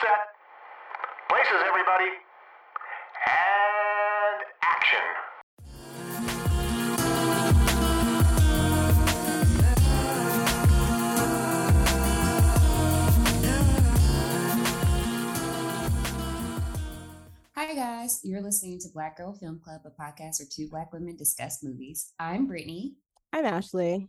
set. Places, everybody. And action. Hi, guys. You're listening to Black Girl Film Club, a podcast where two Black women discuss movies. I'm Brittany. I'm Ashley.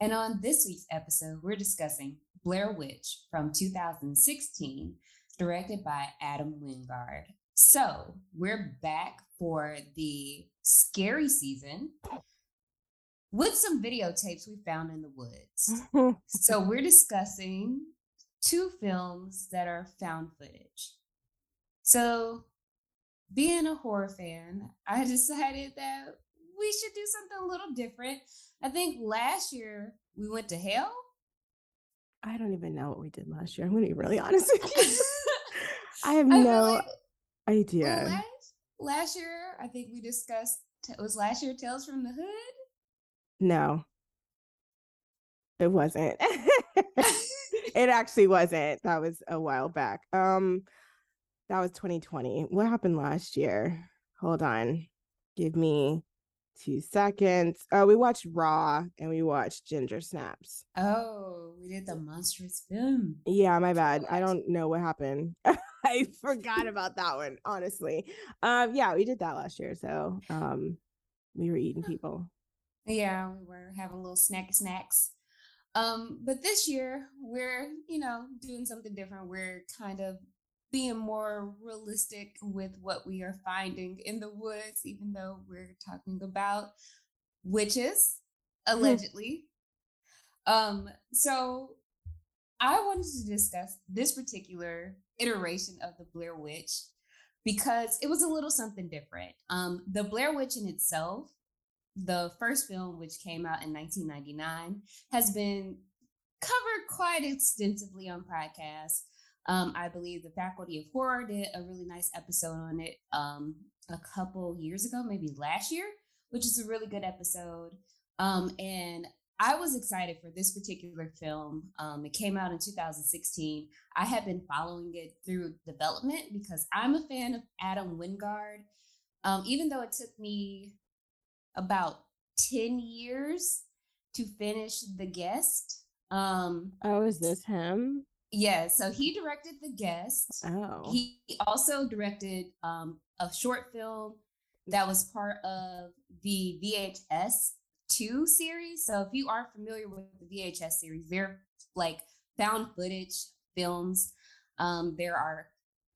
And on this week's episode, we're discussing Blair Witch from 2016, directed by Adam Wingard. So we're back for the scary season with some videotapes we found in the woods. so we're discussing two films that are found footage. So, being a horror fan, I decided that we should do something a little different. I think last year we went to hell. I don't even know what we did last year. I'm going to be really honest with you. I have I no idea. last, last year, I think we discussed, it was last year Tales from the Hood? No, it wasn't. it actually wasn't. That was a while back. Um, that was 2020. What happened last year? Hold on. Give me two seconds. Oh, we watched Raw and we watched Ginger Snaps. Oh, we did the monstrous film. Yeah, my bad. I don't know what happened. I forgot about that one, honestly. Um, yeah, we did that last year. So um we were eating people. Yeah, we were having little snacky snacks. Um, but this year we're, you know, doing something different. We're kind of being more realistic with what we are finding in the woods, even though we're talking about witches, allegedly. um, so I wanted to discuss this particular iteration of the Blair Witch because it was a little something different. Um, the Blair Witch in itself the first film, which came out in 1999, has been covered quite extensively on podcasts. Um, I believe the Faculty of Horror did a really nice episode on it um, a couple years ago, maybe last year, which is a really good episode. Um, and I was excited for this particular film. Um, it came out in 2016. I had been following it through development because I'm a fan of Adam Wingard. Um, even though it took me about 10 years to finish The Guest. Um, Oh, is this him? yeah, so he directed The Guest. Oh. He also directed um, a short film that was part of the VHS 2 series. So if you aren't familiar with the VHS series, they're like found footage films. Um, there are,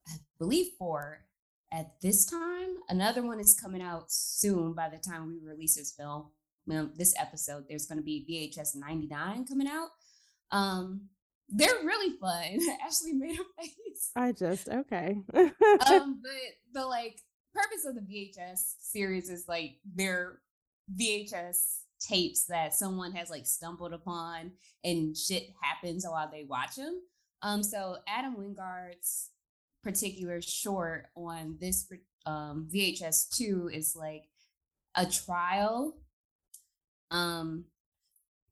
I believe, four at this time. Another one is coming out soon by the time we release this film. Um, this episode, there's going to be VHS 99 coming out. Um, they're really fun. Ashley made a face I just okay. um, but the like purpose of the VHS series is like they're VHS tapes that someone has like stumbled upon and shit happens while they watch them. Um, so Adam Wingard's particular short on this um, VHS two is like a trial. Um,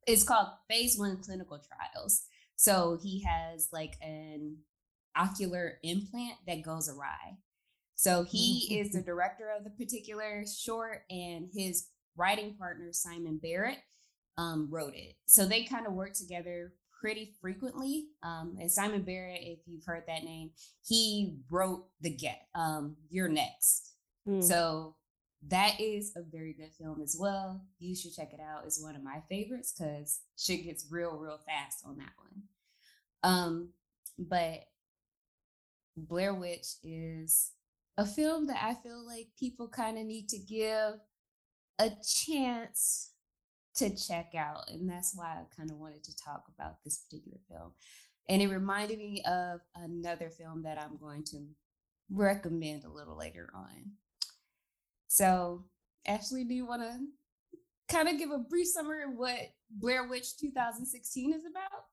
it's called Phase One Clinical Trials. So he has like an ocular implant that goes awry. So he is the director of the particular short, and his writing partner Simon Barrett um, wrote it. So they kind of work together pretty frequently. Um, and Simon Barrett, if you've heard that name, he wrote the Guest. Um, You're next. Hmm. So that is a very good film as well. You should check it out. It's one of my favorites because shit gets real, real fast on that one. Um, but Blair Witch is a film that I feel like people kind of need to give a chance to check out. And that's why I kind of wanted to talk about this particular film. And it reminded me of another film that I'm going to recommend a little later on. So, Ashley, do you want to kind of give a brief summary of what Blair Witch 2016 is about?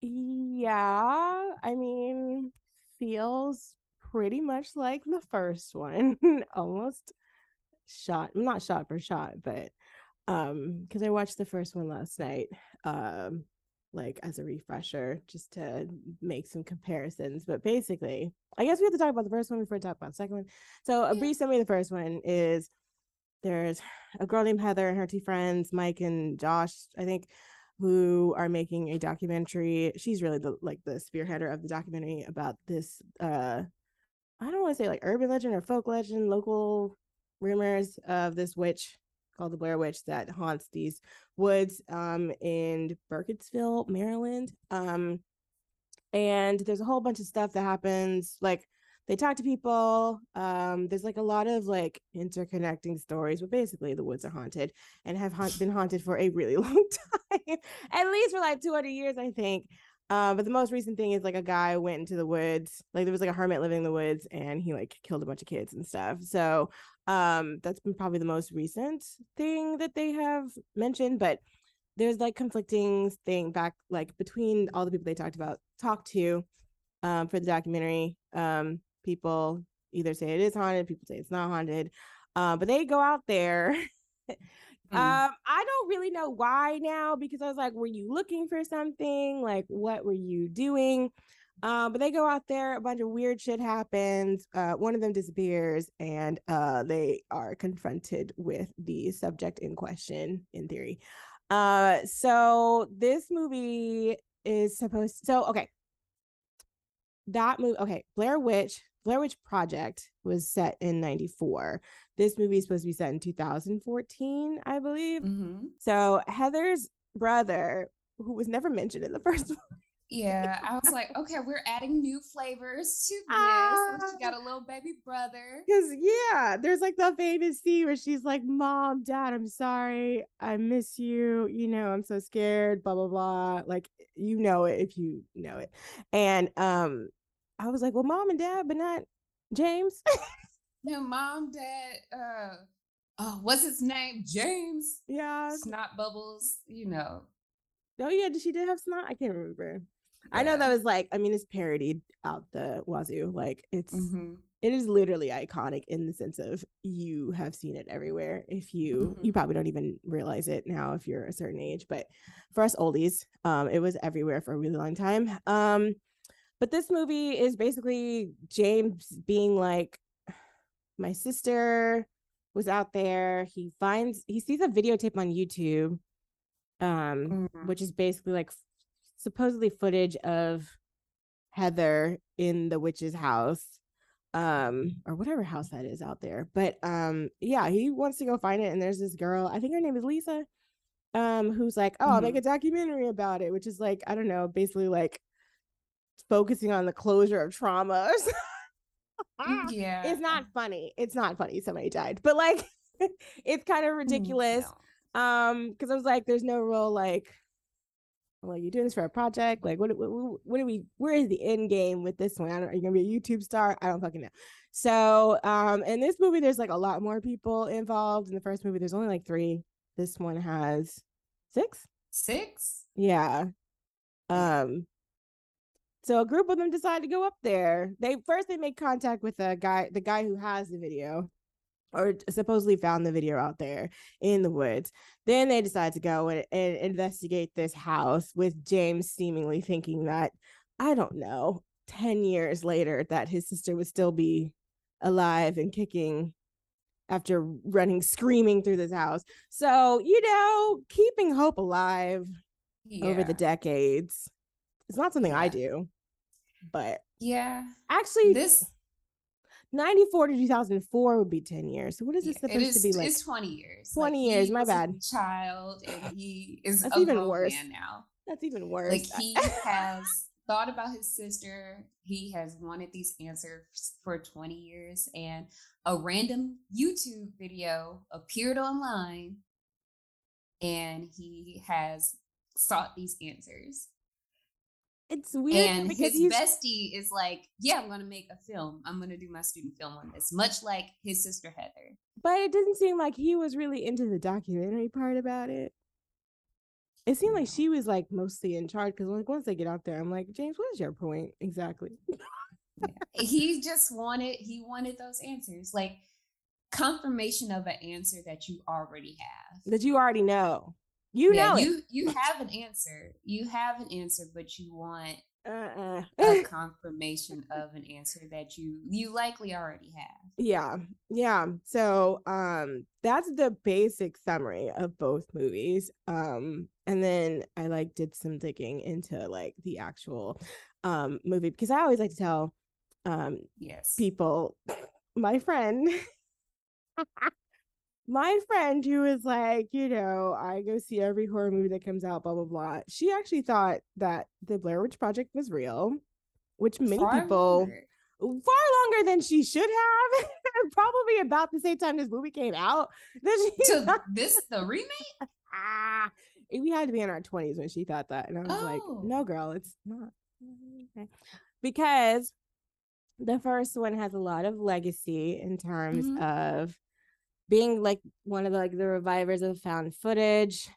Yeah, I mean, feels pretty much like the first one, almost shot, I'm not shot for shot, but um, because I watched the first one last night. Um, like as a refresher, just to make some comparisons. But basically, I guess we have to talk about the first one before we talk about the second one. So a brief summary of the first one is there's a girl named Heather and her two friends, Mike and Josh, I think, who are making a documentary. She's really the like the spearheader of the documentary about this uh I don't want to say like urban legend or folk legend, local rumors of this witch called the Blair Witch that haunts these woods um in Burkittsville, Maryland. Um and there's a whole bunch of stuff that happens like they talk to people um there's like a lot of like interconnecting stories but basically the woods are haunted and have haunt- been haunted for a really long time at least for like 200 years i think uh, but the most recent thing is like a guy went into the woods like there was like a hermit living in the woods and he like killed a bunch of kids and stuff. So um that's been probably the most recent thing that they have mentioned but there's like conflicting thing back like between all the people they talked about talked to um for the documentary. Um people either say it is haunted people say it's not haunted. Uh, but they go out there Mm. um i don't really know why now because i was like were you looking for something? Like what were you doing? Um but they go out there a bunch of weird shit happens uh one of them disappears and uh they are confronted with the subject in question in theory. Uh so this movie is supposed so okay. That movie okay blair witch blair witch project was set in 94 this movie is supposed to be set in 2014 i believe Mhm. so heather's brother who was never mentioned in the first one Yeah, I was like, okay, we're adding new flavors to this. Ah. and she got a little baby brother. because yeah there's like the famous scene where she's like mom dad i'm sorry i miss you you know i'm so scared blah blah blah like you know it if you know it and um i was like well mom and dad but not james No, mom, dad, uh, oh, what's his name? James. yeah Snot bubbles, you know. oh yeah did she did have snot i can't remember i know that was like i mean it's parodied out the wazoo like it's Mhm. it is literally iconic in the sense of you have seen it everywhere if you you probably don't even realize it now if you're a certain age but for us oldies um it was everywhere for a really long time um but this movie is basically james being like my sister was out there. He finds he sees a videotape on youtube um Mhm. which is basically like supposedly footage of Heather in the witch's house um or whatever house that is out there. But um yeah he wants to go find it and there's this girl i think her name is lisa um who's like oh i'll make a documentary about it which is like i don't know basically like focusing on the closure of trauma or something. Yeah. it's not funny. It's not funny somebody died but like it's kind of Mm, ridiculous no. um because i was like there's no real like well you're doing this for a project? Like what what, what are we where is the end game with this one? I don't, are you gonna be a youtube star? I don't fucking know. So um in this movie there's like a lot more people involved. In the first movie there's only like three. This one has six? Six? yeah. Um so a group of them decide to go up there. They first they make contact with the guy the guy who has the video or supposedly found the video out there in the woods. Then they decide to go and, and investigate this house with james seemingly thinking that i don't know 10 years later that his sister would still be alive and kicking after running screaming through this house. So you know keeping hope alive over the decades. It's not something I do, but Yeah. actually, This 94 to 2004 would be 10 years. So what is yeah, this supposed is, to be like? it's 20 years. 20 years, my bad. Child, and he is That's a even grown worse. man now. That's even worse. Like he has thought about his sister. He has wanted these answers for 20 years, and a random YouTube video appeared online, and he has sought these answers. It's weird and because his he's bestie is like, "Yeah, I'm gonna make a film. I'm gonna do my student film on this," much like his sister Heather. but it didn't seem like he was really into the documentary part about it. It seemed like she was like mostly in charge because like once they get out there, I'm like, James, what is your point exactly? he just wanted he wanted those answers, like confirmation of an answer that you already have. that you already know. You yeah, know you you have an answer. You have an answer, but you want. Uh-uh. a confirmation of an answer that you you likely already have. yeah yeah so um that's the basic summary of both movies um and then i like did some digging into like the actual um movie because i always like to tell um Yes. people my friend my friend who is like you know i go see every horror movie that comes out blah blah blah she actually thought that the blair witch project was real which many Far people longer. far longer than she should have probably about the same time this movie came out that she So thought- this the remake? ah, we had to be in our 20s when she thought that and i was like Oh. no girl it's not Okay. because the first one has a lot of legacy in terms Mhm. of being like one of the, like the revivers of found footage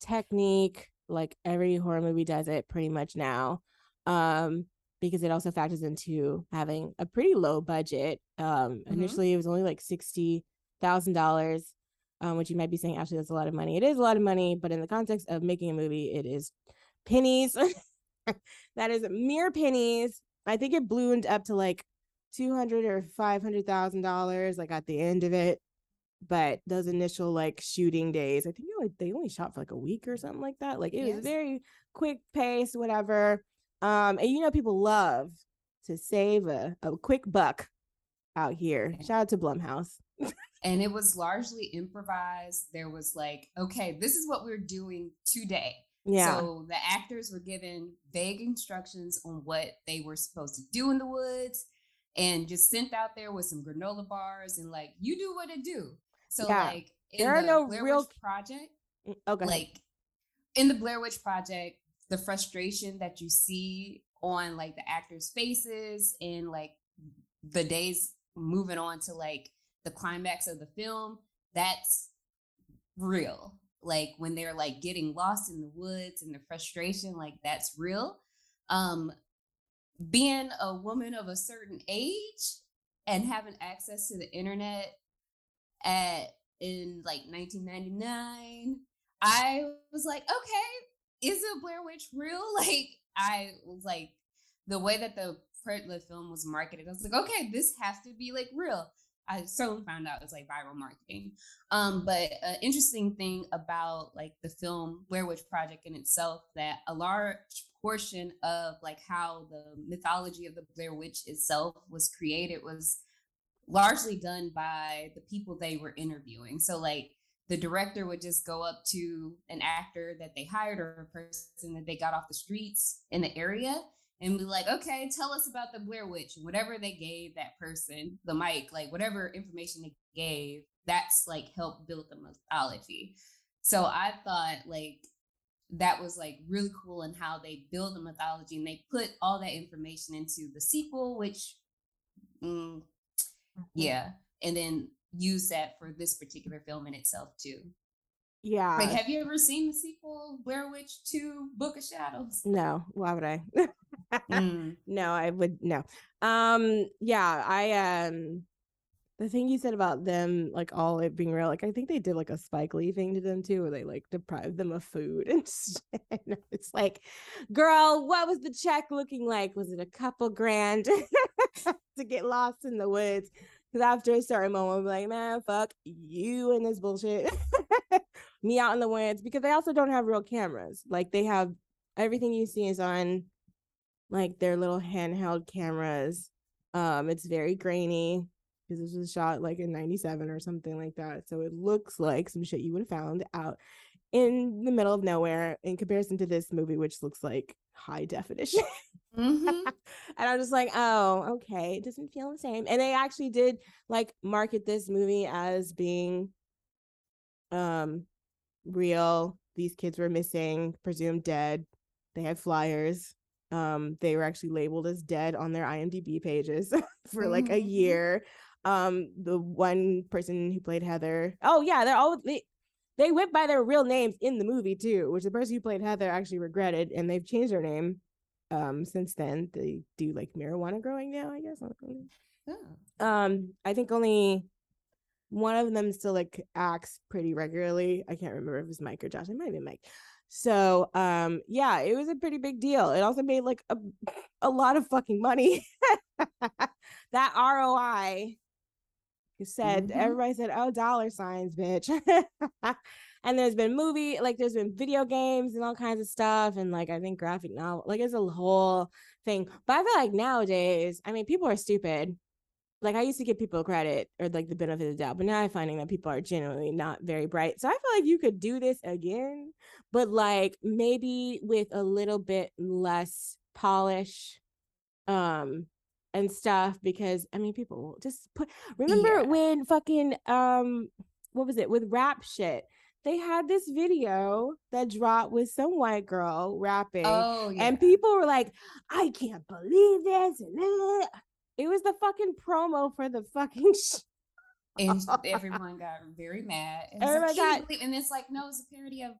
technique like every horror movie does it pretty much now um because it also factors into having a pretty low budget um Mhm. initially it was only like sixty thousand dollars um which you might be saying actually that's a lot of money. It is a lot of money but in the context of making a movie it is pennies. That is mere pennies. I think it ballooned up to like 200 or 500 thousand dollars like at the end of it but those initial like shooting days i think they only, they only shot for like a week or something like that like it was Yes. very quick pace whatever um and you know people love to save a, a quick buck out here shout out to blumhouse And it was largely improvised. There was like, okay, this is what we're doing today. yeah So the actors were given vague instructions on what they were supposed to do in the woods and just sent out there with some granola bars and like, you do what it do. So Yeah. like in There are the no Blair real- Witch Project, Mm, okay like in the Blair Witch Project, the frustration that you see on like the actors' faces and like the days moving on to like the climax of the film, that's real. Like when they're like getting lost in the woods and the frustration, like that's real. Um being a woman of a certain age and having access to the internet at in like 1999 i was like okay is the blair witch real? Like i was like the way that the the film was marketed i was like okay this has to be like real. I soon found out it's like viral marketing. Um but an interesting thing about like the film blair witch project in itself that a large portion of like how the mythology of the blair witch itself was created was largely done by the people they were interviewing. So like the director would just go up to an actor that they hired or a person that they got off the streets in the area and be like, okay, tell us about the Blair Witch. Whatever they gave that person, the mic, like whatever information they gave, that's like helped build the mythology. So I thought like that was like really cool in how they build the mythology and they put all that information into the sequel, which mm, yeah and then use that for this particular film in itself too. Yeah. like have you ever seen the sequel blair witch 2 book of shadows? No why would i? Mm, no i would no. Um yeah i um the thing you said about them like all it being real like i think they did like a spike lee thing to them too where they like deprived them of food and. It's like girl what was the check looking like was it a couple grand to get lost in the woods because after a certain moment i'm like man fuck you and this bullshit me out in the woods because they also don't have real cameras like they have everything you see is on like their little handheld cameras. Um, it's very grainy because this was shot like in 97 or something like that. So it looks like some shit you would have found out in the middle of nowhere in comparison to this movie, which looks like high definition. mhm. and I'm just like, oh, okay, it doesn't feel the same. And they actually did like market this movie as being um real. These kids were missing, presumed dead. They had flyers. Um, they were actually labeled as dead on their IMDb pages for like a Mhm. year. Um, the one person who played Heather, oh yeah, they're all they they went by their real names in the movie too, which the person who played Heather actually regretted, and they've changed their name um since then they do like marijuana growing now i guess Oh. um i think only one of them still like acts pretty regularly. I can't remember if it was Mike or Josh. It might have been Mike. So um yeah, it was a pretty big deal. It also made like a a lot of fucking money. that ROI said Mhm. everybody said, "Oh, dollar signs, bitch." and there's been movie, like there's been video games and all kinds of stuff, and like I think graphic novel, like it's a whole thing. But I feel like nowadays, I mean, people are stupid. Like I used to give people credit or like the benefit of the doubt, but now I'm finding that people are genuinely not very bright. So I feel like you could do this again, but like maybe with a little bit less polish um and stuff because I mean people will just put remember Yeah. when fucking um what was it with rap shit they had this video that dropped with some white girl rapping Oh yeah. and people were like I can't believe this it was the fucking promo for the fucking sh- and everyone got very mad. And, Everyone like, got- and it's like, no, it's a parody of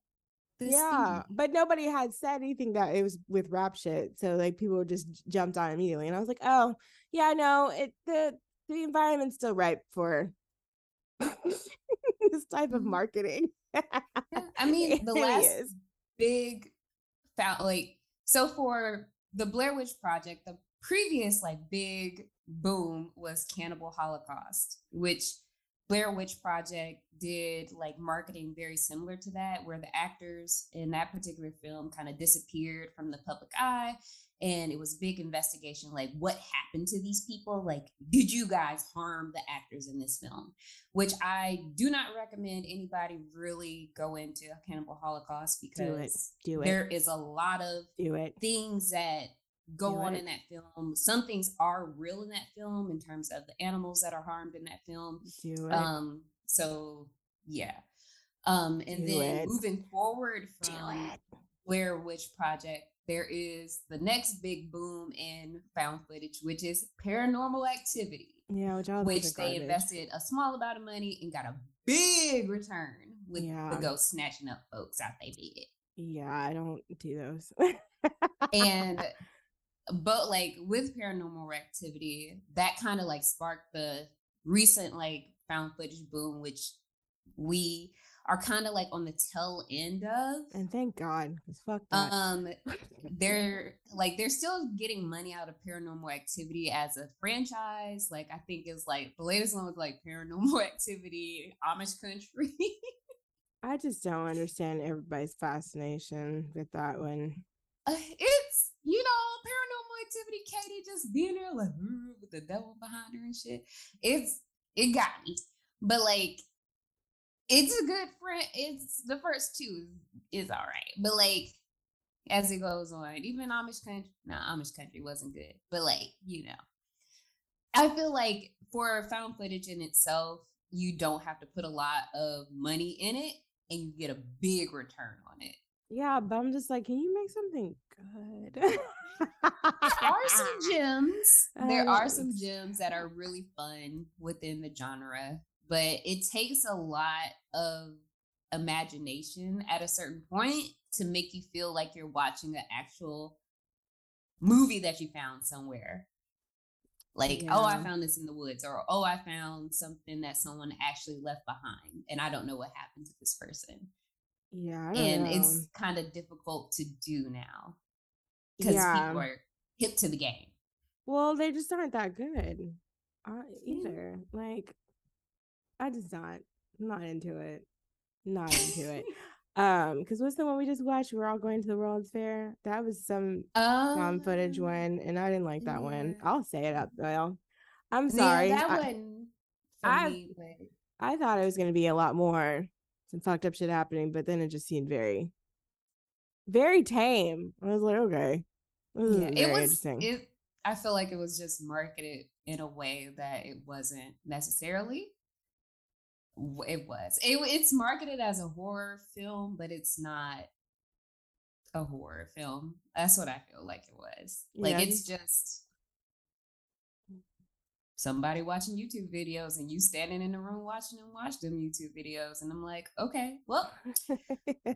this. yeah thing. but nobody had said anything that it was with rap shit so like people just jumped on immediately and I was like oh yeah no it the the environment's still ripe for this type of Mhm. marketing I mean, the last is. big found like so for the Blair Witch Project, the previous like big boom was Cannibal Holocaust, which Blair Witch Project did like marketing very similar to that, where the actors in that particular film kind of disappeared from the public eye. And it was a big investigation like, what happened to these people? Like, did you guys harm the actors in this film? Which I do not recommend anybody really go into Cannibal Holocaust do it because do it there is a lot of do it things that go on in that film. Some things are real in that film in terms of the animals that are harmed in that film. it Um, so yeah. Um, and Do then it. moving forward from Blair Witch Project, there is the next big boom in found footage, which is paranormal activity, yeah which, which they invested a small amount of money and got a big return with Yeah. the ghost snatching up folks out they bed. yeah I don't do those and but like with paranormal activity that kind of like sparked the recent like found footage boom which we are kind of like on the tail end of. And thank God because fuck that. Um they're like they're still getting money out of paranormal activity as a franchise. Like i think it's like the latest one was like paranormal activity amish country. I just don't understand everybody's fascination with that one. Uh, it's you know paranormal activity katie just being there like with the devil behind her and shit it's it got me. But like it's a good friend it's the first two is all right. But like as it goes on even amish country no amish country wasn't good but like you know. I feel like for found footage in itself you don't have to put a lot of money in it and you get a big return on it. Yeah, but I'm just like, can you make something good? there are some gems. There are oh. some gems that are really fun within the genre, but it takes a lot of imagination at a certain point to make you feel like you're watching an actual movie that you found somewhere. Like, oh, I found this in the woods, or oh, I found something that someone actually left behind, and I don't know what happened to this person. Yeah, And know. it's kind of difficult to do now because Yeah. people are hip to the game. well, they just aren't that good uh, either. Like, I just not, not into it. Not into it. Um, because what's the one we just watched? We're all going to the World's Fair. That was some found footage Um, one, and I didn't like that one. I'll say it up well. I'm yeah, sorry. that I, for I- me, but I thought it was gonna be a lot more some fucked up shit happening, but then it just seemed very, very tame. I was like, okay, yeah, it was. It. I feel like it was just marketed in a way that it wasn't necessarily. It was. It, it's marketed as a horror film, but it's not a horror film. That's what I feel like it was. Like Yeah. it's just somebody watching YouTube videos and you standing in the room watching them watch them YouTube videos. And I'm like, okay, well,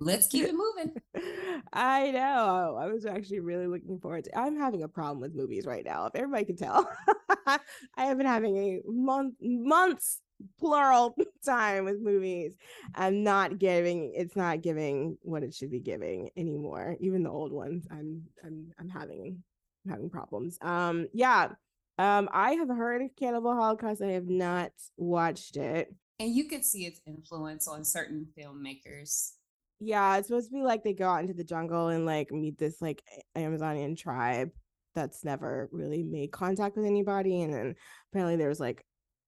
let's keep it moving. I know. I was actually really looking forward to. I'm having a problem with movies right now. If everybody can tell, I have been having a month months plural time with movies. I'm not giving it's not giving what it should be giving anymore. Even the old ones, I'm I'm I'm having I'm having problems. Um yeah. Um I have heard of Cannibal Holocaust. I have not watched it. And you could see its influence on certain filmmakers. Yeah, it's supposed to be like they go out into the jungle and like meet this like Amazonian tribe that's never really made contact with anybody. And then apparently there's like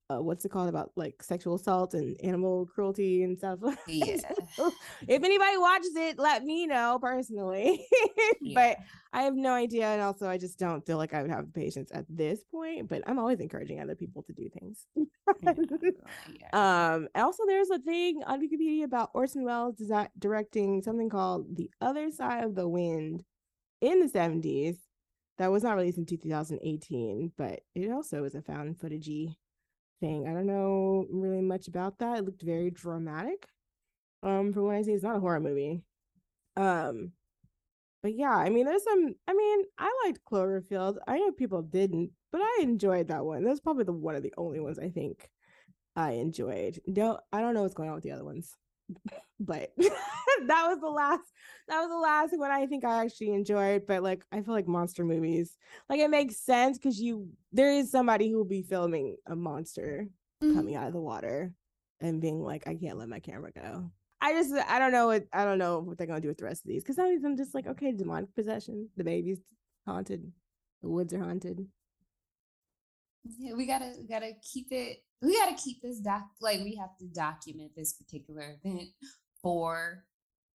uh, what's it called about like sexual assault and animal cruelty and stuff. Yeah. So, if anybody watches it, let me know personally. Yeah. but I have no idea, and also I just don't feel like I would have the patience at this point. But I'm always encouraging other people to do things. Yeah, yeah. um, also there's a thing on Wikipedia about Orson Welles desi- directing something called The Other Side of the Wind in the 70s that was not released in 2018, but it also is a found footagey thing. I don't know really much about that. It looked very dramatic. Um, from what I see, it's not a horror movie. Um, but yeah, I mean, there's some. I mean, I liked Cloverfield. I know people didn't, but I enjoyed that one. That's probably the one of the only ones I think I enjoyed. No, I don't know what's going on with the other ones, but that was the last. That was the last one I think I actually enjoyed. But like, I feel like monster movies, like it makes sense because you there is somebody who will be filming a monster Mhm. coming out of the water and being like, I can't let my camera go. I just I don't know what I don't know what they're gonna do with the rest of these because some of them just like okay demonic possession the baby's haunted the woods are haunted Yeah, we gotta we gotta keep it. We gotta keep this doc. Like we have to document this particular event for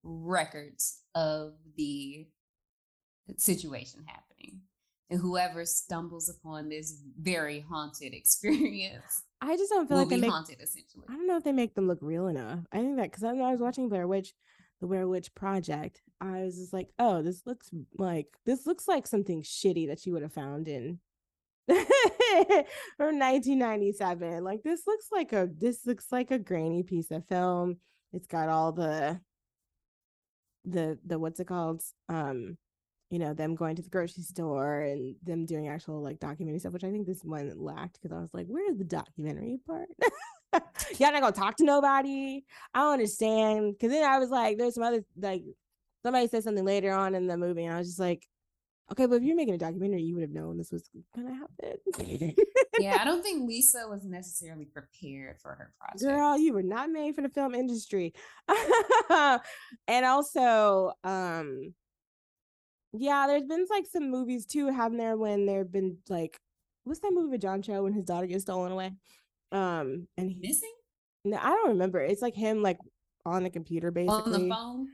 records of the situation happening, and whoever stumbles upon this very haunted experience I just don't feel like they make haunted. Essentially, I don't know if they make them look real enough I think that because when I was watching Blair Witch the Blair Witch Project I was just like oh this looks like this looks like something shitty that you would have found in from 1997 like this looks like a this looks like a grainy piece of film. It's got all the the the what's it called? Um you know them going to the grocery store and them doing actual like documentary stuff which i think this one lacked because i was like where's the documentary part? Y'all not gonna talk to nobody? I don't understand. Because then i was like there's some other like somebody said something later on in the movie and i was just like okay but if you're making a documentary you would have known this was gonna happen. Yeah, I don't think Lisa was necessarily prepared for her project. girl you were not made for the film industry. And also um yeah there's been like some movies too haven't there when there have been like what's that movie with john cho when his daughter gets stolen away? Um and he, missing? No, i don't remember. It's like him like on the computer basically on the phone.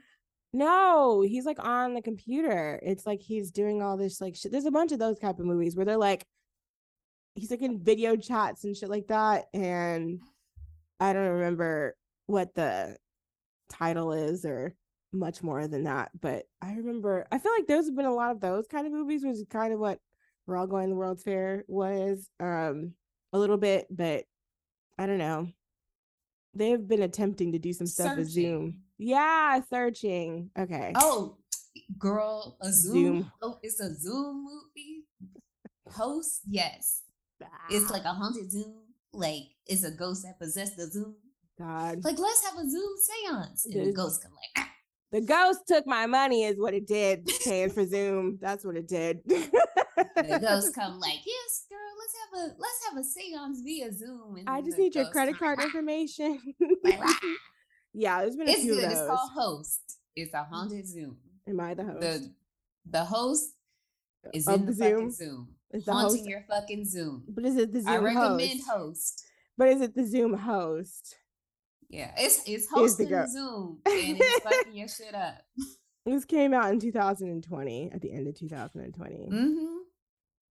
No he's like on the computer. It's like he's doing all this like shit. There's a bunch of those type of movies where they're like he's like in video chats and shit like that and i don't remember what the title is or much more than that but i remember i feel like there's been a lot of those kind of movies which is kind of what we're all going to the world's fair was um a little bit but i don't know. They've been attempting to do some stuff with zoom. Yeah searching okay Oh, girl, a Zoom. Zoom. Oh, it's a Zoom movie. Host, yes. It's like a haunted Zoom. Like it's a ghost that possessed the Zoom. god Like let's have a Zoom seance, and the ghost come like. "Ah." the ghost took my money is what it did paying for zoom that's what it did The ghost come like, yes, girl, let's have a let's have a seance via Zoom. I just need your credit card like, information "Ah." yeah there's been a It's few good. of It's called Host. It's a haunted Zoom. am i the host The the host is Of in the, the fucking Zoom? Zoom. Is the haunting host- your fucking Zoom. but is it the zoom I recommend host? host. but is it the zoom host Yeah, it's it's hosting. Zoom and it's fucking your shit up. this came out in 2020 at the end of 2020 hmm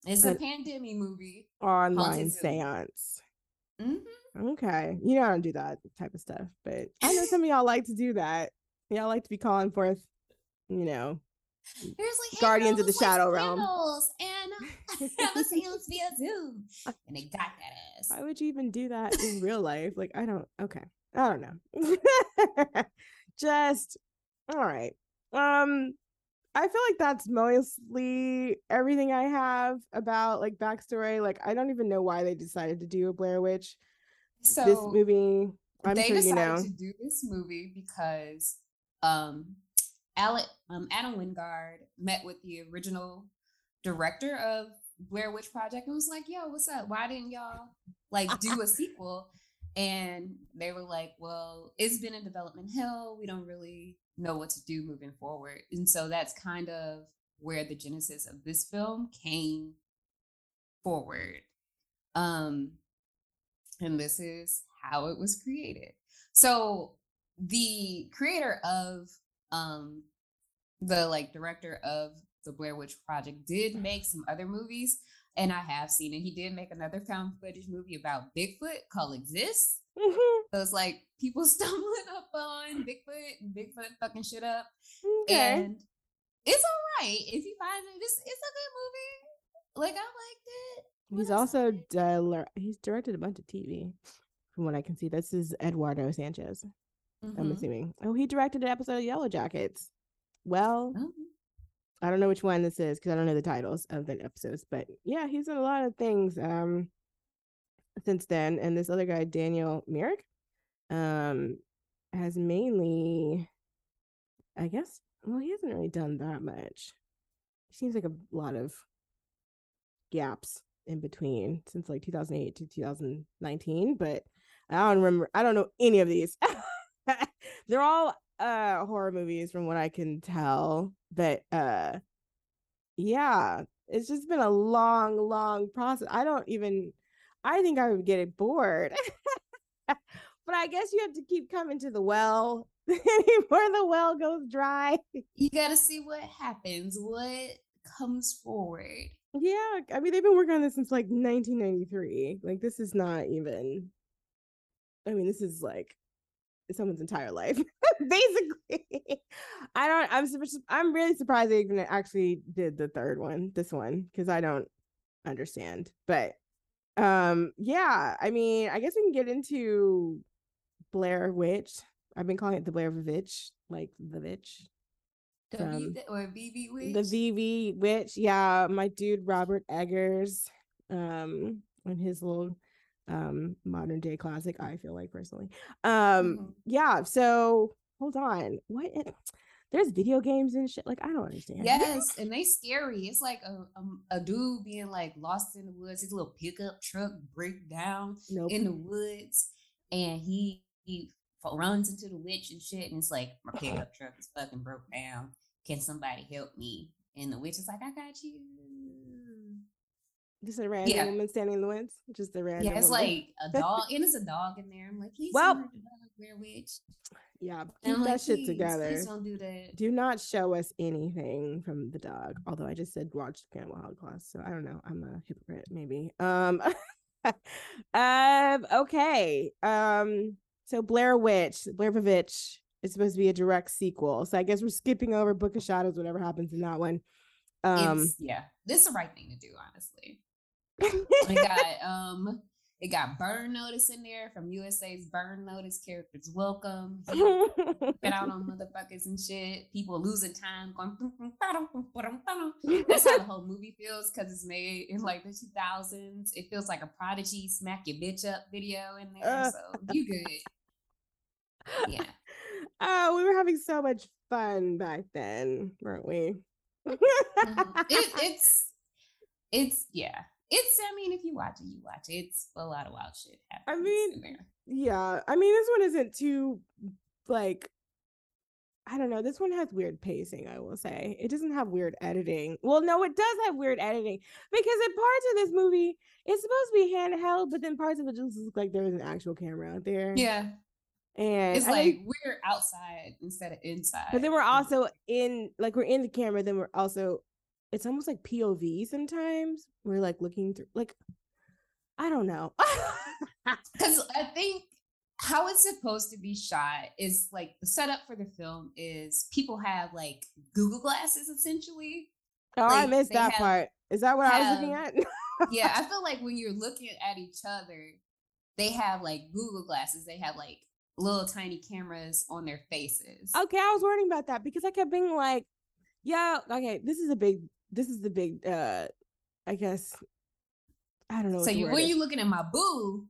It's a pandemic movie. online Zoom. seance hmm okay you know i don't do that type of stuff but i know some of y'all like to do that y'all like to be calling forth you know like hey, Guardians of the Shadow Realm. And have a seance via Zoom. And they got that ass. Why would you even do that in real life? Like, I don't. Okay, I don't know. Just all right. Um, I feel like that's mostly everything I have about like backstory. Like, I don't even know why they decided to do a Blair Witch So this movie, I'm they sure you decided know. to do this movie because um, Alec, um, Adam Wingard met with the original director of Blair Witch Project and was like, "Yo, what's up? Why didn't y'all like do a sequel?" And they were like, "Well, it's been in development hell. We don't really know what to do moving forward." And so that's kind of where the genesis of this film came forward. Um, and this is how it was created. So the creator of um the like director of the Blair Witch Project did make some other movies, and I have seen it. He did make another found footage movie about Bigfoot called Exist. Mhm. So it's like people stumbling up on Bigfoot and Bigfoot fucking shit up. okay. And it's all right if you find it. It's, it's a good movie. Like I liked it. He's also he's directed a bunch of TV, from what I can see. This is Eduardo Sanchez. I'm Mhm. assuming. Oh, he directed an episode of Yellow Jackets. Well, Oh, I don't know which one this is because I don't know the titles of the episodes, but yeah, he's in a lot of things um since then. And this other guy, Daniel Myrick, um, has mainly, I guess, well, he hasn't really done that much. Seems like a lot of gaps in between since like 2008 to 2019, but I don't remember. I don't know any of these. They're all uh horror movies from what I can tell. But uh yeah, it's just been a long, long process. I don't even I think I would get it bored. but I guess you have to keep coming to the well before the well goes dry. you gotta see what happens, what comes forward. Yeah, I mean they've been working on this since like 1993. Like this is not even I mean this is like someone's entire life basically. I don't I'm I'm really surprised they even actually did the third one, this one, cuz I don't understand. But um yeah, I mean, I guess we can get into Blair Witch. I've been calling it the Blair Witch, like the Witch. W From or BB Witch. the VV witch, yeah, my dude Robert Eggers, um, and his little um modern day classic, I feel like personally. Um, Mhm. yeah, so hold on. What i- there's video games and shit. Like, I don't understand. Yes, and they scary. It's like a um, a dude being like lost in the woods. His little pickup truck break down nope. in the woods, and he he runs into the witch and shit. And it's like my pickup truck is fucking broke down. Can somebody help me? And the witch is like, I got you. Just a random yeah. woman standing in the woods. Just a random Yeah, it's woman. like a dog, and it's a dog in there. I'm like, please, Well- don't hurt dog, Blair Witch. yeah, keep that like, shit together. Please don't do that. Do not show us anything from the dog. Although I just said watch the Cannibal Holocaust, so I don't know. I'm a hypocrite, maybe. Um, um, okay. Um, so Blair Witch, Blair Witch is supposed to be a direct sequel. So I guess we're skipping over Book of Shadows, whatever happens in that one. Um, it's, yeah, this is the right thing to do, honestly. it got um it got burn notice in there from USA's burn notice characters welcome. Been out on motherfuckers and shit. People losing time going. "Bum, bum, ba-dum, bum, ba-dum, ba-dum." That's how the whole movie feels because it's made in like the 2000s. It feels like a prodigy smack your bitch up video in there. Uh. so you good. Yeah. Oh, we were having so much fun back then, weren't we? Mhm. It, it's it's yeah. It's I mean, if you watch it, you watch it. It's a lot of wild shit happens mean, there. Yeah, I mean, this one isn't too like I don't know. This one has weird pacing, I will say. It doesn't have weird editing. Well, no, it does have weird editing because in parts of this movie, it's supposed to be handheld, but then parts of it just look like there was an actual camera out there. Yeah. And It's I like think- we're outside instead of inside. but then we're also in like we're in the camera, then we're also it's almost like POV sometimes. We're like looking through like I don't know. because I think how it's supposed to be shot is like the setup for the film is people have like Google glasses essentially. oh, I missed that have- part. Is that what I was looking at? Yeah, I feel like when you're looking at each other, they have like Google glasses. They have like little tiny cameras on their faces. Okay, I was worrying about that because I kept being like, yeah, okay, this is a big, this is the big, uh, I guess, I don't know. so you, when you're looking at my boo,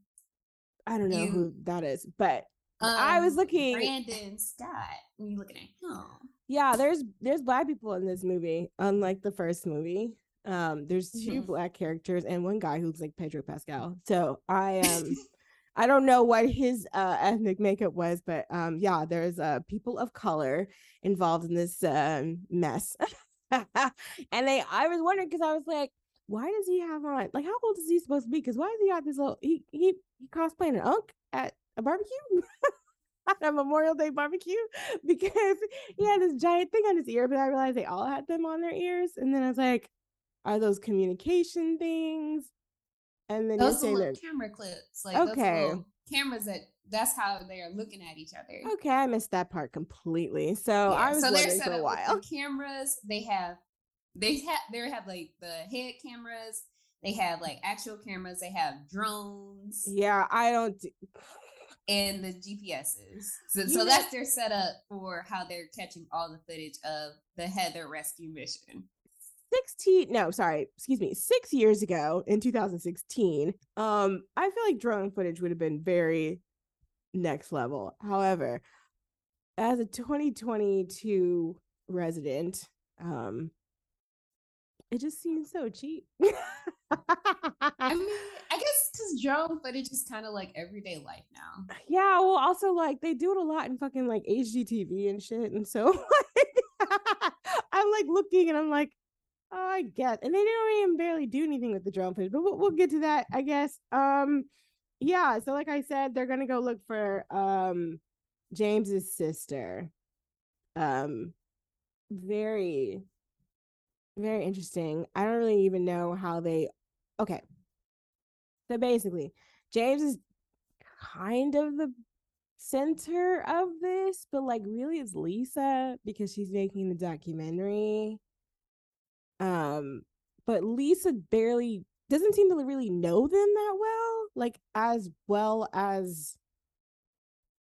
I don't know You- who that is, but I was Um, looking- Brandon Scott. When you looking at him, yeah, there's there's black people in this movie, unlike the first movie. Um, there's 2 Mhm. black characters and one guy who looks like Pedro Pascal. So I um I don't know what his uh ethnic makeup was, but um yeah, there's uh people of color involved in this um mess. and they I was wondering because I was like, why does he have on like how old is he supposed to be? Because why does he got this little he he, he cosplaying an unk at a barbecue? at a Memorial Day barbecue because he had this giant thing on his ear, but I realized they all had them on their ears. And then I was like, are those communication things? And then those you're saying camera clips. Like Okay. little cameras that that's how they are looking at each other. okay, I missed that part completely. So I was so they're set for a while. the cameras. They have they have they have like the head cameras. They have like actual cameras. They have drones Yeah, I don't. Do- and the GPSs. So, so that's their setup for how they're catching all the footage of the Heather rescue mission. 16 no sorry excuse me six years ago in 2016 um i feel like drone footage would have been very next level however as a 2022 resident um it just seems so cheap I mean, I guess because drone footage is kind of like everyday life now. yeah well also like they do it a lot in fucking like hgtv and shit and so like, i'm like looking and i'm like i get and they don't even barely do anything with the drone footage but we'll, we'll get to that i guess. Um yeah so like i said they're gonna go look for um james's sister. Um very very interesting. I don't really even know how they okay. So basically james is kind of the center of this, but like really it's Lisa because she's making the documentary. Um, but Lisa barely doesn't seem to really know them that well, like as well as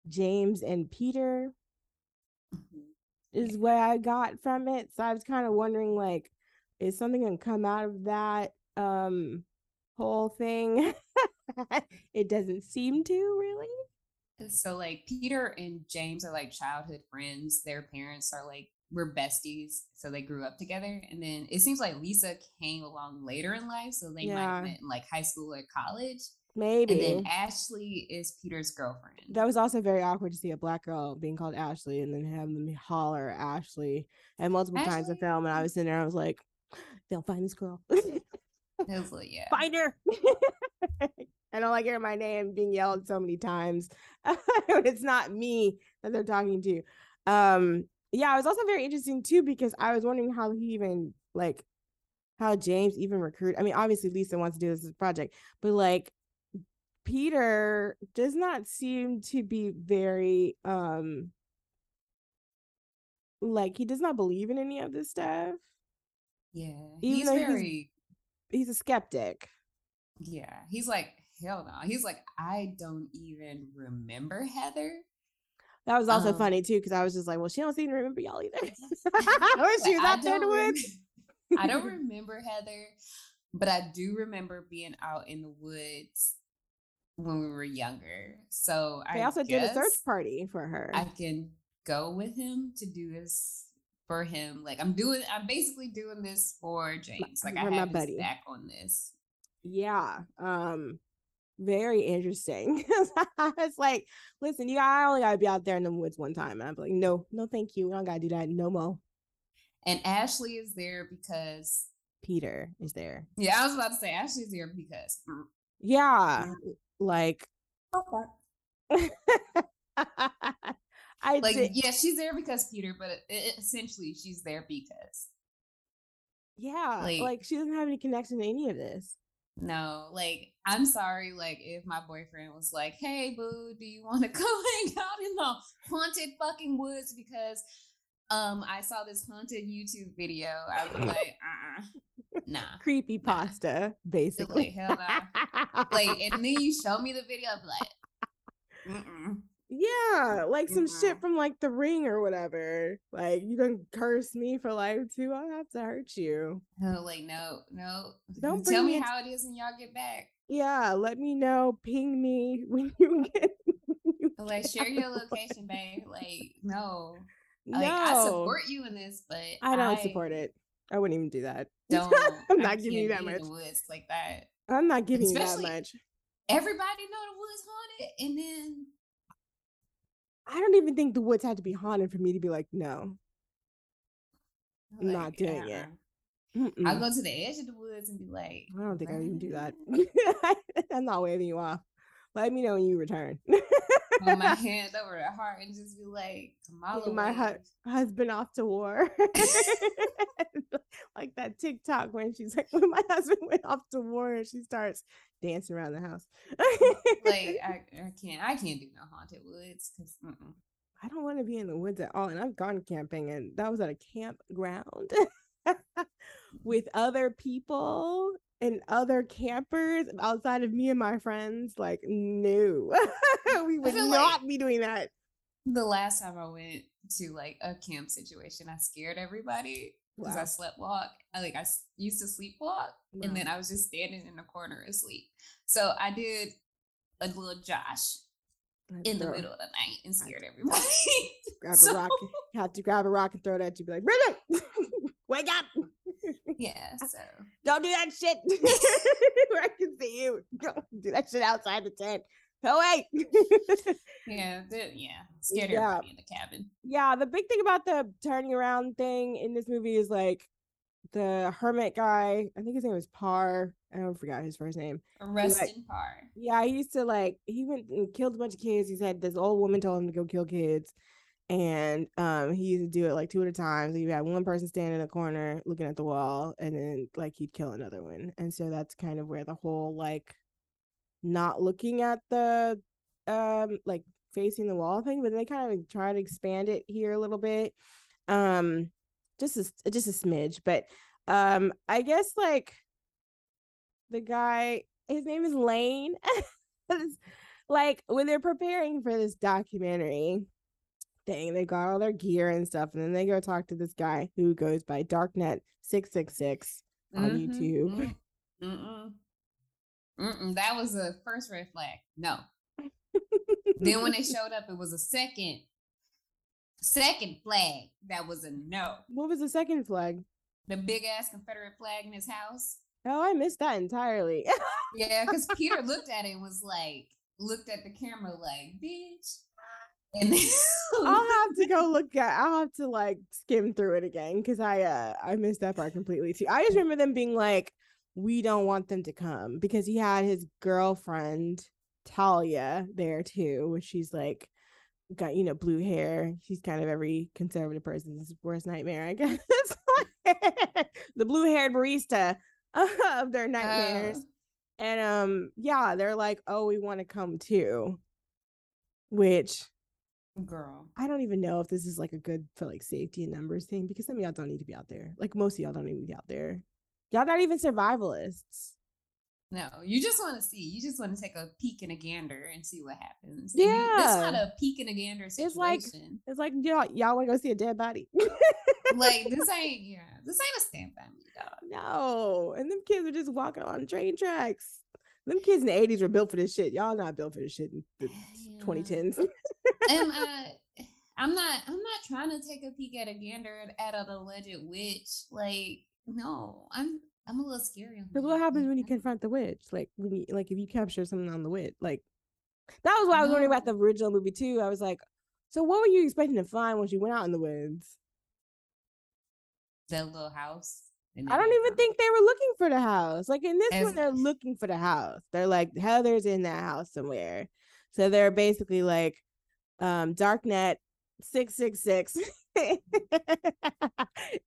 James and Peter is what I got from it. So I was kind of wondering like is something gonna come out of that um whole thing? it doesn't seem to really. So like Peter and James are like childhood friends. Their parents are like were besties, so they grew up together. And then it seems like Lisa came along later in life, so they might have met in like high school or college. Maybe. And then Ashley is Peter's girlfriend. that was also very awkward to see a black girl being called Ashley and then have them holler Ashley and multiple times in Ashley? film. And I was sitting there, I was like, they'll find this girl. Was like, yeah. find her. I don't like hearing my name being yelled so many times. it's not me that they're talking to. Um, yeah, it was also very interesting too because I was wondering how he even like how James even recruit. I mean, obviously Lisa wants to do this project, but like Peter does not seem to be very um like he does not believe in any of this stuff. Yeah. Even he's though he's- very He's a skeptic. yeah. He's like, hell no. He's like, I don't even remember Heather. That was also Um, funny too, because I was just like, well, she don't seem to remember y'all either. when she was I out there don't. I don't remember Heather, but I do remember being out in the woods when we were younger. So They I also did a search party for her. I can go with him to do this for him. Like I'm doing, I'm basically doing this for James. Like I for my have his buddy. back on this. yeah. Um, very interesting. I was like, listen, you I only gotta be out there in the woods one time. And I'm like, no, no, thank you. We don't gotta do that no more. And Ashley is there because Peter is there. yeah, I was about to say Ashley's there because Yeah. Like okay. I like did, yeah, she's there because Peter, but it, it- essentially she's there because yeah, like- like she doesn't have any connection to any of this. No, like I'm sorry. Like if my boyfriend was like, "Hey, boo, do you want to go hang out in the haunted fucking woods?" Because um, I saw this haunted YouTube video. I was like, "Uh, nah." Creepy pasta, basically. hell Like, and then you show me the video. I'm like, Mm-mm. Yeah, like some shit from like the ring or whatever. Like you don't curse me for life too. I'll have to hurt you. No, like no, no. Don't Tell me me how it is when y'all get back. yeah, let me know. Ping me when you get. when you Like get share your location, babe. Like no, No, like I support you in this, but I don't support it. I wouldn't even do that. Don't. I'm I not giving you that much. woods like that. I'm not giving you that much. Everybody know the woods haunted, and then I don't even think the woods had to be haunted for me to be like, no. I'm not like, doing it. uh-uh. Mm-mm. I go to the edge of the woods and be like, I don't think I would even do that. I'm not waving you off. Let me know when you return. Put my hand over the heart and just be like, Kamala. My hu- husband off to war. like that TikTok when she's like, when my husband went off to war and she starts dancing around the house. like I, I can't, I can't do no haunted woods because I don't want to be in the woods at all. And I've gone camping and that was at a campground with other people and other campers outside of me and my friends. Like, no, we would not like- be doing that. the last time I went to like a camp situation, I scared everybody because I Wow. slept walk. I like I used to sleepwalk, Wow. and then I was just standing in the corner asleep. So I did a little Josh in the middle of the night and scared everybody. Grab a rock, have to grab a rock and throw it at you. Be like, Bridget, wake up. Yeah, so Don't do that shit. Where I can see you. Don't do that shit outside the tent. Go away. yeah, the, yeah, scared Yeah. everybody in the cabin. yeah, the big thing about the turning around thing in this movie is like the hermit guy. I think his name was Parr. I don't forgot his first name. Rustin Parr. Yeah, he used to like he went and killed a bunch of kids. He said this old woman told him to go kill kids. And um he used to do it like two at a time. So you had one person standing in a corner looking at the wall, and then like he'd kill another one. And so that's kind of where the whole like not looking at the um like facing the wall thing, but they kind of try to expand it here a little bit. Um just a just a smidge. But um I guess like the guy his name is Lane. Like when they're preparing for this documentary thing, they got all their gear and stuff, and then they go talk to this guy who goes by Darknet six six six on Mhm, YouTube. mm, Mm-mm. Mm-mm. That was a first red flag. No. then when they showed up, it was a second, second flag. That was a no. What was the second flag? The big ass Confederate flag in his house. Oh, I missed that entirely. Yeah, because Peter looked at it and was like, looked at the camera like, bitch. And then I'll have to go look at. I'll have to like skim through it again because I uh I missed that part completely too. I just remember them being like, "We don't want them to come," because he had his girlfriend Talia there too, which she's like got you know blue hair. She's kind of every conservative person's worst nightmare, I guess. the blue haired barista of their nightmares. Uh, And um, yeah, they're like, "Oh, we want to come too," which girl. I don't even know if this is like a good for like safety and numbers thing because some of y'all don't need to be out there. Like most of y'all don't need to be out there. Y'all not even survivalists. No, you just want to see. You just want to take a peek and a gander and see what happens. And you- That's not a peek and a gander situation. It's like- It's like y'all y'all want to go see a dead body. like this ain't yeah, this ain't a stand by me, dog. no, and them kids are just walking on train tracks. Them kids in the eighties were built for this shit. Y'all not built for this shit in the Yeah. twenty tens. and uh, I'm not I'm not trying to take a peek at a gander at an alleged witch. Like, no, I'm I'm a little scary. on Because what happens when you confront the witch? Like when you like if you capture something on the witch, like that was what I was wondering about the original movie too. I was like, so what were you expecting to find when you went out in the woods? that little house? I don't even found- think they were looking for the house. Like in this As- one, they're looking for the house. They're like Heather's in that house somewhere. So they're basically like um Darknet six six six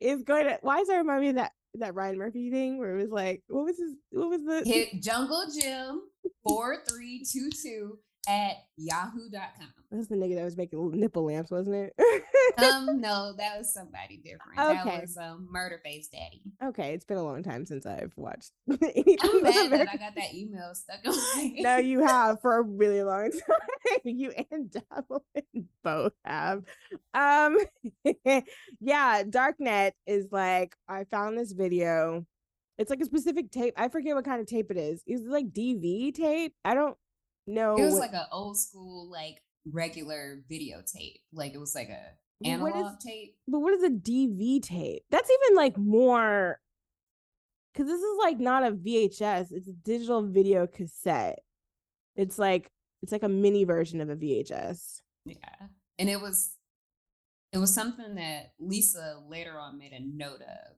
is going to why does that remind me of that that Ryan Murphy thing where it was like what was his what was the hit Jungle two two at yahoo.com. that's the nigga that was making nipple lamps, wasn't it? Um, no, that was somebody different. Okay. That was um Murder Face Daddy. okay, it's been a long time since I've watched anything. I'm mad that I got that email stuck in my No, you have for a really long time. you and Davelin both have. Um, yeah, Darknet is like I found this video It's like a specific tape. I forget what kind of tape it is. Is it like DV tape? I don't know. It was like an old school, like regular videotape. Like it was like a Well, what is- analog tape. but what is a DV tape? That's even like more because this is like not a VHS, it's a digital video cassette. It's like it's like a mini version of a VHS. Yeah. And it was it was something that Lisa later on made a note of.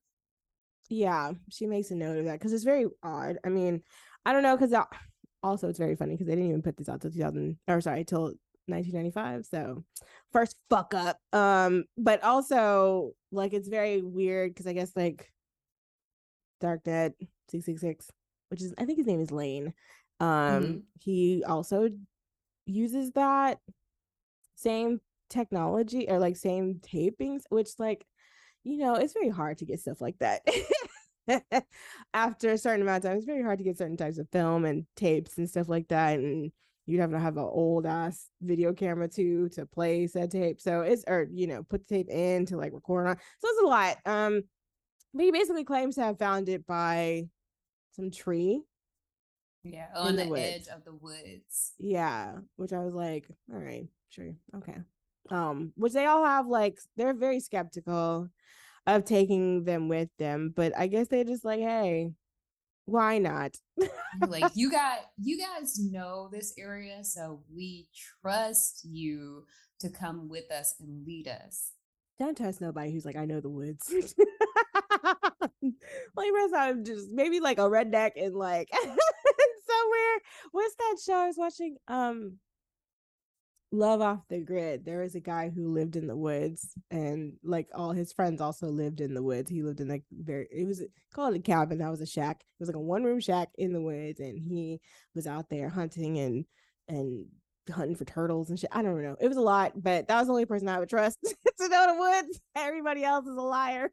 Yeah, she makes a note of that because it's very odd. I mean, I don't know because also it's very funny because they didn't even put this out till 2000 or sorry till 1995. So first fuck up. Um, but also like it's very weird because I guess like Dark Darknet 666, which is I think his name is Lane. Um, Mhm. he also uses that same technology or like same tapings, which like you know, it's very hard to get stuff like that. After a certain amount of time, it's very hard to get certain types of film and tapes and stuff like that. And you'd have to have an old ass video camera too to play said tape. So it's or you know, put the tape in to like record on. So it's a lot. Um, but he basically claims to have found it by some tree. Yeah. On the the, edge of the woods. Yeah, which I was like, all right, sure, okay. Um, which they all have like they're very skeptical of taking them with them, but I guess they're just like, hey, why not? like you got you guys know this area, so we trust you to come with us and lead us. Don't trust nobody who's like, I know the woods. like, rest I'm just maybe like a redneck and like somewhere. What's that show I was watching? Um, Love Off the Grid. There was a guy who lived in the woods, and like all his friends also lived in the woods. He lived in like very. It was called a cabin. That was a shack. It was like a one room shack in the woods, and he was out there hunting and and hunting for turtles and shit. I don't know. It was a lot, but that was the only person I would trust to know the woods. Everybody else is a liar.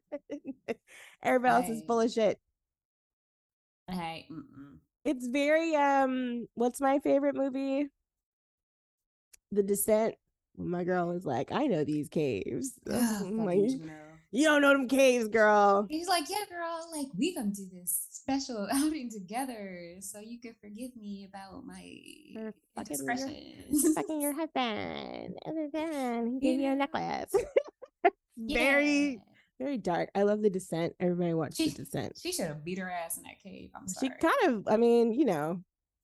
Everybody else is full of shit. Hey. It's very um what's my favorite movie? The Descent. My girl is like, I know these caves. Ugh, like, you don't know them caves, girl. He's like, yeah, girl, like we gonna do this special outing together, so you can forgive me about my fucking your- Fucking your husband. And then he gave you a necklace. very, Yeah. very dark. I love the descent. Everybody watch She- the descent. She should have beat her ass in that cave. I'm sorry. she kind of i mean you know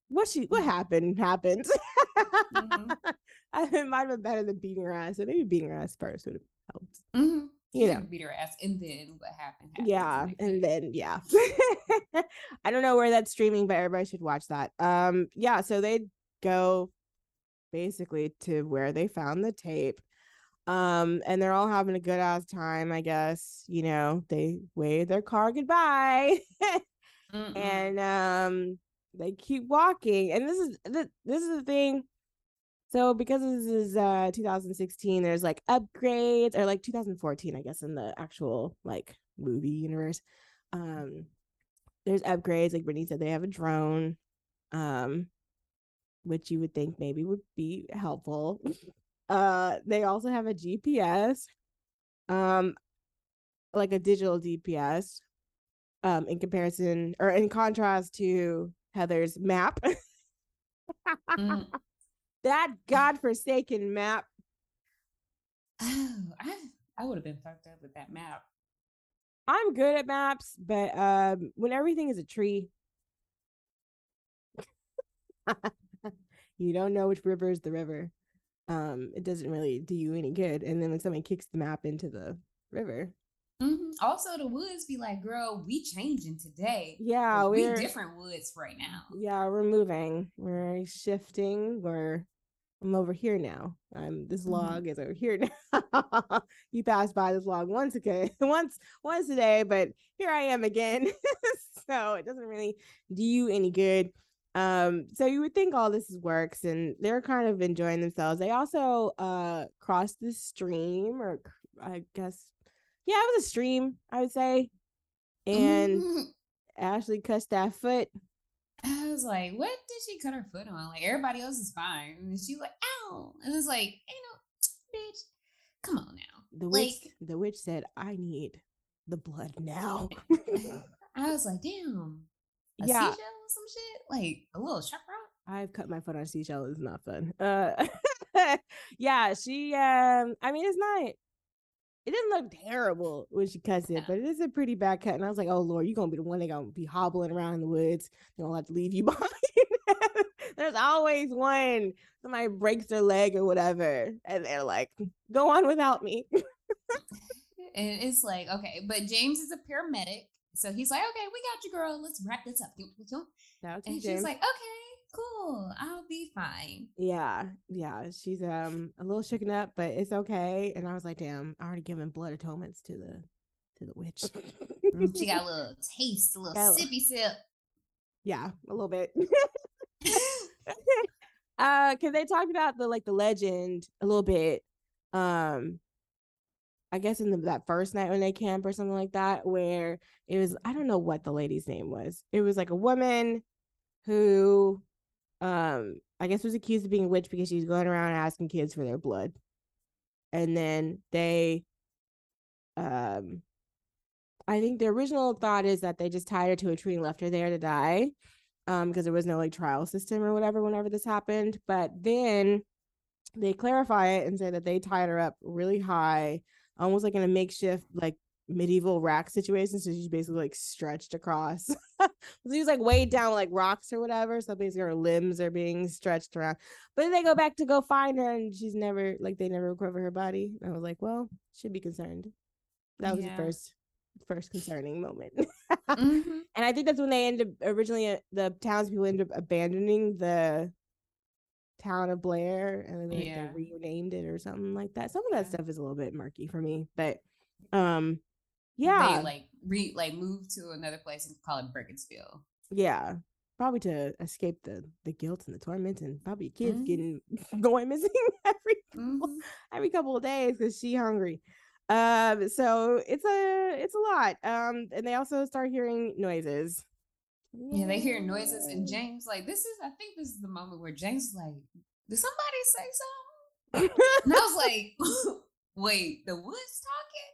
what she what Mhm. happened happened Mhm. I, it might have been better than beating her ass so maybe beating her ass first would have helped Mhm. you She know beat her ass, and then what happened? happens yeah and then yeah i don't know where that's streaming but everybody should watch that um yeah so they go basically to where they found the tape um and they're all having a good ass time i guess you know they wave their car goodbye and um they keep walking and this is th- this is the thing. So because this is uh 2016 there's like upgrades or like 2014 i guess in the actual like movie universe um there's upgrades like brittany said they have a drone um which you would think maybe would be helpful. Uh they also have a gps um like a digital gps um in comparison or in contrast to heather's map Mm. that godforsaken map Oh, I I would have been fucked up with that map. i'm good at maps but um when everything is a tree you don't know which river is the river um it doesn't really do you any good and then when somebody kicks the map into the river Mhm. Also, the woods be like, "Girl, we changing today. yeah Like, we we're different woods right now." yeah we're moving we're shifting we're i'm over here now i'm this Mhm. log is over here now you passed by this log once again once once a day but here i am again so it doesn't really do you any good um so you would think all this works and they're kind of enjoying themselves they also uh crossed the stream or i guess yeah it was a stream i would say and Mhm. ashley cussed that foot I was like, "What did she cut her foot on? Like everybody else is fine." And she like, "Ow!" And it's like, "You know, bitch, come on now." The witch, Like- the witch said, "I need the blood now." I was like, damn, a Yeah. seashell or some shit, like a little sharp rock. I've cut my foot on a seashell. It's not fun. Uh, yeah, she. Um, I mean, it's not. It didn't look terrible when she cuts it, but it is a pretty bad cut. And I was like, "Oh Lord, you're gonna be the one that gonna be hobbling around in the woods. They're gonna have to leave you behind." There's always one. Somebody breaks their leg or whatever, and they're like, "Go on without me." And it's like, okay, but James is a paramedic. So he's like, okay, we got you, girl. Let's wrap this up. Shout out to And she's like, okay, cool. I'll be fine. Yeah, yeah, she's um a little shaken up, but it's okay. And I was like, damn, I already given blood atonements to the to the witch. She got a little taste, a little Got a little- sippy sip. yeah, a little bit. uh, because they talked about the like the legend a little bit. Um, I guess in the, that first night when they camp or something like that, where it was I don't know what the lady's name was. It was like a woman who, um, I guess was accused of being a witch because she was going around asking kids for their blood, and then they, um. I think the original thought is that they just tied her to a tree and left her there to die um because there was no like trial system or whatever whenever this happened but then they clarify it and say that they tied her up really high almost like in a makeshift like medieval rack situation so she's basically like stretched across so she was like weighed down with, like rocks or whatever so basically her limbs are being stretched around but then they go back to go find her and she's never like they never recover her body i was like well should be concerned that was Yeah. the first first concerning moment Mhm. and I think that's when they ended up originally uh, the townspeople ended up abandoning the town of Blair and then they, Yeah. they renamed it or something like that. Some of that Yeah. stuff is a little bit murky for me, but um yeah, They like re like move to another place and call it Bergensville. yeah. Probably to escape the the guilt and the torment and probably kids Mhm. getting going missing every Mhm. every couple of days because she hungry. Um, so it's a it's a lot. Um, and they also start hearing noises. Yeah, they hear noises, and James like this is. I think this is the moment where James like, "Did somebody say something?" And I was like, "Wait, the woods talking?"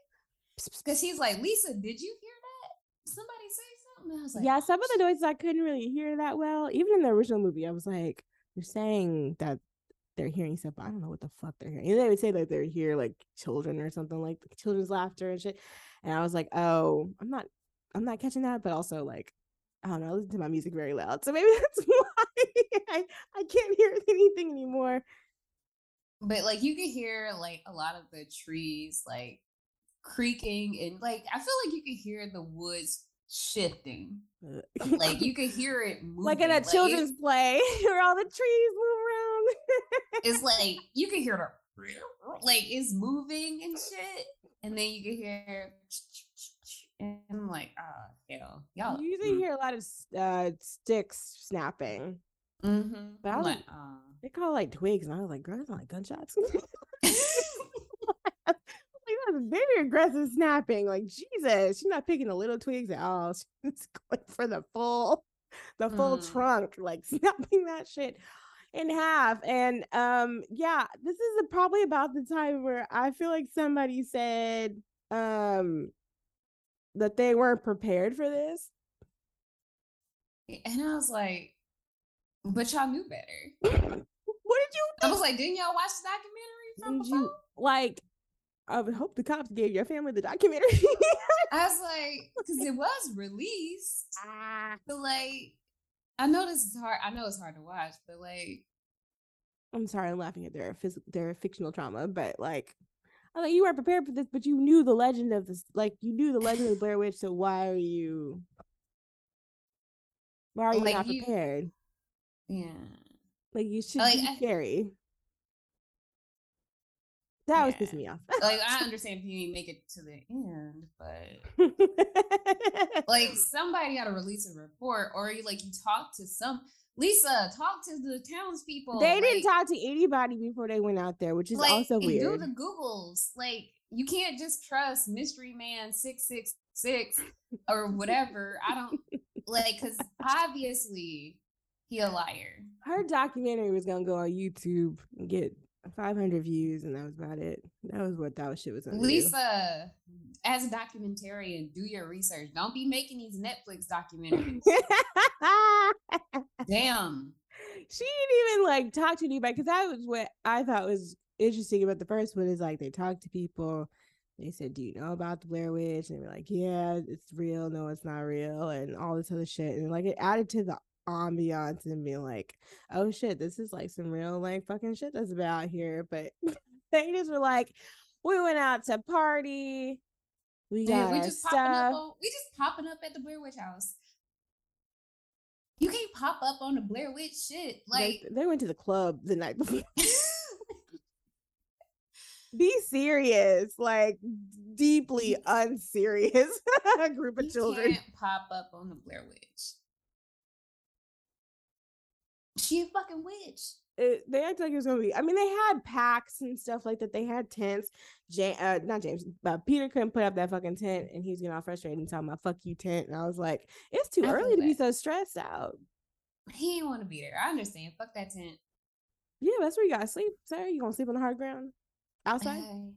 Because he's like, "Lisa, did you hear that? Somebody say something?" And I was like, yeah, some of the noises I couldn't really hear that well. Even in the original movie, I was like, they're saying that they're hearing stuff, but I don't know what the fuck they're hearing. And they would say that they're hear like children or something like children's laughter and shit. And I was like, oh, I'm not, I'm not catching that. But also like, I don't know, I listen to my music very loud, so maybe that's why I I can't hear anything anymore. But like you could hear like a lot of the trees like creaking and like I feel like you could hear the woods shifting. Uh, Like you could hear it moving. like in a it- children's play where all the trees move around. it's like you can hear the like it's moving and shit, and then you can hear and I'm like, ah, hell, y'all. you usually hear a lot of uh, sticks snapping. Mm-hmm. But I was- like, ah. They call it like twigs, and I was like, "Girl, that's not like gunshots." Very aggressive snapping. Like Jesus, she's not picking the little twigs at all. She's going for the full, the full Mm. trunk, like snapping that shit in half. And um, yeah, this is probably about the time where I feel like somebody said um that they weren't prepared for this. and I was like, but y'all knew better. what did you I was like, didn't y'all watch the documentary from Did before? you like? I would hope the cops gave your family the documentary. I was like, because it was released, ah, but like, I know this is hard. I know it's hard to watch, but like, I'm sorry, I'm laughing at their phys- their fictional trauma, but like, I like you weren't prepared for this, but you knew the legend of this. Like, you knew the legend of the Blair Witch, so why are you? Why are you Like, not you- prepared? yeah. Like, you should Like, be I- scary. That was Yeah. pissing me off. Like, I understand if you didn't make it to the end, but like somebody got to release a report or you like you talk to some Lisa, talk to the townspeople. they didn't talk to anybody before they went out there, which is like, also weird. Do the Googles. Like you can't just trust Mystery Man six six six or whatever. I don't like because obviously he a liar. her documentary was gonna go on YouTube and get 500 views, and that was about it. That was what that shit was gonna do. Lisa, as a documentarian, do your research. Don't be making these Netflix documentaries. Damn. she didn't even like talk to anybody because that was what I thought was interesting about the first one is like they talked to people. They said, "Do you know about the Blair Witch?" And they were like, "Yeah, it's real. No, it's not real," and all this other shit. And like it added to the ambiance and being like, "Oh shit, this is like some real like fucking shit that's about here." But they just were like, "We went out to party. We got we our just popping up stuff." we just popping up at the Blair Witch house. You can't pop up on the Blair Witch shit. Like they, they went to the club the night before. Be serious, like deeply unserious group of you children. can't pop up on the Blair Witch. She a fucking witch. It, they acted like it was gonna be. I mean, they had packs and stuff like that. They had tents. James, uh, not James, but Peter couldn't put up that fucking tent, and he was getting all frustrated and talking about "fuck you tent." And I was like, it's too I early to be so stressed out. He didn't want to be there. I understand. Fuck that tent. Yeah, that's where you gotta sleep, sir. You gonna sleep on the hard ground outside Hey.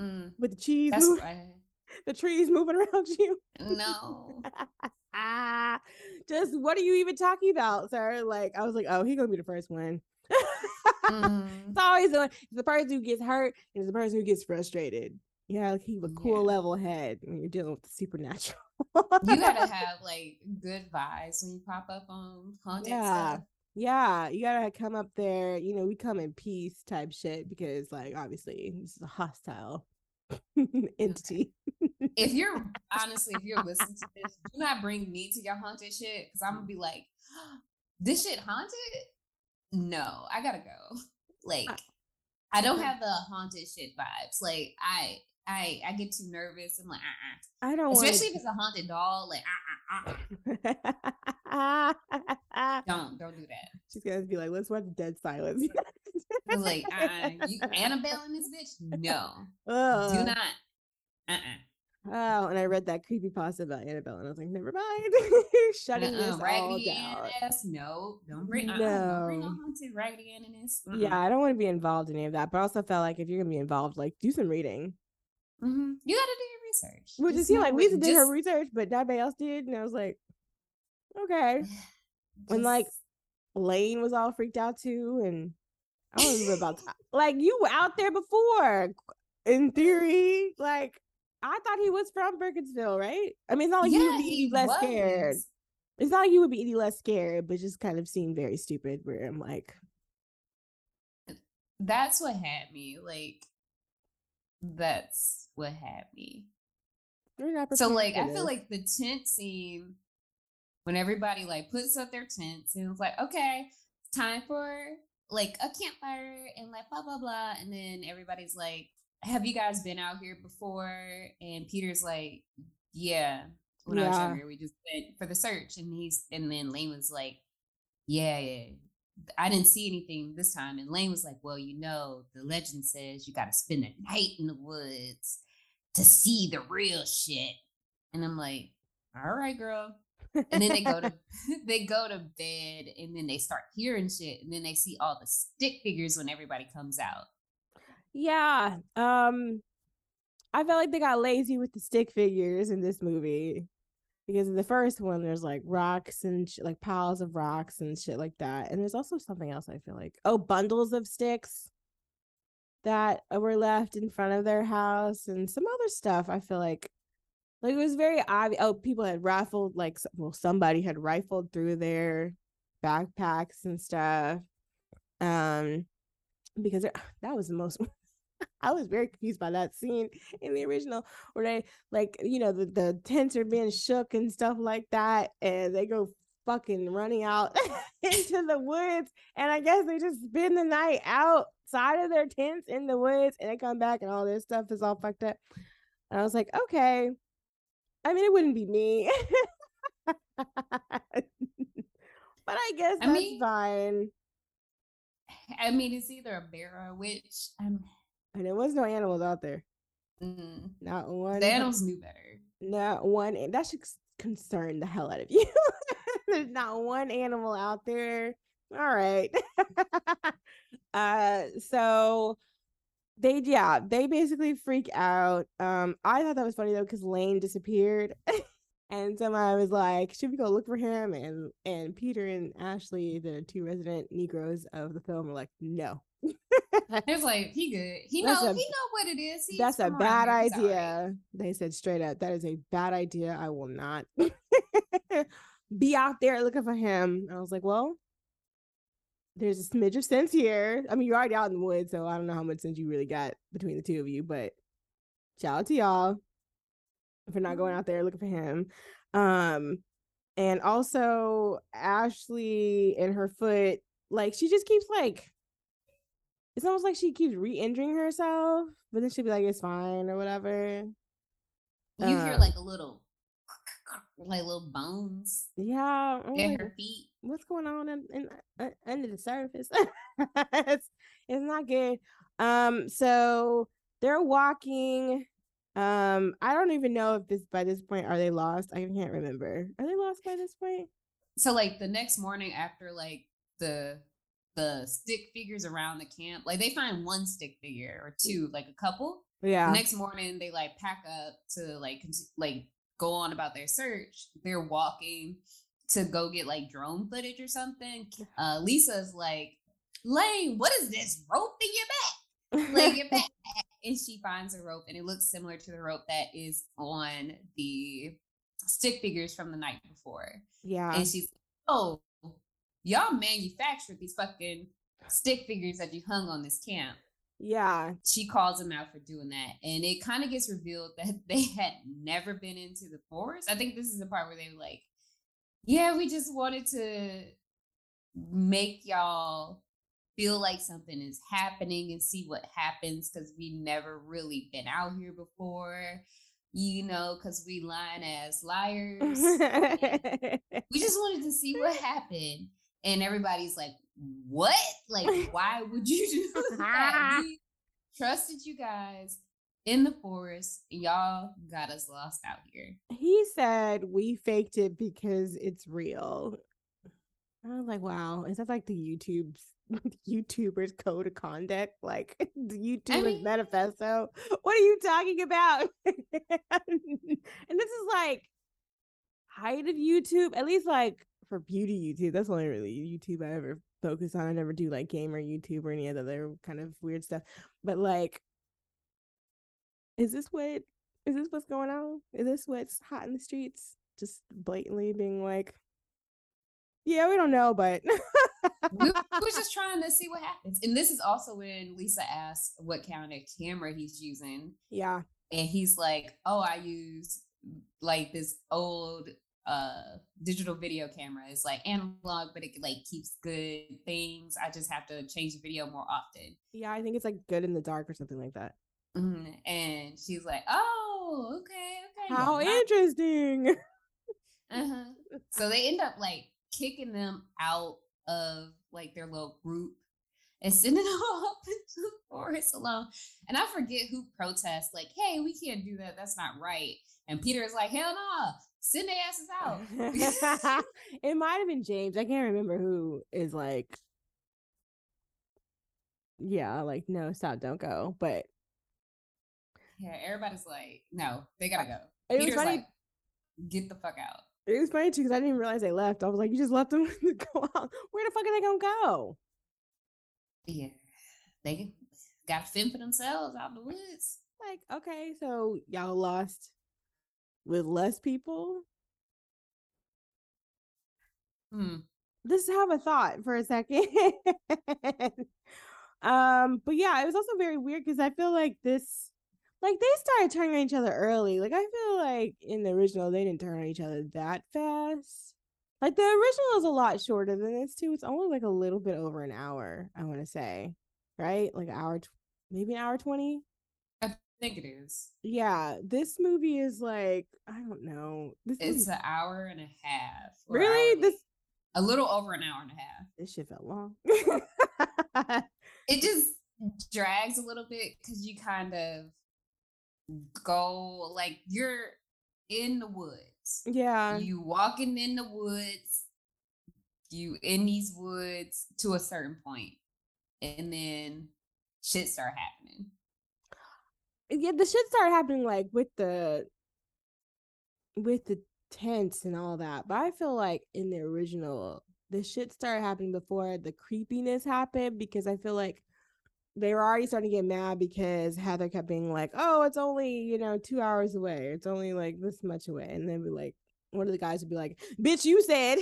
Mm, with the cheese, that's move- right. the trees moving around you. No. ah, just what are you even talking about, sir? Like, I was like, oh, he gonna be the first one. Mm, It's always the, it's the person who gets hurt and the person who gets frustrated. You gotta keep a cool Yeah. level head when you're dealing with the supernatural. you gotta have like good vibes when you pop up on haunted yeah. stuff. Yeah, you gotta come up there. You know, we come in peace type shit because, like, obviously, this is a hostile entity. If you're honestly, if you're listening to this, do not bring me to your haunted shit because I'm gonna be like, this shit haunted? No, I gotta go. Like, I don't have the haunted shit vibes. Like, I I I get too nervous. I'm like, uh-uh. I don't Especially if it's a haunted doll, like uh, uh, uh, want. don't don't do that. She's gonna be like, "Let's watch Dead Silence." I'm like, uh, you Annabelle in this bitch? No, oh. do not. Uh-uh. Oh, and I read that creepy pasta about Annabelle, and I was like, "Never mind." Shutting Uh-uh. this all down. ass. No, don't bring. Uh-uh. Don't bring no No. haunted Raggedy in this. Yeah, I don't want to be involved in any of that, but I also felt like if you're gonna be involved, like do some reading. Hmm You got to do your research. Which Just is seemed know like Lisa did her research, but nobody else did, and I was like, okay. And like Lane was all freaked out too, and I don't remember about that. Like you were out there before, in theory. Like I thought he was from Burkittsville, right? I mean, it's not like you would be he less scared. It's not like you would be any less scared, but just kind of seemed very stupid. Where I'm like, That's what had me. Like, that's what had me. So like I feel like the tent scene when everybody like puts up their tents and it's like, okay, it's time for like a campfire and like blah blah blah. And then everybody's like, Have you guys been out here before? And Peter's like, Yeah. When I was younger, we just went for the search. And he's and then Lane was like, Yeah, yeah. I didn't see anything this time. And Lane was like, Well, you know, the legend says you gotta spend a night in the woods to see the real shit. And I'm like, all right, girl. And then they go to they go to bed and then they start hearing shit and then they see all the stick figures when everybody comes out. Yeah. Um I felt like they got lazy with the stick figures in this movie. Because in the first one there's like rocks and sh- like piles of rocks and shit like that. And there's also something else I feel like. Oh, bundles of sticks that were left in front of their house and some other stuff. I feel like like it was very obvious. Oh, people had rifled like well somebody had rifled through their backpacks and stuff. Um because that was the most I was very confused by that scene in the original where they like, you know, the, the tents are being shook and stuff like that, and they go fucking running out into the woods. And I guess they just spend the night outside of their tents in the woods and they come back and all their stuff is all fucked up. And I was like, okay. I mean, it wouldn't be me. but I guess I that's mean, fine. I mean, it's either a bear or a witch. I'm And there was no animals out there. mm, Not one. the animals knew better. Not one. That should concern the hell out of you. There's not one animal out there. All right. uh, so they yeah they basically freak out um i thought that was funny though because lane disappeared and somebody was like should we go look for him and and peter and ashley the two resident negroes of the film were like no It's like he good. He That's know a- he know what it is. He's that's a bad around here. He's idea. They said straight up that is a bad idea. I will not be out there looking for him. I was like well there's a smidge of sense here. I mean you're already out in the woods so i don't know how much sense you really got between the two of you but shout out to y'all for not going out there looking for him. Um and also ashley and her foot like she just keeps like it's almost like she keeps re-injuring herself but then she'll be like it's fine or whatever. You hear Uh, like a little like little bones yeah in like, her feet. what's going on in, in, uh, under the surface? It's, it's not good. Um so they're walking. Um i don't even know if this by this point are they lost? I can't remember. Are they lost by this point? So like the next morning after like the the stick figures around the camp, like they find one stick figure or two, like a couple. yeah The next morning they like pack up to like conti- like go on about their search. They're walking to go get like drone footage or something. Uh Lisa's like, Lane, what is this rope in your back? Like your back. And she finds a rope and it looks similar to the rope that is on the stick figures from the night before. yeah And she's oh, y'all manufactured these fucking stick figures that you hung on this camp. Yeah. She calls him out for doing that and it kind of gets revealed that they had never been into the forest. I think this is the part where they were like yeah we just wanted to make y'all feel like something is happening and see what happens because we never really been out here before you know because we lying as liars. We just wanted to see what happened. And everybody's like, what? Like, why would you do that? We trusted you guys in the forest. Y'all got us lost out here. he said we faked it because it's real i was like wow is that like the youtube's YouTubers code of conduct, like the YouTubers mean- manifesto. What are you talking about? and this is like height of YouTube, at least like for beauty YouTube. That's the only really YouTube I ever focus on. I never do like gamer YouTube or any other kind of weird stuff. But like, is this what is this what's going on? Is this what's hot in the streets? Just blatantly being like, yeah, we don't know, but we, we was just trying to see what happens. And this is also when Lisa asks what kind of camera he's using. yeah, And he's like, Oh, I use like this old uh digital video camera. It's like analog, but it like keeps good things. I just have to change the video more often. yeah, I think it's like good in the dark or something like that. Mhm. And she's like, "Oh, okay, okay." How interesting. uh-huh. So they end up like kicking them out of like their little group and sending them off into the forest alone. And I forget who protests, like, "Hey, we can't do that. That's not right." And Peter is like, "Hell no, send their asses out." it might have been James. I can't remember who is like, yeah, like no, stop, don't go. But yeah, everybody's like, "No, they gotta go." it was funny. like, "Get the fuck out." it was funny too because I didn't realize they left. I was like, you just left them to go out. Where the fuck are they gonna go? Yeah, they got to fend for themselves out in the woods. Like, okay, so y'all lost with less people. Hmm. Just have a thought for a second. um, but yeah, it was also very weird because I feel like this, like they started turning on each other early. Like I feel like in the original they didn't turn on each other that fast. Like the original is a lot shorter than this too. It's only like a little bit over an hour. I want to say, right? Like an hour, maybe an hour twenty. I think it is. Yeah, this movie is like I don't know. This It's an hour and a half. really hourly. this a little over an hour and a half. this shit felt long. It just drags a little bit because you kind of go like you're in the woods. yeah, You walking in the woods. You in these woods to a certain point, and then shit start happening. Yeah, the shit started happening like with the with the tents and all that. But I feel like in the original, the shit started happening before the creepiness happened because I feel like they were already starting to get mad because Heather kept being like, "Oh, it's only you know two hours away. It's only like this much away," and then be like, one of the guys would be like, "Bitch, you said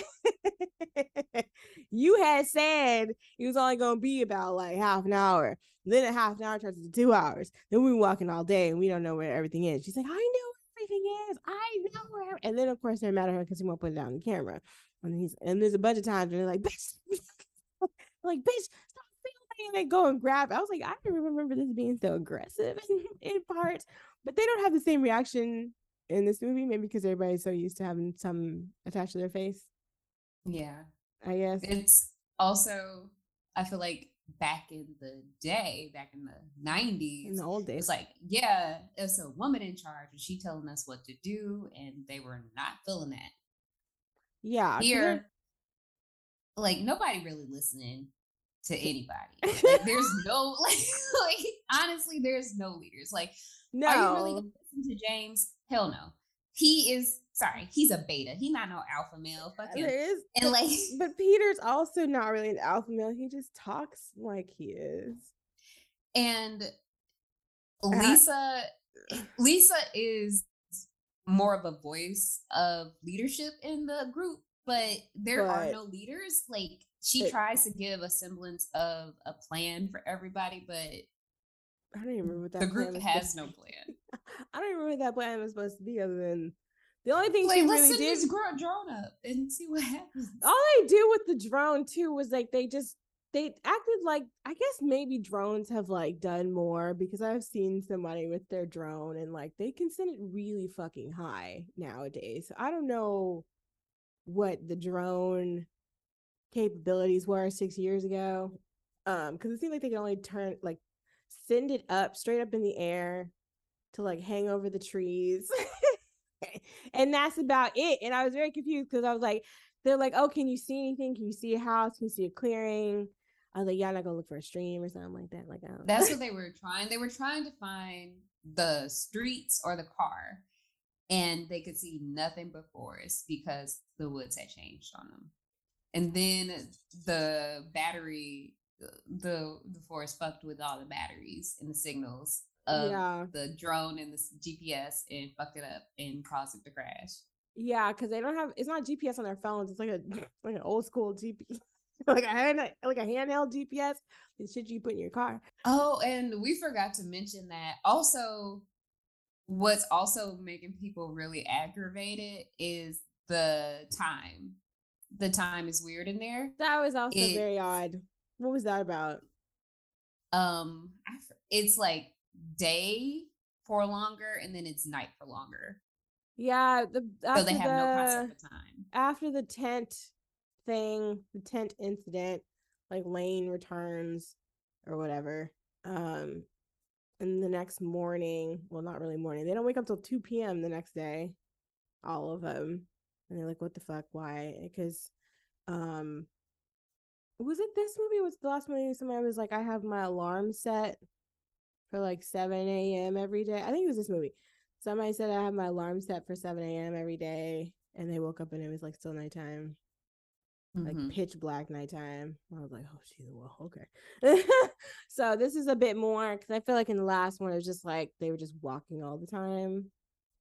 you had said it was only gonna be about like half an hour. Then a half an hour turns into two hours. Then we walking all day and we don't know where everything is." She's like, "I know where everything is. I know where." And then of course they're mad at her because he won't put it down on the camera. And he's and there's a bunch of times where they're like, "Bitch." like, bitch, stop and they go and grab. I was like, I don't remember this being so aggressive in, in parts, but they don't have the same reaction in this movie, maybe because everybody's so used to having some attached to their face. Yeah. I guess. It's also, I feel like back in the day, back in the 90s, in the old days. It's like, yeah, it's a woman in charge and she telling us what to do, and they were not feeling that. Yeah. Here, like nobody really listening to anybody. Like, there's no like, like honestly, there's no leaders. Like, no. are you really gonna listen to James? Hell no. He is sorry, he's a beta. He's not no alpha male. Fuck him. Is, and like but Peter's also not really an alpha male. He just talks like he is. And uh, Lisa Lisa is more of a voice of leadership in the group, but there but, are no leaders. Like she tries to give a semblance of a plan for everybody, but I don't even remember what that the group has no plan. I don't even remember what that plan was supposed to be, other than the only thing Wait, she really did. this drone up and see what happens. All they do with the drone too was like they just they acted like I guess maybe drones have like done more because I've seen somebody with their drone and like they can send it really fucking high nowadays. I don't know what the drone capabilities were six years ago. Um, because it seemed like they could only turn like send it up straight up in the air to like hang over the trees. and that's about it. And I was very confused because I was like, they're like, oh, can you see anything? Can you see a house? Can you see a clearing? I was like, y'all not gonna look for a stream or something like that. Like, I that's what they were trying. They were trying to find the streets or the car, and they could see nothing but forest because the woods had changed on them and then the battery the the forest fucked with all the batteries and the signals of yeah. the drone and the GPS and fucked it up and caused it to crash. Yeah, because they don't have it's not GPS on their phones. It's like a like an old school GPS, like a hand like a handheld GPS. The shit you put in your car. Oh, and we forgot to mention that also. What's also making people really aggravated is the time the time is weird in there. That was also it, very odd. What was that about? Um, it's like day for longer, and then it's night for longer. Yeah, the so they have the, no concept of time after the tent thing, the tent incident. Like Lane returns or whatever. Um, and the next morning, well, not really morning. They don't wake up till two p.m. the next day. All of them and they're like, "What the fuck? Why?" Because, um, was it this movie? Was the last movie somebody was like, "I have my alarm set for like seven a.m. every day." I think it was this movie. Somebody said I have my alarm set for seven a.m. every day, and they woke up and it was like still nighttime, mm-hmm. like pitch black nighttime. I was like, "Oh, she's well, okay." so this is a bit more because I feel like in the last one it was just like they were just walking all the time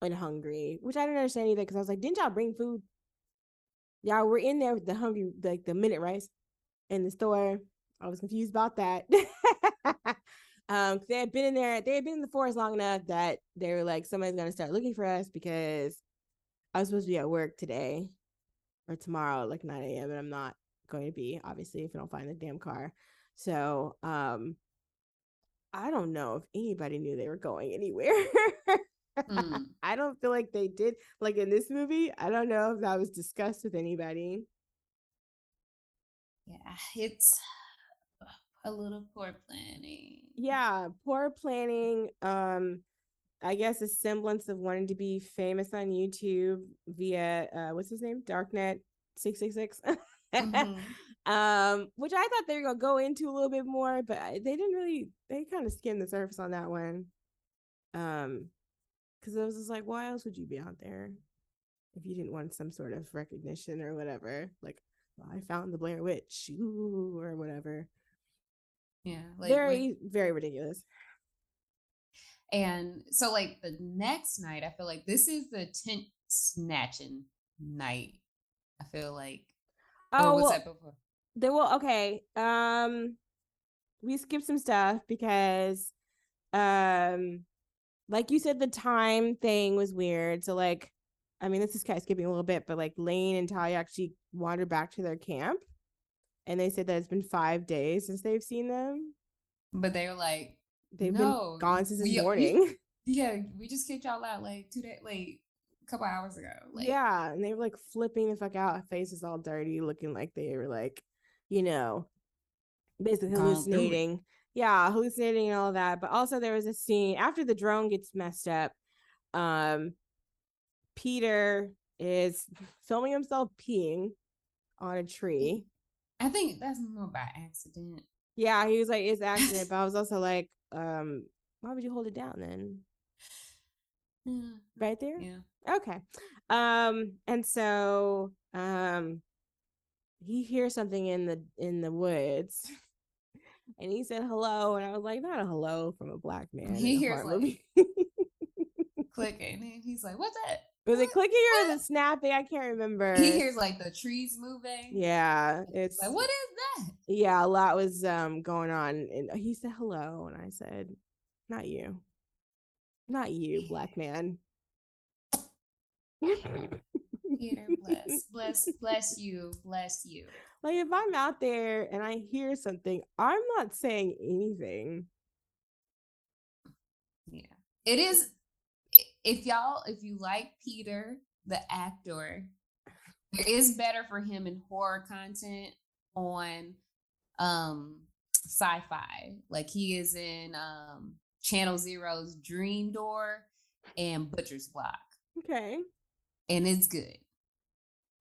and hungry, which I didn't understand either because I was like, didn't y'all bring food? Y'all were in there with the hungry, like the minute rice in the store. I was confused about that. um, they had been in there, they had been in the forest long enough that they were like, somebody's gonna start looking for us because I was supposed to be at work today or tomorrow, like 9 a.m. and I'm not going to be, obviously, if I don't find the damn car. So um I don't know if anybody knew they were going anywhere. Mm. I don't feel like they did. Like in this movie, I don't know if that was discussed with anybody. Yeah, it's a little poor planning. Yeah, poor planning. Um, I guess a semblance of wanting to be famous on YouTube via uh, what's his name, Darknet six six six. Mm-hmm. Um, which I thought they were gonna go into a little bit more, but they didn't really. They kind of skimmed the surface on that one. Um, because I was just like, why else would you be out there if you didn't want some sort of recognition or whatever? Like, I found the Blair Witch, ooh, or whatever. Yeah. Like very, very ridiculous. And so, like the next night, I feel like this is the tent snatching night. I feel like. Oh, was well, that before? there will okay. Um, we skipped some stuff because, um, like you said, the time thing was weird. So, like, I mean, this is kind of skipping a little bit, but like Lane and Talia actually wandered back to their camp, and they said that it's been five days since they've seen them. But they were like, They've No, been gone since this we- we- morning. "Yeah, we just kicked y'all out like two days, like a couple hours ago." Like, yeah, and they were like flipping the fuck out, faces all dirty, looking like they were like, you know, basically Gone through it. hallucinating. Yeah, hallucinating and all that. But also there was a scene after the drone gets messed up. Um, Peter is filming himself peeing on a tree. I think that's more by accident. Yeah, he was like, it's accident, but I was also like, um, why would you hold it down then? Yeah. Right there? Yeah. Okay. Um and so um he hears something in the in the woods and he said hello and I was like not a hello from a black man. He hears, like, and he's like, "What's that?" Was it clicking or what?" the snapping? I can't remember. He hears like the trees moving. yeah, it's like, "What is that?" yeah, a lot was um going on and he said hello and I said, Not you. Not you, black man. Peter, bless, bless, bless you, bless you. Like if I'm out there and I hear something, I'm not saying anything. Yeah. It is if y'all if you like Peter, the actor, it is better for him in horror content on um sci-fi. Like he is in um Channel Zero's Dream Door and Butcher's Block. Okay. And it's good.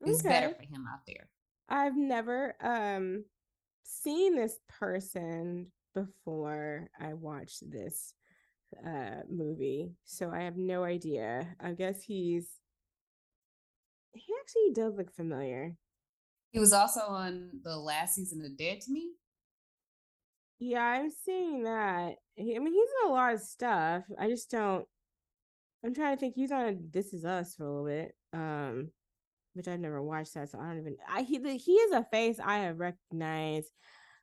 It's better for him out there. I've never um seen this person before I watched this uh movie. So I have no idea. I guess he's he actually does look familiar. He was also on the last season of Dead to Me. Yeah, I'm seeing that. He, I mean, he's in a lot of stuff. I just don't. I'm trying to think. He's on This Is Us for a little bit, um, which I've never watched that, so I don't even. I he he is a face I have recognized,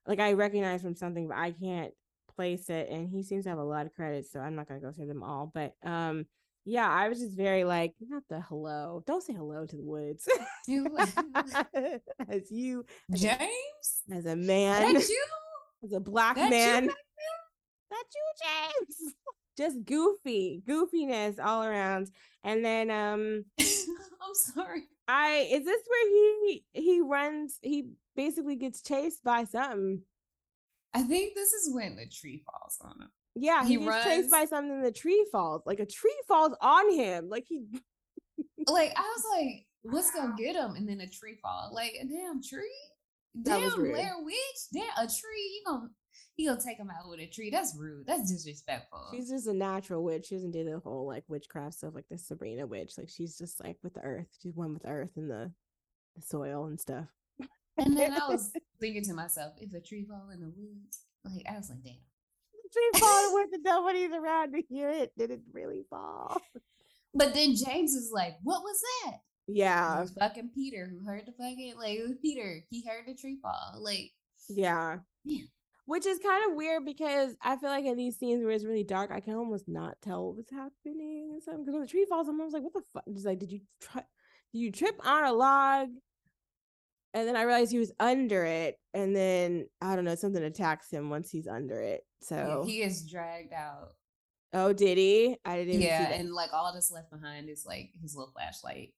like I recognize from something, but I can't place it. And he seems to have a lot of credits, so I'm not gonna go through them all. But um, yeah, I was just very like, not the hello. Don't say hello to the woods. Was as you, James? as a man, That's you? as a black That man. That's you, James. Just goofy, goofiness all around. And then um I'm sorry. I is this where he he runs he basically gets chased by something. I think this is when the tree falls on him. Yeah, he, He gets chased by something the tree falls. Like a tree falls on him. Like he Like I was like, let's go get him, and then a tree fall. Like a damn tree, That damn. Blair Witch, damn a tree. You gonna he gonna take him out with a tree? That's rude. That's disrespectful. she's just a natural witch. She doesn't do the whole like witchcraft stuff like the Sabrina witch. Like she's just like with the earth. She's one with the earth and the, the soil and stuff. And then I was thinking to myself, if a tree fall in the woods, like I was like, damn. The tree falling with the nobody's around to hear it. Did it really fall? But then James is like, what was that? It Yeah. was fucking Peter who heard the fucking like it was Peter. He heard the tree fall. Like Yeah. Yeah. Which is kind of weird because I feel like in these scenes where it's really dark, I can almost not tell what's happening and something. Because when the tree falls, I'm always like, "What the fuck?" Just like, did you try? Did you trip on a log? And then I realized he was under it, and then I don't know, something attacks him once he's under it. yeah, So, he is dragged out. oh, did he? I didn't. Even see Yeah, and like all that's left behind is like his little flashlight.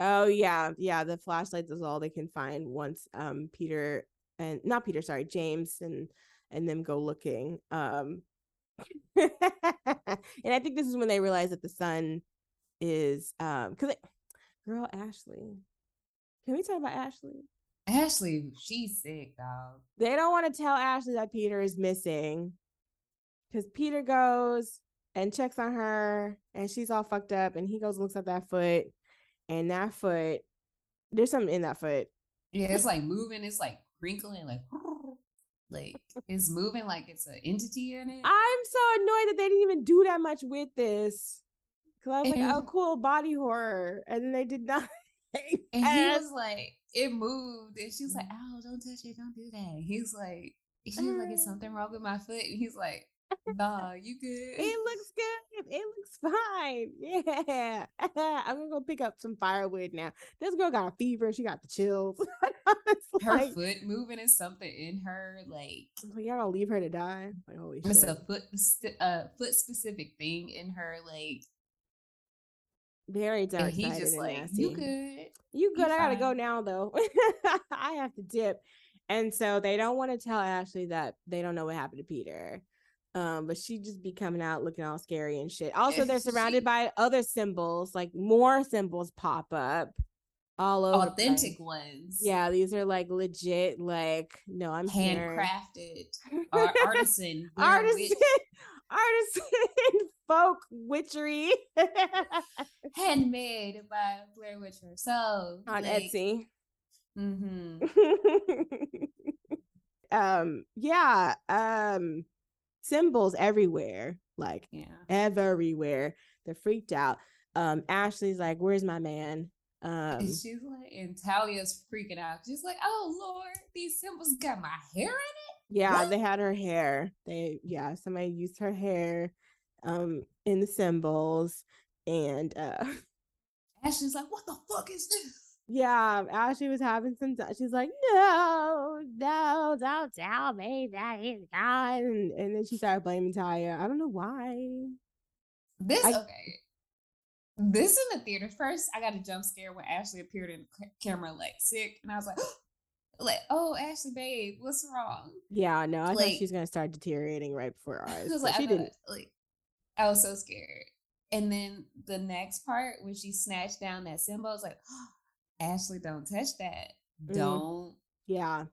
Oh yeah, yeah. The flashlights is all they can find once um Peter and not Peter, sorry, James and and them go looking. Um and I think this is when they realize that the sun is um because girl Ashley. Can we talk about Ashley? Ashley, she's sick, dog. They don't want to tell Ashley that Peter is missing. Because Peter goes and checks on her, and she's all fucked up. And he goes and looks at that foot, and that foot, there's something in that foot. Yeah, it's like moving. It's like wrinkling, like like it's moving like it's an entity in it. I'm so annoyed that they didn't even do that much with this. Cause I was like, oh, cool body horror, and they did not. And he was like, it moved, and she was like, "Ow, don't touch it, don't do that." He's like, she was like, "Is something wrong with my foot?" And he's like, "Nah, you good." It looks good. It looks fine. Yeah. I'm gonna go pick up some firewood now. This girl got a fever. She got the chills. Her like, foot moving is something in her, like like, y'all gonna leave her to die? Like, holy it's shit. a foot, st- uh, foot specific thing in her, like. Very dark. And he's just like, "You good?" You good? I gotta go now though. I have to dip. And so they don't want to tell Ashley that they don't know what happened to Peter. Um, but she just be coming out looking all scary and shit. Also, they're surrounded She- by other symbols, like more symbols pop up all over. the. Authentic ones, Yeah, these are like legit, like, no, I'm here. handcrafted, ar- artisan, Artisan, artisan folk witchery. Handmade by Blair Witch herself on like, Etsy. hmm um yeah um symbols everywhere like Yeah, everywhere. They're freaked out. Um ashley's like where's my man? Um and she's like, and Talia's freaking out. She's like, "Oh Lord, these symbols got my hair in it. yeah what? they had her hair. They yeah somebody used her hair um in the symbols and uh it." Ashley's like, "What the fuck is this?" yeah ashley was having some t- she's like no no don't tell me that he's gone and, and then she started blaming talia i don't know why This I- okay. This in the theater first. I got a jump scare when Ashley appeared in the ca- camera like sick, and I was like, like, oh Ashley, babe, what's wrong? Yeah, no, I thought Like- she was gonna start deteriorating right before our I eyes. like, she didn't. thought, like, I was so scared. And then the next part when she snatched down that symbol, I was like, Ashley, don't touch that. Mm. Don't, Yeah.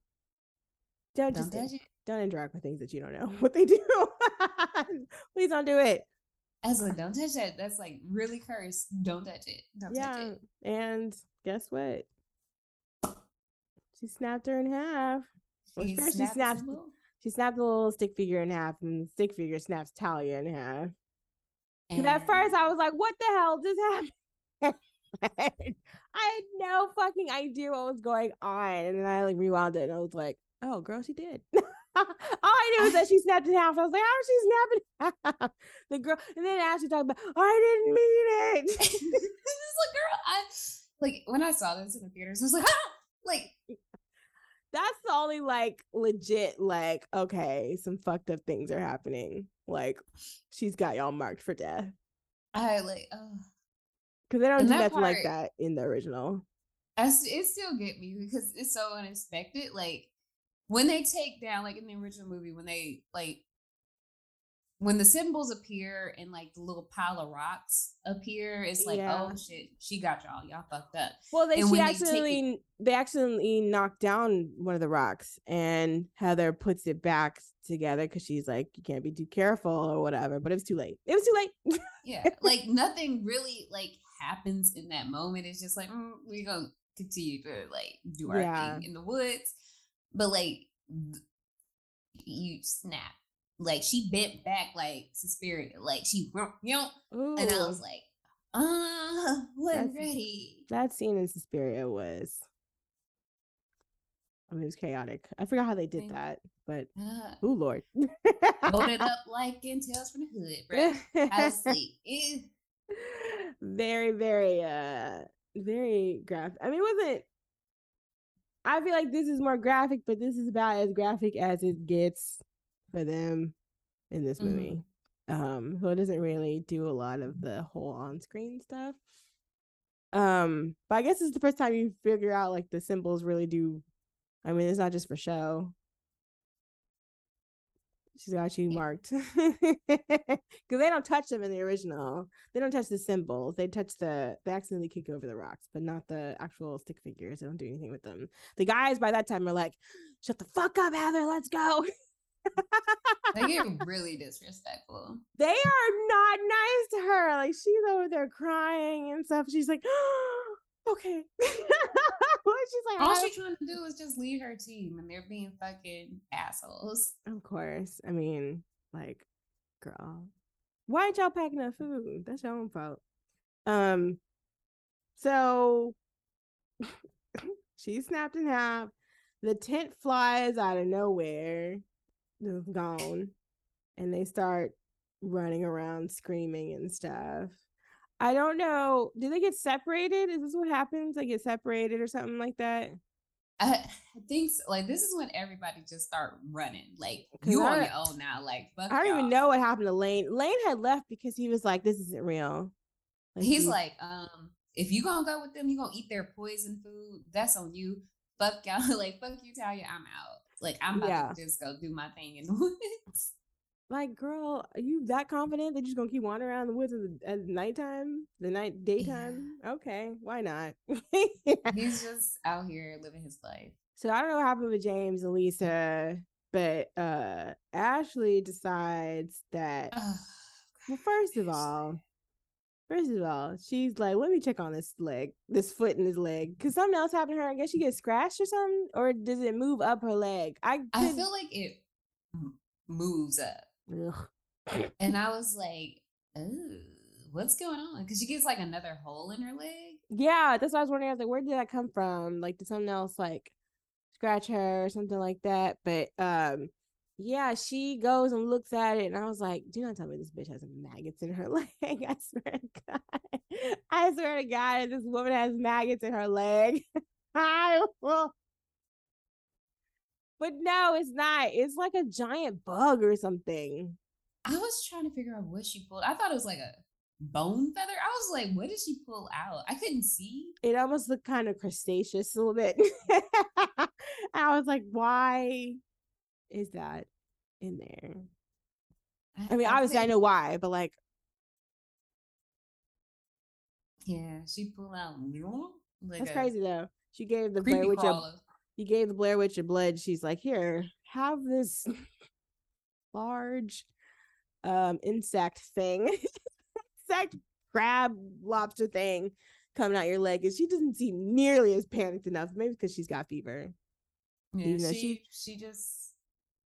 Don't don't just touch it. don't interact with things that you don't know what they do. Please don't do it. I was like, don't touch that. That's like really cursed. Don't touch it. Don't touch Yeah. it. And guess what? She snapped her in half. Well, She snapped She snapped the little stick figure in half, and the stick figure snaps Talia in half. And at first, I was like, "What the hell just happened?" I had no fucking idea what was going on, and then I like rewound it, and I was like, "Oh, girl, she did." All I knew was that she snapped in half. I was like, "How did she snap half?" The girl, and then Ashley talked about, "I didn't mean it. this is like, girl, I like when I saw this in the theaters, I was like, ah! like That's the only like legit, like, okay, some fucked up things are happening. Like, she's got y'all marked for death I like, oh, because they don't And do that nothing like that in the original. I it still get me because it's so unexpected. Like when they take down, like in the original movie, when they like when the symbols appear and like the little pile of rocks appear, it's like, Yeah. oh shit, she got y'all, y'all fucked up. Well, they And she when they it- actually they accidentally knocked down one of the rocks, and Heather puts it back together because she's like, "You can't be too careful" or whatever. But it was too late. It was too late. Yeah, like nothing really like happens in that moment. It's just like mm, we're gonna continue to like do our Yeah. thing in the woods, but like you snap. Like she bent back like Suspiria, like she, you know, Ooh, and I was like, uh, wasn't That's- ready. that scene in Suspiria was. I mean, it was chaotic. I forgot how they did that, but Uh, oh lord. it up like in Tales from the Hood, bro. I was eh. very very uh very graphic i mean it wasn't i feel like this is more graphic but this is about as graphic as it gets for them in this Mhm. movie um so it doesn't really do a lot of the whole on-screen stuff. Um but i guess it's the first time you figure out like the symbols really do i mean it's not just for show. She's got you marked. Because they don't touch them in the original. They don't touch the symbols. They touch the they accidentally kick over the rocks but not the actual stick figures. They don't do anything with them. The guys by that time are like shut the fuck up heather let's go They get really disrespectful. they are not nice to her. Like she's over there crying and stuff. She's like, okay. she's like, All she's trying to do is just lead her team, and they're being fucking assholes. of course. I mean, like, girl, why ain't y'all packing up food? That's your own fault. Um, so she snapped in half. The tent flies out of nowhere, just gone, and they start running around screaming and stuff. I don't know. Do they get separated? Is this what happens? They get separated or something like that? I, think so. like this is when everybody just start running. Like you on I- your own now. Like fuck I don't even y'all. know what happened to Lane. Lane had left because he was like, "This isn't real." He's he- like, um, if you gonna go with them, you gonna eat their poison food. That's on you. Fuck y'all. Like fuck you, Talia. I'm out. Like I'm about Yeah. to just go do my thing in the woods. like, girl, are you that confident that you're just gonna keep wandering around the woods at, the, at nighttime, the night daytime? Okay, why not? He's just out here living his life. so I don't know what happened with James and Lisa, but uh Ashley decides that well, first of all, first of all, she's like, let me check on this leg, this foot in his leg, because something else happened to her. I guess she gets scratched or something, or does it move up her leg? I I couldn't- feel like it moves up. Ugh. And I was like, oh, what's going on? Because she gets like another hole in her leg. Yeah, that's what I was wondering. I was like, where did that come from? Like, did something else like scratch her or something like that? But um, yeah, she goes and looks at it, and I was like, do not tell me this bitch has maggots in her leg. I swear to God, I swear to God, this woman has maggots in her leg. I will. But no, it's not. It's like a giant bug or something. I was trying to figure out what she pulled. I thought it was like a bone feather. I was like, what did she pull out? I couldn't see. it almost looked kind of crustaceous a little bit. I was like, why is that in there? I mean, obviously I know why, but like, Yeah, she pulled out. Like that's crazy though. She gave the Blair Witch a, you gave the Blair Witch a blood. She's like, here, have this large um insect thing, insect crab lobster thing coming out your leg, and she doesn't seem nearly as panicked enough. Maybe because she's got fever. Yeah, she, she- she just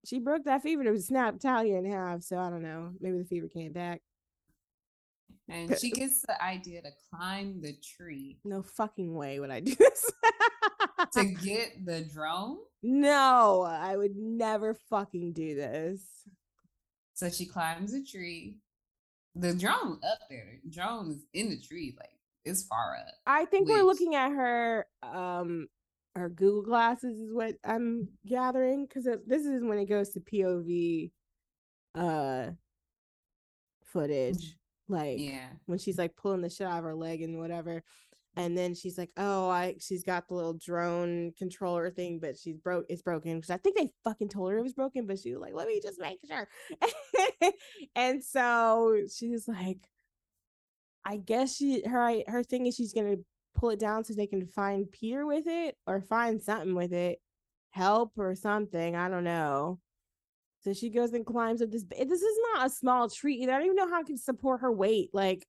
she broke that fever to snap Talia in half. So I don't know. Maybe the fever came back. and she gets the idea to climb the tree No fucking way would I do this. to get the drone. no, I would never fucking do this. So she climbs a tree. The drone up there. The drone is in the tree, like it's far up. I think we're looking at her um her Google glasses is what I'm gathering because this is when it goes to POV uh footage. Like Yeah. when she's like pulling the shit out of her leg and whatever. And then she's like, "Oh, I she's got the little drone controller thing, but she's broke. It's broken." Because I think they fucking told her it was broken, but she was like, "Let me just make sure." and so she's like, "I guess she her her thing is she's gonna pull it down so they can find Peter with it or find something with it, help or something. I don't know." So she goes and climbs up this. This is not a small tree either. I don't even know how it can support her weight. Like,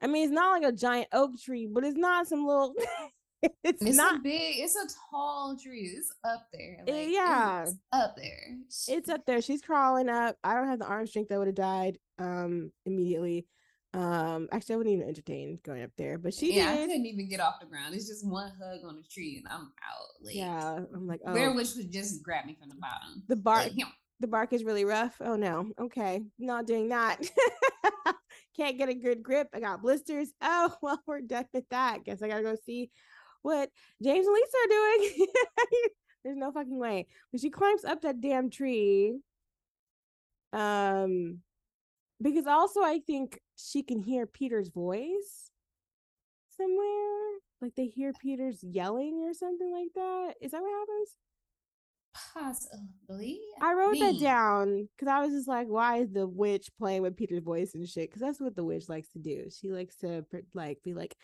I mean, it's not like a giant oak tree, but it's not some little. it's, It's not. big, it's a tall tree. It's up there. Eh, Like, yeah. Up there. It's up there. She's crawling up. I don't have the arm strength. I would have died um immediately. Um, actually, I wouldn't even entertain going up there, but she yeah, I did. couldn't even get off the ground. It's just one hug on the tree and I'm out. Like, Yeah, I'm like, oh, Witch would just grab me from the bottom. the bark. Like, the bark is really rough. Oh no. Okay. Not doing that. Can't get a good grip. I got blisters. Oh, well, we're done with that. Guess I gotta go see what James and Lisa are doing. There's no fucking way. But she climbs up that damn tree. Um because also I think she can hear Peter's voice somewhere. Like they hear Peter's yelling or something like that. Is that what happens? Possibly. I wrote that down because I was just like, why is the witch playing with Peter's voice and shit? Because that's what the witch likes to do. She likes to like be like,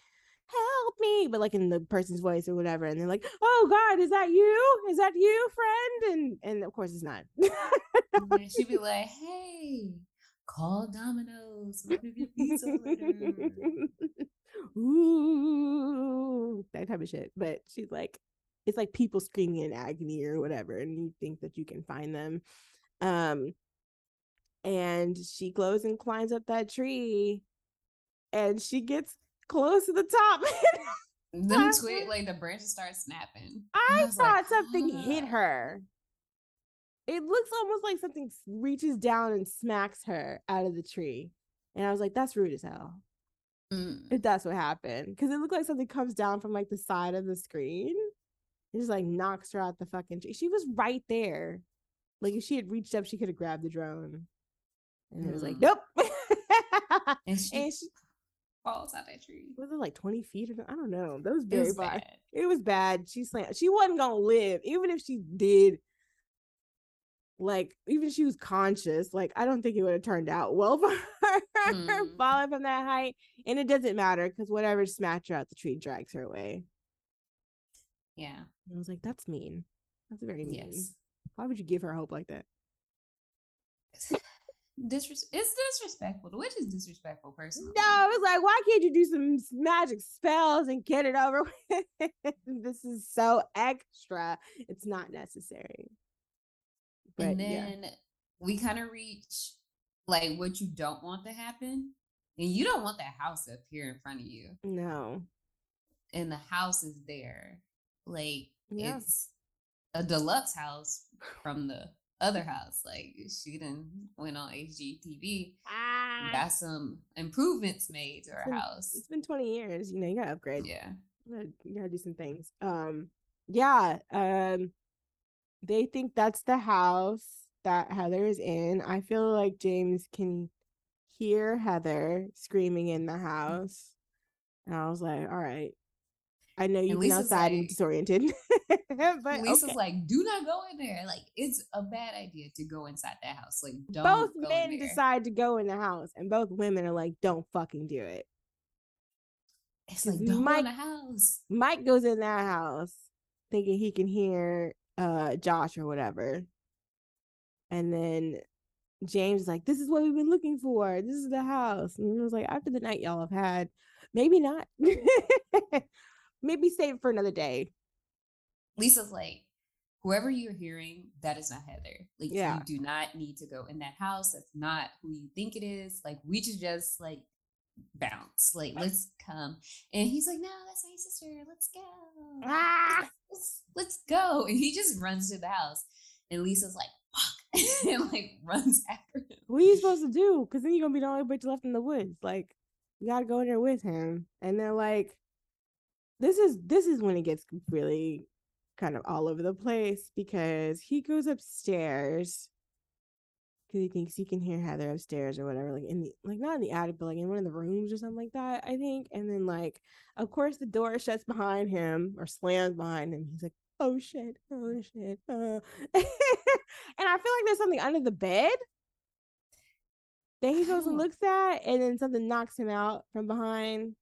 help me, but like in the person's voice or whatever. And they're like, oh God, is that you? Is that you, friend? And and of course it's not. And she'd be like, "Hey, call Domino's. We're gonna pizza later." Ooh, that type of shit. But she's like, it's like people screaming in agony or whatever, and you think that you can find them. Um, and she goes and climbs up that tree, and she gets close to the top. Them I- twig, like the branches start snapping. And I was like, thought something hit her. It looks almost like something reaches down and smacks her out of the tree. And I was like, that's rude as hell. Mm. If that's what happened. Because it looked like something comes down from like the side of the screen. It just like knocks her out the fucking tree. She was right there. Like if she had reached up, she could have grabbed the drone. And it was like, Mm. nope. And she, and she falls out that tree. was it like 20 feet or I don't know. That was It very was far. bad. It was bad. She slammed. She wasn't gonna live, even if she did. Like, even she was conscious, like I don't think it would have turned out well for her Mm. falling from that height. And it doesn't matter because whatever smacked her out the tree drags her away. Yeah. And I was like, that's mean. That's very mean. Yes. Why would you give her hope like that? Disres- it's disrespectful. The witch is disrespectful, personally. No, it's like, why can't you do some magic spells and get it over with? this is so extra. It's not necessary. But and yeah. then we kind of reach like what you don't want to happen. And you don't want that house to appear in front of you. No. And the house is there. Like Yeah. it's a deluxe house from the other house. Like she done went on HGTV, Ah, got some improvements made to her been- house. it's been 20 years. You know, you gotta upgrade. Yeah. You gotta, you gotta do some things. Um, yeah. Um, they think that's the house that Heather is in. I feel like James can hear Heather screaming in the house. And I was like, all right. I know you've been outside and disoriented. but Lisa's okay. like, do not go in there. Like, it's a bad idea to go inside that house. Like, don't both go men in there. decide to go in the house, and both women are like, don't fucking do it. It's like don't go in the house. Mike goes in that house thinking he can hear uh Josh or whatever. And then James is like, This is what we've been looking for. This is the house. And I was like, after the night y'all have had, maybe not. maybe save it for another day. Lisa's like, whoever you're hearing, that is not Heather. Like, Yeah. you do not need to go in that house. That's not who you think it is. Like, we should just like bounce. Like, let's come. And he's like, no, that's my sister. Let's go. Ah! Let's, let's go. And he just runs to the house. And Lisa's like, fuck. and like runs after him. What are you supposed to do? Because then you're gonna be the only bitch left in the woods. Like, you gotta go in there with him. And they're like, this is this is when it gets really kind of all over the place because he goes upstairs because he thinks he can hear Heather upstairs or whatever, like in the like not in the attic, but like in one of the rooms or something like that, I think. And then like, of course, the door shuts behind him or slams behind him. He's like, oh shit, oh shit. Uh. and I feel like there's something under the bed that he goes and Oh. looks at, and then something knocks him out from behind.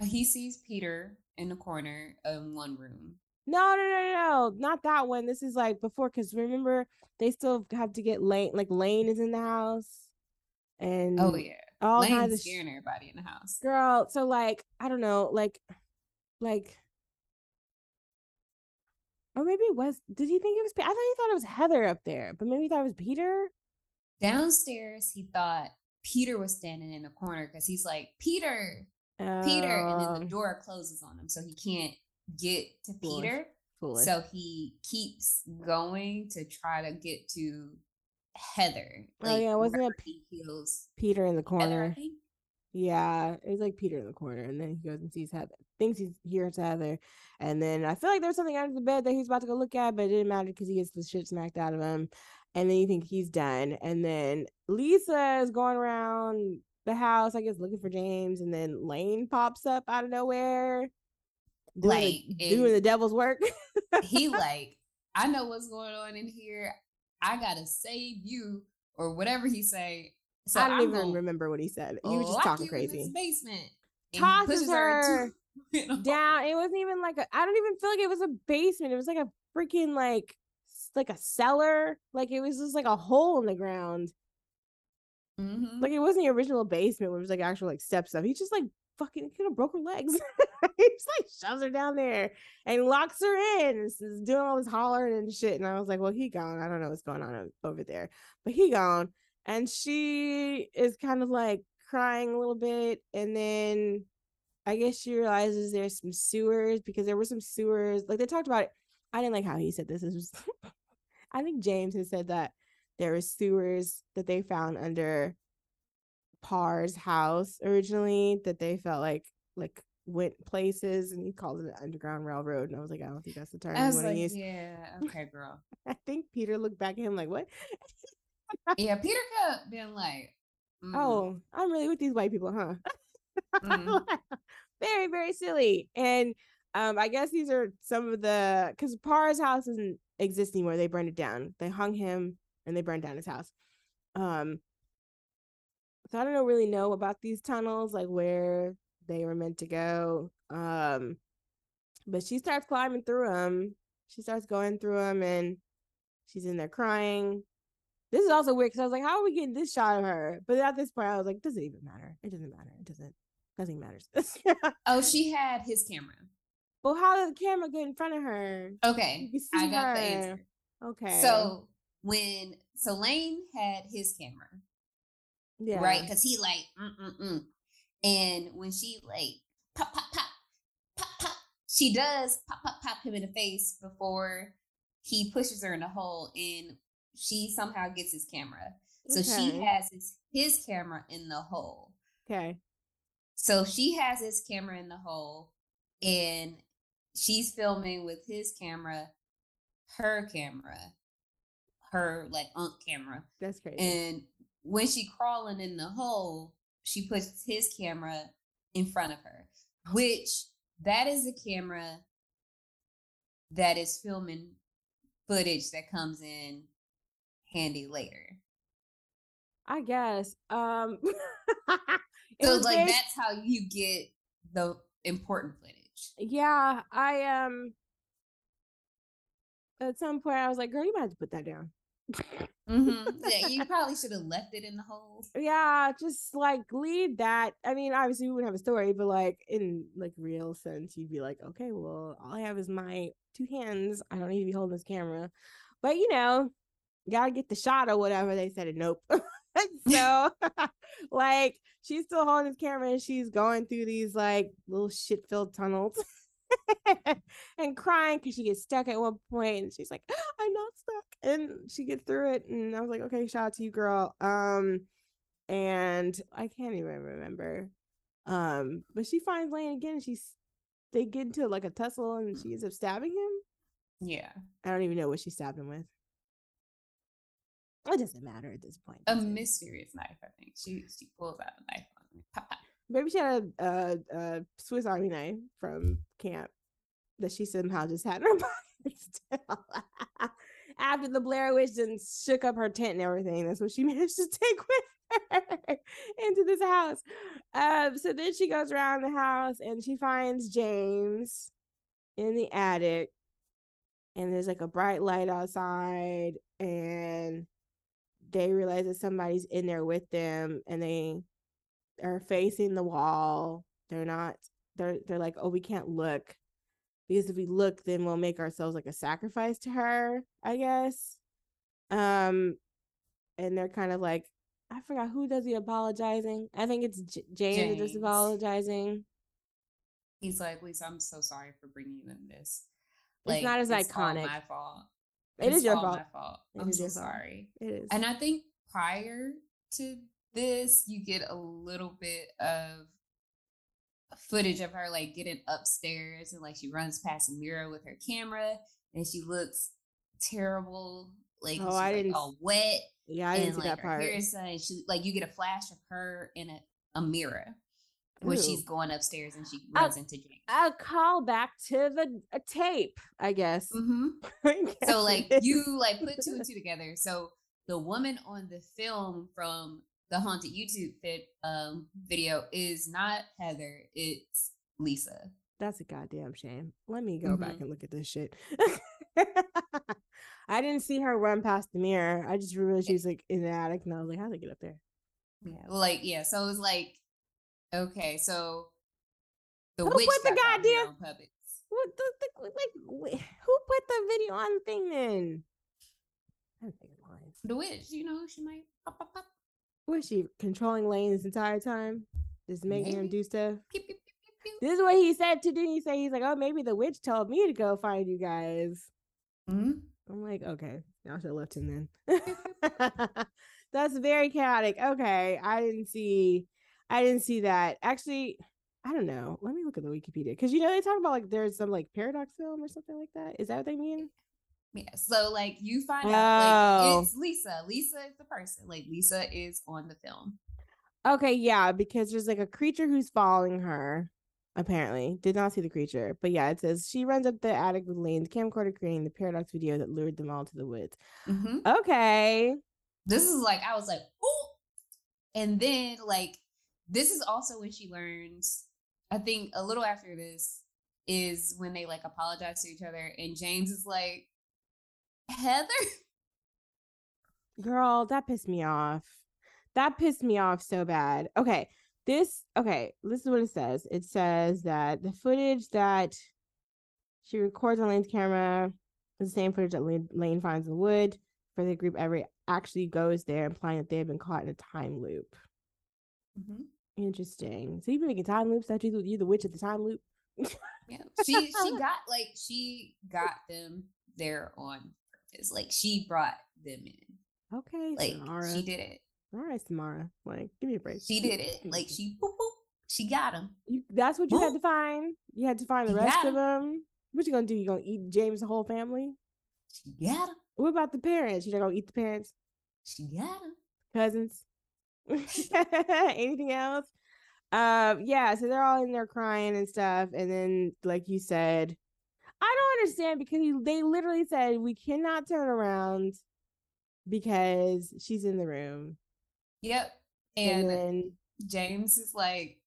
Uh, He sees Peter in the corner in one room. No, no, no, no, not that one. This is like before, because remember they still have to get Lane. Like Lane is in the house, and Oh, yeah. all kinds Lane's of sh- everybody in the house. girl. So like, I don't know, like, like, or maybe it was. Did he think it was? I thought he thought it was Heather up there, but maybe he thought it was Peter. Downstairs, he thought Peter was standing in the corner because he's like, Peter, Peter. And then the Um, door closes on him. So he can't get to Foolish. Peter. foolish. So he keeps going to try to get to Heather. Oh, yeah, wasn't it he feels Peter in the corner. think. Yeah, it was like Peter in the corner, and then he goes and sees Heather, thinks he's hears Heather, and then I feel like there's something under the bed that he's about to go look at, but it didn't matter because he gets the shit smacked out of him, and then you think he's done, and then Lisa is going around the house, I guess, looking for James, and then Lane pops up out of nowhere, doing, Like, the, doing the devil's work. he like, I know what's going on in here. I gotta save you or whatever he say. So I don't I'm even remember what he said. He was just talking you in crazy. basement. Tosses her. you know? down. It wasn't even like a. I don't even feel like it was a basement. It was like a freaking like like a cellar. Like it was just like a hole in the ground. Mhm. Like it wasn't the original basement where it was like actual like steps up. He just like fucking could have broke her legs. he just like shoves her down there and locks her in. and is doing all this hollering and shit. And I was like, well, he gone. I don't know what's going on over there, but he gone. And she is kind of like crying a little bit, and then I guess she realizes there's some sewers because there were some sewers. Like they talked about it. I didn't like how he said this. Was I think James had said that there were sewers that they found under Parr's house originally that they felt like like went places and he called it an underground railroad. And I was like, I don't think that's the term I was like, use. yeah, okay, girl. I think Peter looked back at him like, What? Yeah, Peter kept being like, mm, Oh, I'm really with these white people, huh? Mhm. very, very silly. And um, I guess these are some of the because Parr's house doesn't exist anymore. They burned it down. They hung him and they burned down his house. Um, so I don't really know about these tunnels, like where they were meant to go. Um, but she starts climbing through them. She starts going through them, and she's in there crying. This is also weird because I was like, "How are we getting this shot of her?" But at this point, I was like, "Does it even matter? It doesn't matter. It doesn't. Nothing matters." Oh, she had his camera. well, how did the camera get in front of her? Okay, I got the answer. Okay. So when so Lane had his camera, yeah, right? Because he like, mm-mm-mm. And when she like pop pop pop pop pop, she does pop pop pop him in the face before he pushes her in the hole, and she somehow gets his camera. So she has his his camera in the hole. Okay. So she has his camera in the hole, and she's filming with his camera, her camera, her like unk camera. That's crazy. And when she crawling in the hole, she puts his camera in front of her, which that is a camera that is filming footage that comes in handy later. I guess. Um. So like very- that's how you get the important footage. Yeah, I um. At some point, I was like, "Girl, you might have to put that down." hmm Yeah, you probably should have left it in the hole. yeah, just like leave that. I mean, obviously, we wouldn't have a story, but like in like real sense, you'd be like, "Okay, well, all I have is my two hands. I don't need to be holding this camera." But you know, gotta get the shot or whatever. They said, "Nope." so, like, she's still holding this camera and she's going through these like little shit filled tunnels. and crying because she gets stuck at one point and she's like i'm not stuck and she gets through it and i was like okay shout out to you girl um and i can't even remember um but she finds lane again and she's they get into like a tussle and she ends up stabbing him Yeah. i don't even know what she stabbed him with it doesn't matter at this point A mysterious knife, I think. She she pulls out a knife on him. Maybe she had a, a, a swiss army knife from camp that she somehow just had in her pocket still. After the Blair Witch and shook up her tent and everything, that's what she managed to take with her into this house. Um, so then she goes around the house and she finds James in the attic, and there's like a bright light outside, and they realize that somebody's in there with them, and they are facing the wall. They're not. They're they're like, oh, we can't look because if we look, then we'll make ourselves like a sacrifice to her. I guess. Um, and they're kind of like, I forgot who does the apologizing. I think it's J- James, that does apologizing. He's like, Lisa, I'm so sorry for bringing you in this. It's not as all iconic. my fault. It is It's your all fault. My fault. It I'm is so your fault. sorry. It is. And I think prior to this, you get a little bit of footage of her like getting upstairs and like she runs past a mirror with her camera and she looks terrible. Like Oh, she's, I didn't s- all wet yeah, I didn't see like that part. hair and she like you get a flash of her in a, a mirror when Ooh. she's going upstairs and she Uh, runs into James. A call back to the a tape, I guess. hmm I guess so like you like put two and two together so the woman on the film from the haunted youtube fit, um, video is not heather it's lisa That's a goddamn shame. Let me go back Mhm. and look at this shit. I didn't see her run past the mirror. I just realized she was like in the attic, and I was like, "How'd they get up there?" Yeah, like yeah. So it was like, okay, so the Who witch put the goddamn- puppets. What the, the like? Who put the video on thing then? I don't think it's mine. The witch, you know, she might pop, pop, pop, Was she controlling Lane this entire time? Just making him do stuff. This is what he said to do. He said he's like, "Oh, maybe the witch told me to go find you guys." Mhm. I'm like, okay, I should have left him then. That's very chaotic. Okay, I didn't see, I didn't see that. Actually, I don't know. Let me look at the Wikipedia because you know they talk about like there's some like paradox film or something like that. Is that what they mean? Yeah. So like you find out Oh. like it's Lisa. Lisa is the person. Like Lisa is on the film. Okay, yeah, because there's like a creature who's following her. Apparently, did not see the creature, but yeah, it says she runs up the attic with Lane's camcorder, creating the paradox video that lured them all to the woods. Mhm. Okay, This is like I was like, oh, and then like this is also when she learns. I think a little after this is when they like apologize to each other, and James is like, Heather. Girl, that pissed me off. That pissed me off so bad. Okay, this okay, this is what it says. It says that the footage that she records on Lane's camera is the same footage that Lane, Lane finds in the wood for the group ever actually goes there, implying that they have been caught in a time loop. Mm-hmm. Interesting. So you've been making time loops that you you the witch at the time loop. Yeah, she she got like she got them there on Like she brought them in. Okay, Like Samara. she did it. All right, Samara. Like, give me a break. She did it. Like she boop boop. She got them. You, that's what you had to find. You had to find the rest of them. What you gonna do? You gonna eat James' whole family? She got them. What about the parents? You not gonna eat the parents, She got them. cousins, anything else? Um, yeah. So they're all in there crying and stuff, and then, like you said, I don't understand because he, they literally said we cannot turn around because she's in the room, Yep. and, And then James is like,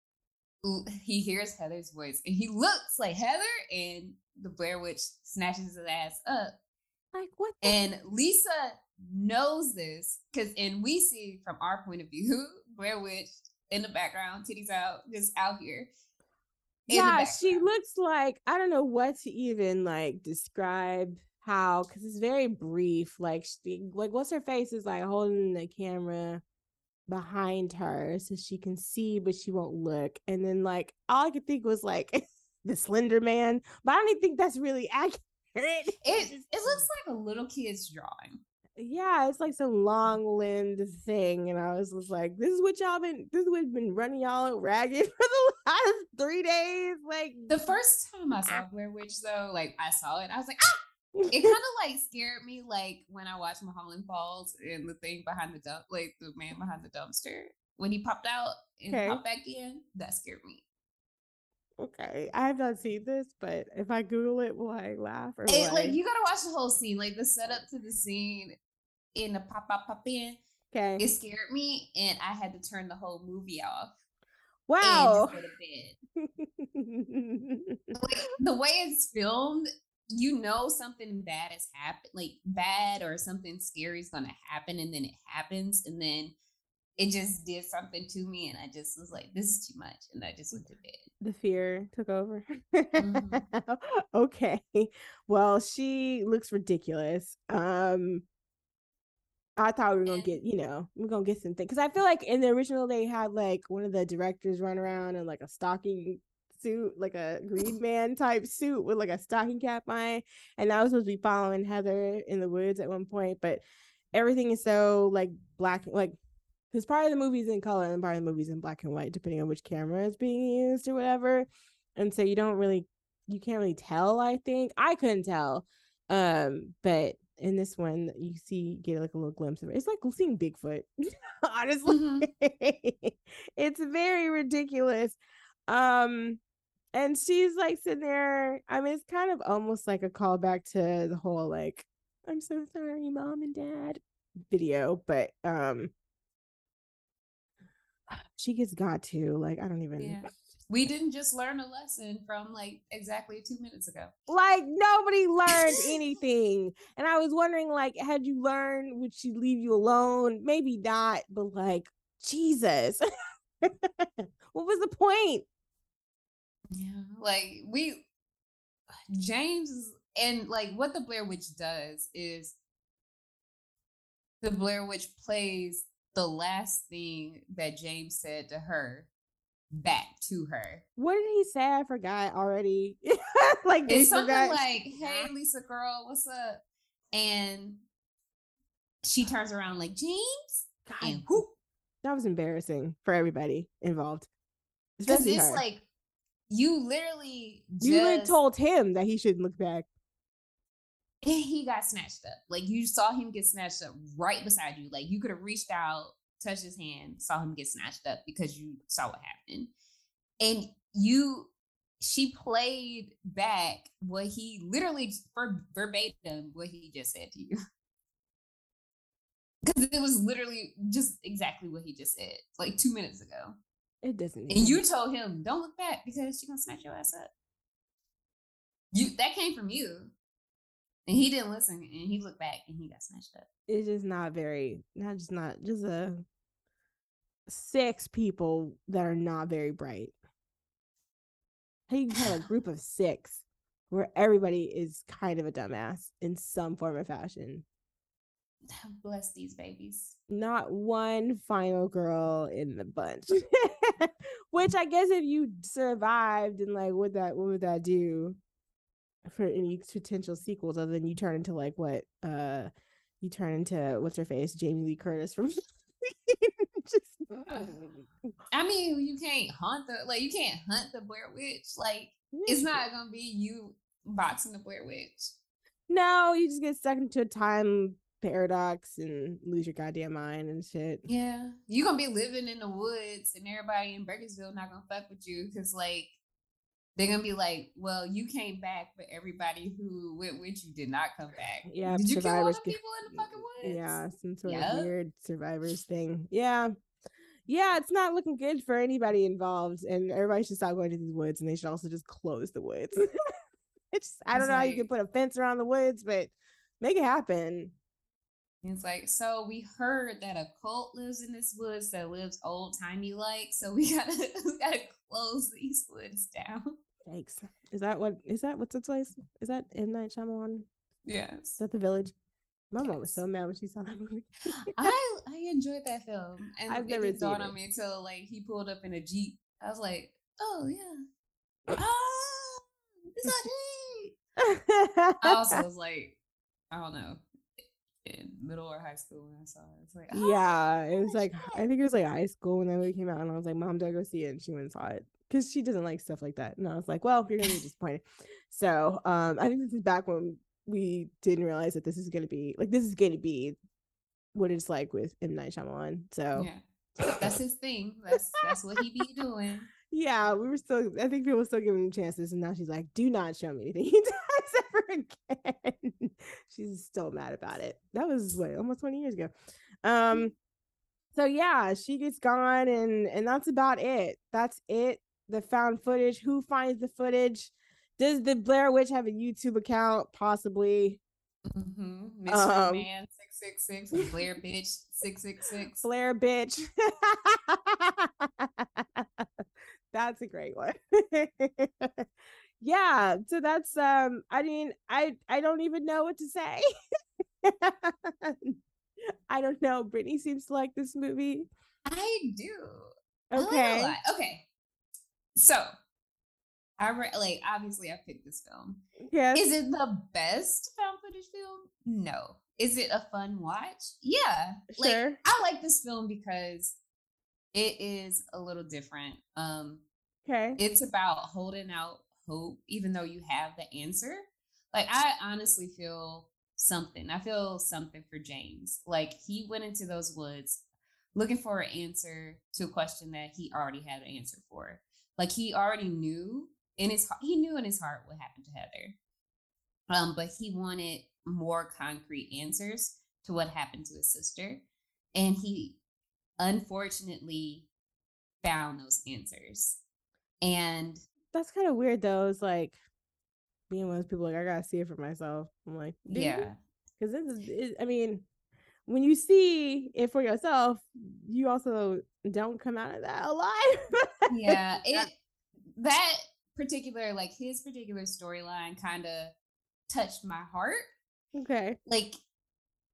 he hears Heather's voice and he looks like Heather, and the Blair Witch snatches his ass up. like what? The And Lisa knows this because, and we see from our point of view, Blair Witch in the background, titties out, just out here. Yeah she looks like i don't know what to even like describe how because it's very brief like she, like what's her face is like holding the camera behind her so she can see but she won't look and then like all i could think was like the slender man but i don't even think that's really accurate It it looks like a little kid's drawing. Yeah it's like some long limbed thing and i was just like this is what y'all been this is what's been running y'all ragged for the last three days like The first time I saw Blair Witch, though, like I saw it, I was like, ah! It kind of like scared me, like when I watched Mulholland Falls and the thing behind the dump, like the man behind the dumpster when he popped out and Okay. popped back in. That scared me. Okay, I have not seen this, but if I Google it, will I laugh or It, like you gotta watch the whole scene, like the setup to the scene in the pop pop pop in. okay? It scared me, and I had to turn the whole movie off Wow. and just go to bed. like the way it's filmed, you know something bad has happened, like bad or something scary is gonna happen, and then it happens, and then it just did something to me, and I just was like, "This is too much," and I just went to bed. the fear took over. Mhm. okay. Well, she looks ridiculous. Um I thought we were gonna get, you know, we're gonna get something because I feel like in the original they had like one of the directors run around in like a stocking suit, like a green man type suit with like a stocking cap on, and I was supposed to be following Heather in the woods at one point, but everything is so like black, like because part of the movie's in color and part of the movie's in black and white, depending on which camera is being used or whatever. And so you don't really, you can't really tell. I think I couldn't tell, um, but in this one, you see get like a little glimpse of it. It's like seeing Bigfoot, honestly. Mhm. it's very ridiculous. Um, and she's like sitting there. I mean, it's kind of almost like a callback to the whole like, I'm so sorry, mom and dad video, but um she gets got to like I don't even Yeah. We didn't just learn a lesson from like exactly two minutes ago. Like nobody learned anything. And I was wondering, like, had you learned, would she leave you alone? Maybe not, but like, Jesus. what was the point? Yeah. Like we James and like what the Blair Witch does is the Blair Witch plays the last thing that James said to her back to her. What did he say? I forgot already. like It's something forgot. like, "Hey, Lisa, girl, what's up?" And she turns around like James, God, and whoop, that was embarrassing for everybody involved. because it's her. like you literally just you had told him that he shouldn't look back. he got snatched up. Like you saw him get snatched up right beside you. Like you could have reached out, touched his hand, saw him get snatched up because you saw what happened. And you she played back what he literally ver- verbatim what he just said to you. Because it was literally just exactly what he just said, like two minutes ago. It doesn't. And you told him, "Don't look back because she's gonna snatch your ass up." You that came from you, and he didn't listen, and he looked back, and he got snatched up. it's just not very not just not just a six people that are not very bright. How you have a group of six where everybody is kind of a dumbass in some form or fashion. Bless these babies. Not one final girl in the bunch. Which I guess if you survived and like what that what would that do for any potential sequels other than you turn into like what uh you turn into what's her face Jamie Lee Curtis from just I mean, you can't hunt the like you can't hunt the Blair Witch. Like it's not gonna be you boxing the Blair Witch. no you just get stuck into a time paradox and lose your goddamn mind and shit Yeah, you gonna be living in the woods, and everybody in Burkittsville not gonna fuck with you because like they're gonna be like, "Well, you came back, but everybody who went with you did not come back. Yeah, did you kill all the people in the fucking woods? yeah some sort Yeah. of weird survivors thing yeah yeah it's not looking good for anybody involved and everybody should stop going to these woods and they should also just close the woods it's i don't It's know how you can put a fence around the woods but make it happen It's like, so we heard that a cult lives in this woods that lives old timey like, so we gotta we gotta close these woods down. Thanks is that what is that what's its place is that M Night Shyamalan is Yes. that the village my mom was so mad when she saw that movie I I enjoyed that film. And I've it never didn't dawn on it. me until like he pulled up in a Jeep. I was like, oh yeah. Ah, it's not Jeep. I also was like, I don't know, in middle or high school when I saw it. It's like, yeah it was oh, like shit. i think it was like high school when that movie came out and i was like mom do i go see it and she went and saw it because she doesn't like stuff like that and i was like well you're gonna be disappointed. So um i think this is back when we didn't realize that this is gonna be like this is gonna be what it's like with M. Night Shyamalan so yeah, that's his thing. That's that's what he be doing. yeah we were still i think people were still giving him chances and now she's like do not show me anything he does ever again. She's still mad about it. That was what almost 20 years ago. Um so yeah she gets gone and and that's about it. That's it the found footage who finds the footage does the blair witch have a youtube account possibly Mm-hmm. Mystery Um, Man six six six Blair bitch six six six. Blair bitch. that's a great one. yeah, so that's um I mean, I I don't even know what to say. I don't know. Brittany seems to like this movie. I do. I like it a Okay. So I re- like obviously I picked this film. Yes. Is it the best found footage film? No. Is it a fun watch? Yeah. Like Sure. I like this film because it is a little different. Um okay. it's about holding out hope even though you have the answer. Like I honestly feel something. I feel something for James. Like he went into those woods looking for an answer to a question that he already had an answer for. Like he already knew in his heart, he knew in his heart what happened to Heather. Um, but he wanted more concrete answers to what happened to his sister. And he unfortunately found those answers. And That's kind of weird though. It's like being one of those people like I gotta see it for myself. I'm like, yeah, because this is. It, I mean, when you see it for yourself, you also don't come out of that alive. yeah, it that particular like his particular storyline kind of touched my heart. okay. Like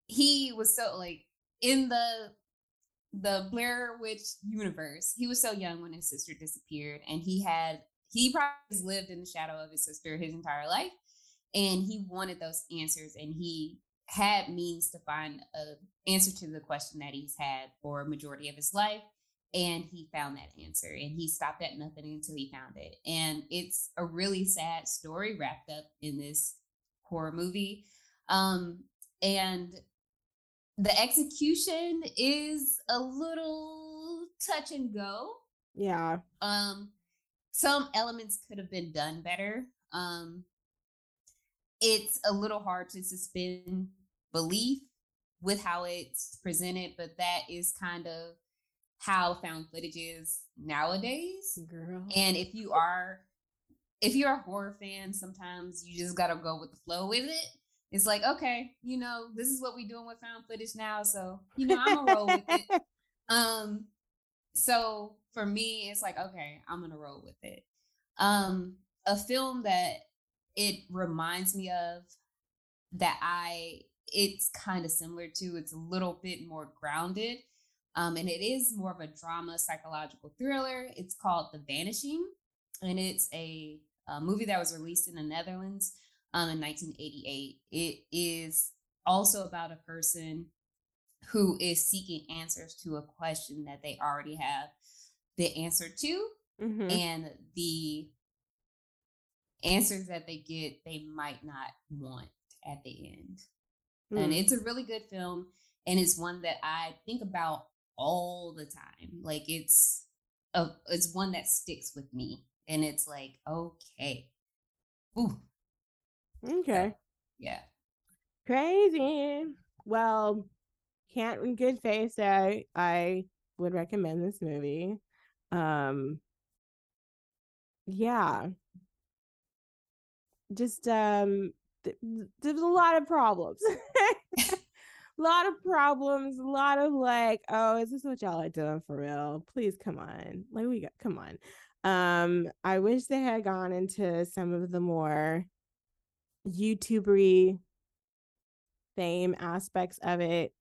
he was so like in the the Blair Witch universe, he was so young when his sister disappeared, and he had he probably lived in the shadow of his sister his entire life, and he wanted those answers, and he had means to find a answer to the question that he's had for a majority of his life and he found that answer and he stopped at nothing until he found it. And it's a really sad story wrapped up in this horror movie. Um and the execution is a little touch and go. Yeah. um some elements could have been done better. Um it's a little hard to suspend belief with how it's presented but that is kind of how found footage is nowadays. Girl. and if you are if you're a horror fan sometimes you just gotta go with the flow with it. It's like okay you know this is what we're doing with found footage now so you know i'm gonna roll with it. Um so for me it's like okay i'm gonna roll with it. Um a film that it reminds me of that i it's kind of similar to it's a little bit more grounded um and it is more of a drama psychological thriller it's called the vanishing and it's a, a movie that was released in the netherlands um, in 1988 it is also about a person who is seeking answers to a question that they already have the answer to Mhm. and the answers that they get they might not want at the end and Mm. it's a really good film and it's one that i think about all the time like it's a it's one that sticks with me and it's like okay Ooh, okay. yeah Crazy. Well, can't in good faith say I would recommend this movie. Um yeah. Just um th- th- there's a lot of problems. a lot of problems, a lot of like, oh, is this what y'all are doing for real? Please come on. Like we got come on. Um I wish they had gone into some of the more YouTubery fame aspects of it,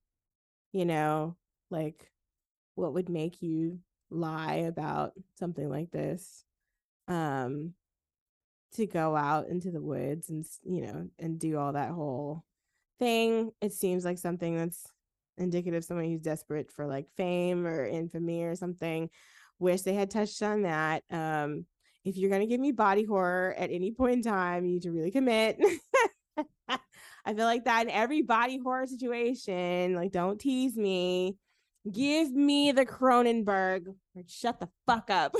you know, like what would make you lie about something like this? Um to go out into the woods and you know and do all that whole thing. It seems like something that's indicative of someone who's desperate for like fame or infamy or something. Wish they had touched on that. Um if you're gonna give me body horror at any point in time, you need to really commit. I feel like that in every body horror situation. Like, don't tease me. Give me the Cronenberg or shut the fuck up.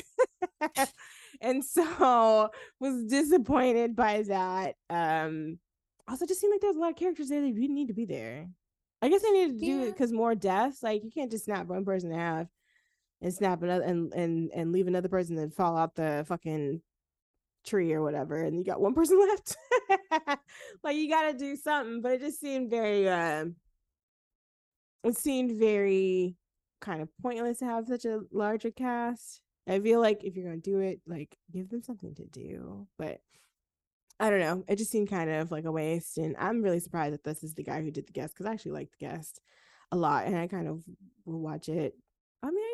and so was disappointed by that. Um, also just seemed like there's a lot of characters there that didn't need to be there. I guess they needed to do it because more deaths. Like you can't just snap one person in half and snap another and and and leave another person to fall out the fucking tree or whatever and you got one person left like you got to do something but it just seemed very um it seemed very kind of pointless to have such a larger cast i feel like if you're going to do it like give them something to do but i don't know it just seemed kind of like a waste and i'm really surprised that this is the guy who did the guest because i actually like the guest a lot and i kind of will watch it. I mean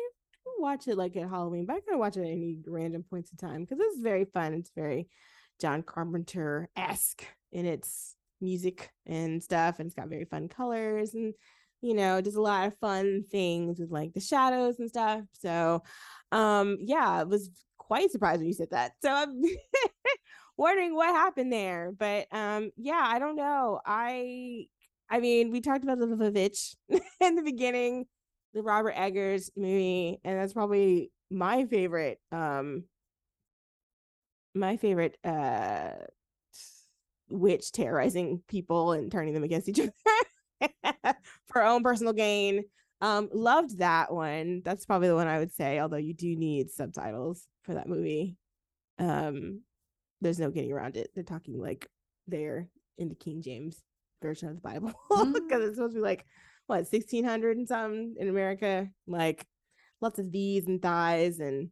I watch it like at halloween but i kind of watch it at any random points in time because it's very fun it's very john carpenter-esque in its music and stuff and it's got very fun colors and you know does a lot of fun things with like the shadows and stuff so um yeah it was quite surprised when you said that so i'm wondering what happened there but um yeah i don't know. I i mean we talked about the Vavitch in the beginning the robert eggers movie and that's probably my favorite um my favorite uh witch terrorizing people and turning them against each other for own personal gain. Um loved that one. That's probably the one i would say although you do need subtitles for that movie. Um, there's no getting around it. They're talking like they're in the King James version of the Bible because it's supposed to be like what 1600 and something in America, like lots of these and thighs and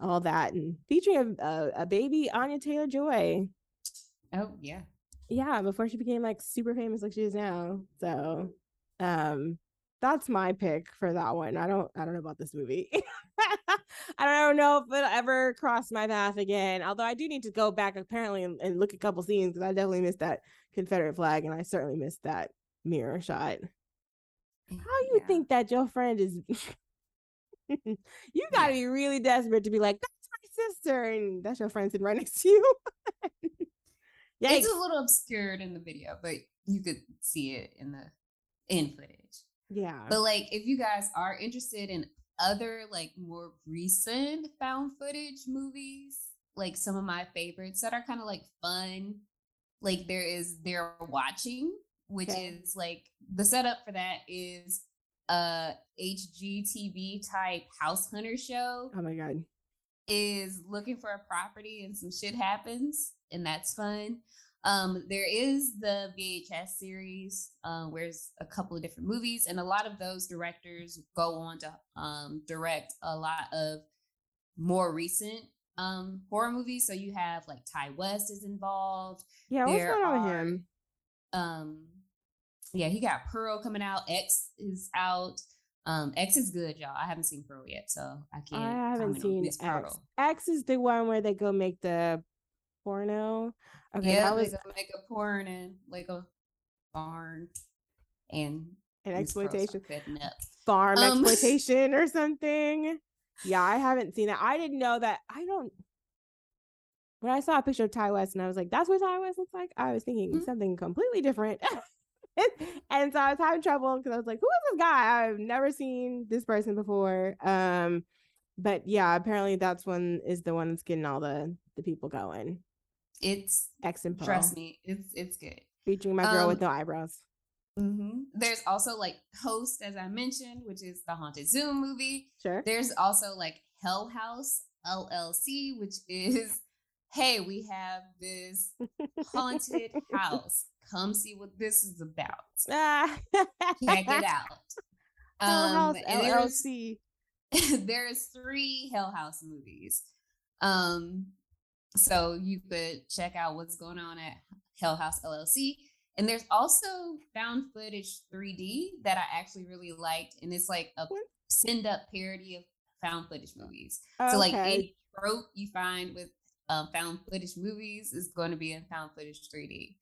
all that, and featuring a, a, a baby Anya Taylor Joy. Oh yeah. Yeah, before she became like super famous like she is now. So, um, that's my pick for that one. I don't I don't know about this movie. I don't know if it'll ever cross my path again. Although I do need to go back apparently and, and look at a couple scenes because I definitely missed that Confederate flag and I certainly missed that mirror shot. How you Yeah. think that your friend is you gotta be really desperate to be like, that's my sister, and that's your friend sitting right next to you. Yikes. It's a little obscured in the video, but you could see it in the in footage. Yeah. But like if you guys are interested in other like more recent found footage movies, like some of my favorites that are kind of like fun, like there is they're watching, which Okay. is like the setup for that is a HGTV type house hunter show oh my god. is looking for a property and some shit happens and that's fun um there is the vhs series uh, where it's a couple of different movies and a lot of those directors go on to um direct a lot of more recent um horror movies so you have like ti west is involved Yeah, what's going on with him? um yeah he got pearl coming out x is out um x is good y'all i haven't seen pearl yet so i can't I haven't seen X. Pearl. X is the one where they go make the porno. Okay, yeah, that was they gonna make a porn and like a barn and an exploitation, start cutting up. farm Um, exploitation or something. Yeah, I haven't seen that. I didn't know that. I don't. When I saw a picture of Ti West and I was like, "That's what Ti West looks like," I was thinking Mhm. something completely different. and so I was having trouble because I was like, "Who is this guy? I've never seen this person before." Um, but yeah, apparently that's one is the one that's getting all the the people going. It's X and Pearl. trust me, it's it's good. featuring my girl with Um, no eyebrows. hmm There's also like Host, as I mentioned, which is the haunted Zoom movie. Sure. There's also like Hell House LLC, which is hey, we have this haunted house. Come see what this is about. Ah. Check it out. Hell House and there's- LLC. there's three Hell House movies. Um, so you could check out what's going on at Hell House LLC. And there's also found footage 3D that I actually really liked. And it's like a send up parody of found footage movies. So like any trope you find with um, found footage movies is going to be in found footage 3D.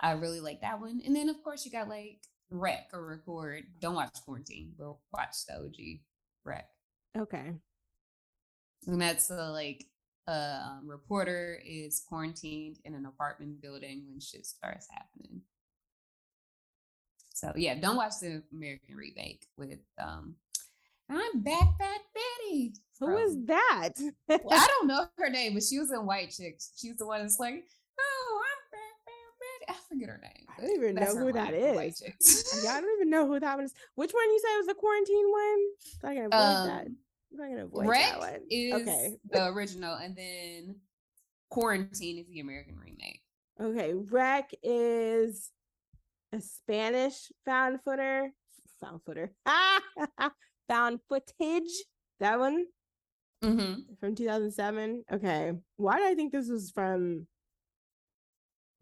I really like that one. And then of course you got like Rec or Record. Don't watch Quarantine, but watch the OG Rec. Okay. And that's uh, like a um, reporter is quarantined in an apartment building when shit starts happening. So yeah, don't watch the American remake with um I'm back fat Betty. Who is from- that? well, I don't know her name, but she was in White Chicks. She's the one that's like, oh, I'm back fat Betty. I forget her name. I don't even know who that is. that from White. Chicks. Yeah, I don't even know who that one is. Which one you said was the quarantine one? I can avoid that. I'm gonna avoid Rec that one. is okay. the original, and then Quarantine is the American remake. Okay. Rec is a Spanish found footer. Found footer. found footage. That one Mm-hmm. from 2007. Okay. Why did I think this was from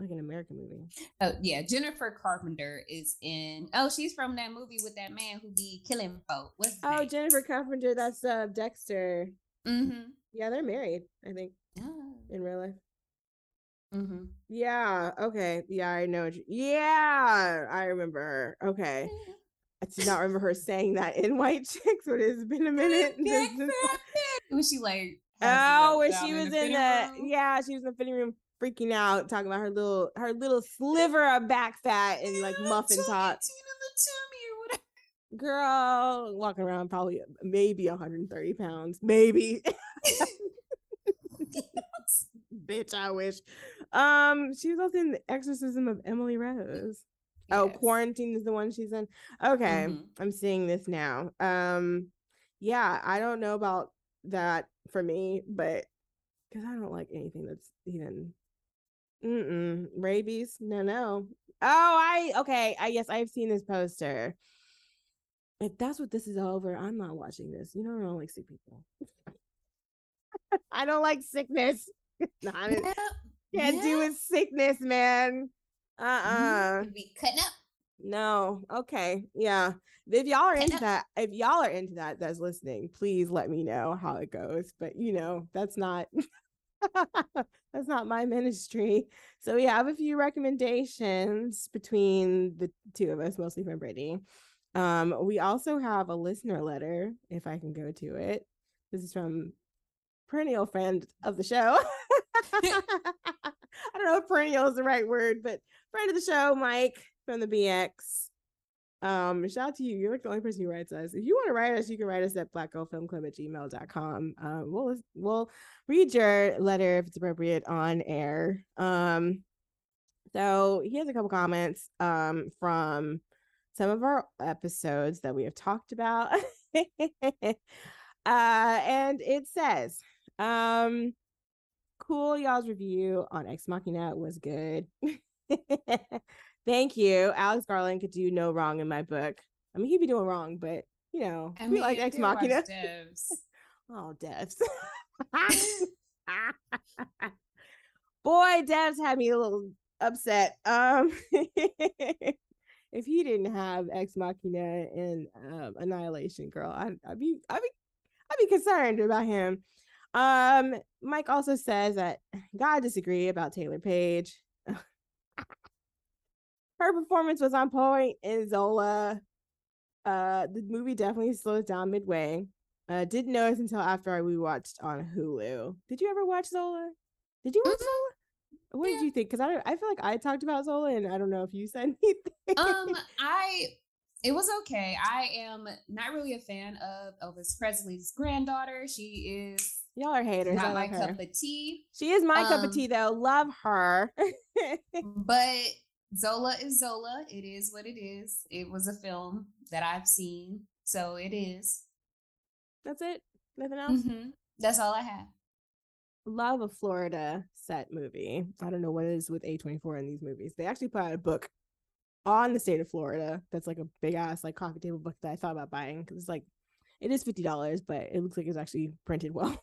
like an American movie? Oh yeah, Jennifer Carpenter is in. Oh, she's from that movie with that man who be killing folk. What's Oh, name? Jennifer Carpenter. That's uh, Dexter. Mm-hmm. Yeah, they're married. I think Oh. in real life. Mm-hmm. Yeah. Okay. Yeah, I know. Yeah, I remember her. Okay. I did not remember her saying that in White Chicks, but it's been a minute. Big since- fat. Was she like? Oh, the when she was in fitting the room? yeah, she was in the fitting room freaking out, talking about her little her little sliver of back fat and like muffin top. Tina the tummy or whatever. Girl walking around probably maybe 130 pounds. Maybe. Bitch, I wish. Um, she was also in the exorcism of Emily Rose. Oh, quarantine is the one she's in. Okay, Mhm. I'm seeing this now. Um, yeah, I don't know about that for me, but because I don't like anything that's even mm rabies. No, no. Oh, I okay. I yes, I've seen this poster. If that's what this is over, I'm not watching this. You know, I don't like sick people. I don't like sickness. Not. Yeah, Can't do with sickness, man. Uh-uh. Mhm. Be cutting up. No. Okay. Yeah. If y'all are into that, if y'all are into that that's listening, please let me know how it goes. But you know, that's not that's not my ministry. So we have a few recommendations between the two of us, mostly from Brittany. Um, we also have a listener letter, if I can go to it. This is from perennial friend of the show. I don't know if perennial is the right word, but friend of the show, Mike from the BX. Um, shout out to you. You're like the only person who writes us. If you want to write us, you can write us at blackgirlfilmclub at gmail.com. Um, we'll we'll read your letter if it's appropriate on air. Um, so he has a couple comments um from some of our episodes that we have talked about. uh, and it says, um, cool, y'all's review on Ex Machina was good. Thank you. Alex Garland could do no wrong in my book. I mean, he'd be doing wrong, but you know, I we like Ex Machina. Oh, devs. Boy, devs had me a little upset. Um, if he didn't have Ex Machina and um, Annihilation, girl, I'd, I'd be, I'd be, I'd be concerned about him. Um, Mike also says that God disagree about Taylour Paige. Her performance was on point in Zola. Uh, the movie definitely slows down midway. Uh, didn't notice until after I we watched on Hulu. Did you ever watch Zola? Did you watch Mhm. Zola? What Yeah. did you think? Because I don't, I feel like I talked about Zola, and I don't know if you said anything. um, I it was okay. I am not really a fan of Elvis Presley's granddaughter. She is Y'all are haters. I not my her. cup of tea. She is my cup of Um, tea, though. Love her. But Zola is Zola. It is what it is. It was a film that I've seen, so it is. That's it. Nothing else. Mhm. That's all I have. Love a Florida set movie. I don't know what it is with A24 in these movies. They actually put out a book on the state of Florida that's like a big ass like coffee table book that I thought about buying because it's like it is fifty dollars, but it looks like it's actually printed well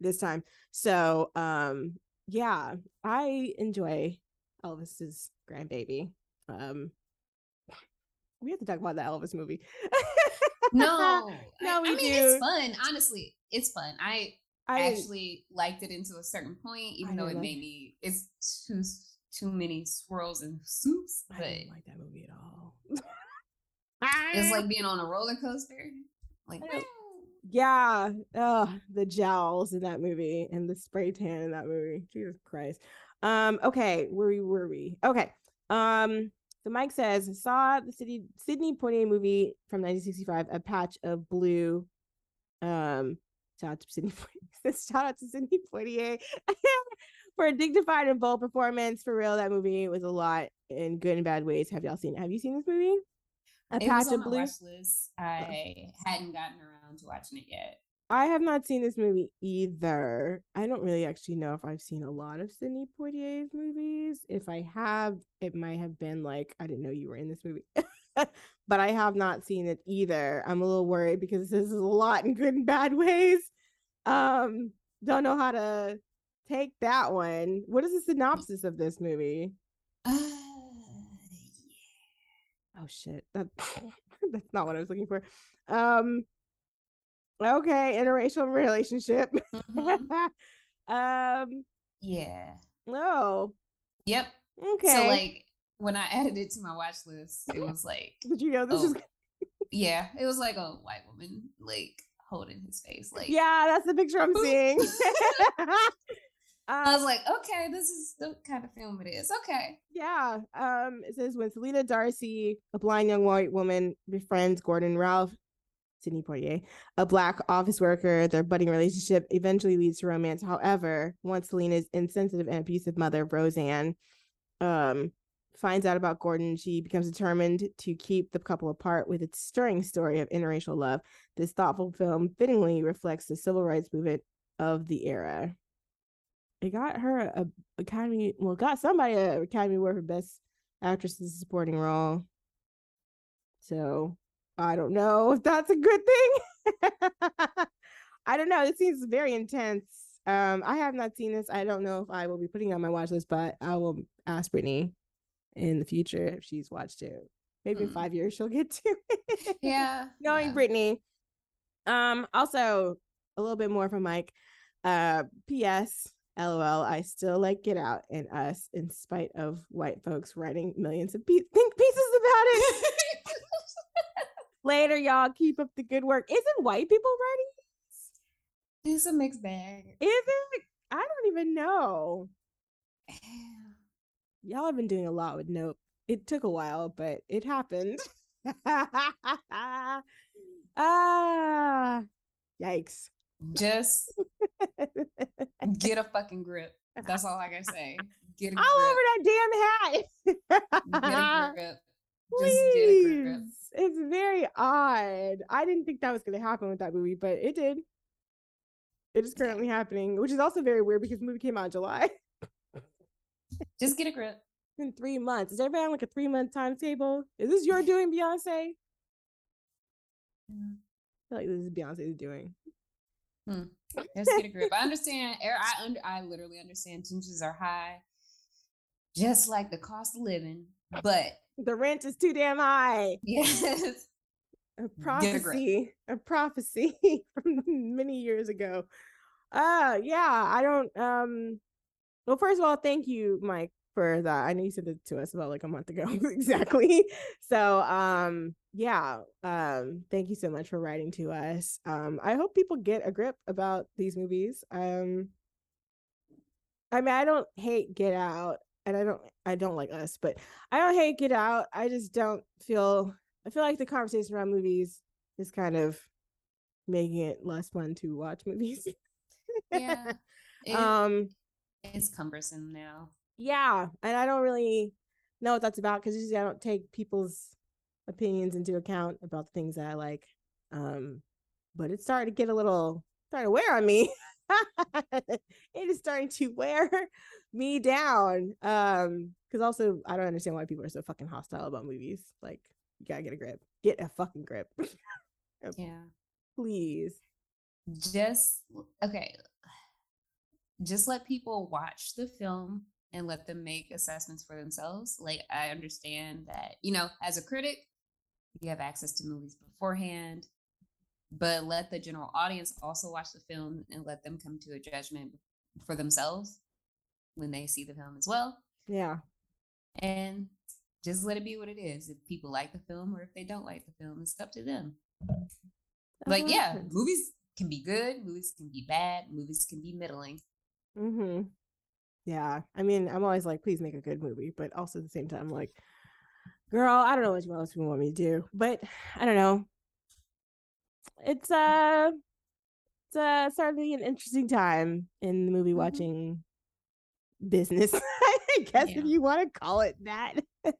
this time. So um yeah, I enjoy Elvis's grandbaby. Um we have to talk about the Elvis movie. No, No, I, we I mean do. it's fun. Honestly, it's fun. I I actually liked it into a certain point, even I though it made me it's too too many swirls and soups. I But didn't like that movie at all. it's like being on a roller coaster. Like Yeah. Oh, the jowls in that movie and the spray tan in that movie. Jesus Christ. Um, okay, where we were we? Okay. Um, so Mike says, saw the city Sidney Poitier movie from 1965, A Patch of Blue. Um, shout out to Sidney Poitier. shout out to Sidney Poitier for a dignified and bold performance. For real, that movie was a lot in good and bad ways. Have y'all seen it? Have you seen this movie? A it Patch was on of Blue. I hadn't gotten around to watching it yet. I have not seen this movie either. I don't really actually know if I've seen a lot of Sidney Poitier's movies. If I have, it might have been like, I didn't know you were in this movie. but I have not seen it either. I'm a little worried because this is a lot in good and bad ways. Um, don't know how to take that one. What is the synopsis of this movie? Uh, Oh shit. That that's not what I was looking for. Um okay, interracial relationship. mhm. um Yeah. no. Yep. Okay. So like when I added it to my watch list, it was like, did you know this oh, is yeah, it was like a white woman like holding his face. Like, yeah, that's the picture I'm seeing. I was um, like, okay, this is the kind of film it is. Okay. yeah. Um, it says when Selina D'Arcey, a blind young white woman, befriends Gordon Ralfe, Sidney Poitier, a black office worker, their budding relationship eventually leads to romance. However, once Selina's insensitive and abusive mother, Roseanne, um, finds out about Gordon, she becomes determined to keep the couple apart with its stirring story of interracial love. This thoughtful film fittingly reflects the civil rights movement of the era. It got her a Academy, well, got somebody a Academy Award for Best Actress in a Supporting Role. So I don't know if that's a good thing. I don't know. It seems very intense. Um, I have not seen this. I don't know if I will be putting it on my watch list, but I will ask Brittany in the future if she's watched it. Maybe in Mm. five years she'll get to it. Yeah. Knowing yeah. Brittany. Um, also a little bit more from Mike. Uh, P.S. LOL. I still like Get Out and Us in spite of white folks writing millions of pe- think pieces about it. Later, y'all. Keep up the good work. Isn't white people writing? It's a mixed bag. Is it? I don't even know. Y'all have been doing a lot with Nope. It took a while, but it happened. ah, yikes. Just get a fucking grip. That's all I gotta say. Get a All grip. over that damn hat. get a grip. Please. It's very odd. I didn't think that was going to happen with that movie, but it did. It is currently happening, which is also very weird because the movie came out in July Just get a grip. in three months. Is everybody on like a three month timetable? Is this your doing, Beyonce? I feel like this is Beyonce's doing. Just get a grip. I understand. er, I under. I literally understand. Tensions are high, just like the cost of living. But The rent is too damn high. yes, A prophecy, a prophecy from many years ago. Uh yeah, I don't um well first of all, thank you, Mike, for that. I know you said it to us about like a month ago exactly. So um yeah, um thank you so much for writing to us. Um I hope people get a grip about these movies. Um I mean, I don't hate Get Out and I don't I don't like us, but I don't hate Get Out. I just don't feel I feel like the conversation around movies is kind of making it less fun to watch movies. yeah. It- um it's cumbersome now. yeah, and I don't really know what that's about because usually I don't take people's opinions into account about the things that I like. Um, but it's starting to get a little starting to wear on me. it is starting to wear me down. Um, because also I don't understand why people are so fucking hostile about movies. Like, you gotta get a grip. Get a fucking grip. Yeah. Please. Just okay. Just let people watch the film and let them make assessments for themselves. Like I understand that, you know, as a critic, you have access to movies beforehand, but let the general audience also watch the film and let them come to a judgment for themselves when they see the film as well. Yeah. And just let it be what it is. If people like the film or if they don't like the film, it's up to them. But yeah, movies can be good, movies can be bad, movies can be middling. Mm-hmm. Yeah. I mean, I'm always like, please make a good movie, but also at the same time, like, girl, I don't know what else you want me to do, but I don't know. It's uh, it's uh, starting be an interesting time in the movie Mhm. watching business. I guess Yeah. if you want to call it that.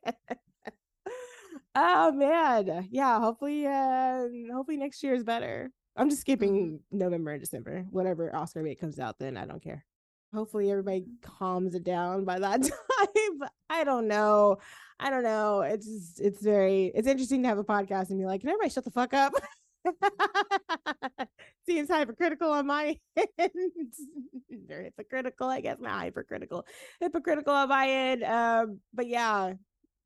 oh man, yeah. Hopefully, uh, hopefully next year is better. I'm just skipping November and December. Whatever Oscar bait comes out, then I don't care. Hopefully everybody calms it down by that time. I don't know. I don't know. It's just it's very it's interesting to have a podcast and be like, can everybody shut the fuck up? Seems hypocritical on my end. or hypocritical, I guess. Not hypercritical. Hypocritical on my end. Um, but yeah,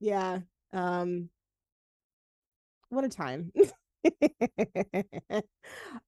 yeah. Um what a time.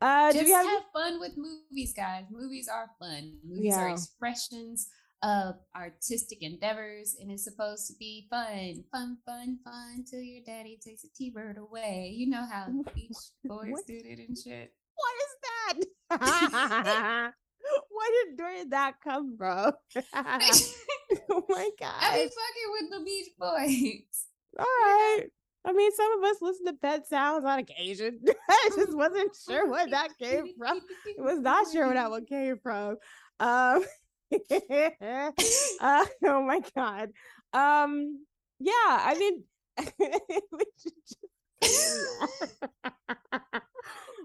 uh Just have have fun with movies, guys. Movies are fun. Movies are expressions of artistic endeavors, and it's supposed to be fun, fun, fun, fun till your daddy takes a T-bird away. You know how Beach Boys What? did it and shit. what is that? where did where did that come from? oh my god! I be fucking with the Beach Boys. All right. I mean, some of us listen to pet sounds on occasion. I just wasn't sure where that came from. I was not sure where that one came from. Um, uh, oh my god. Um, yeah, I mean,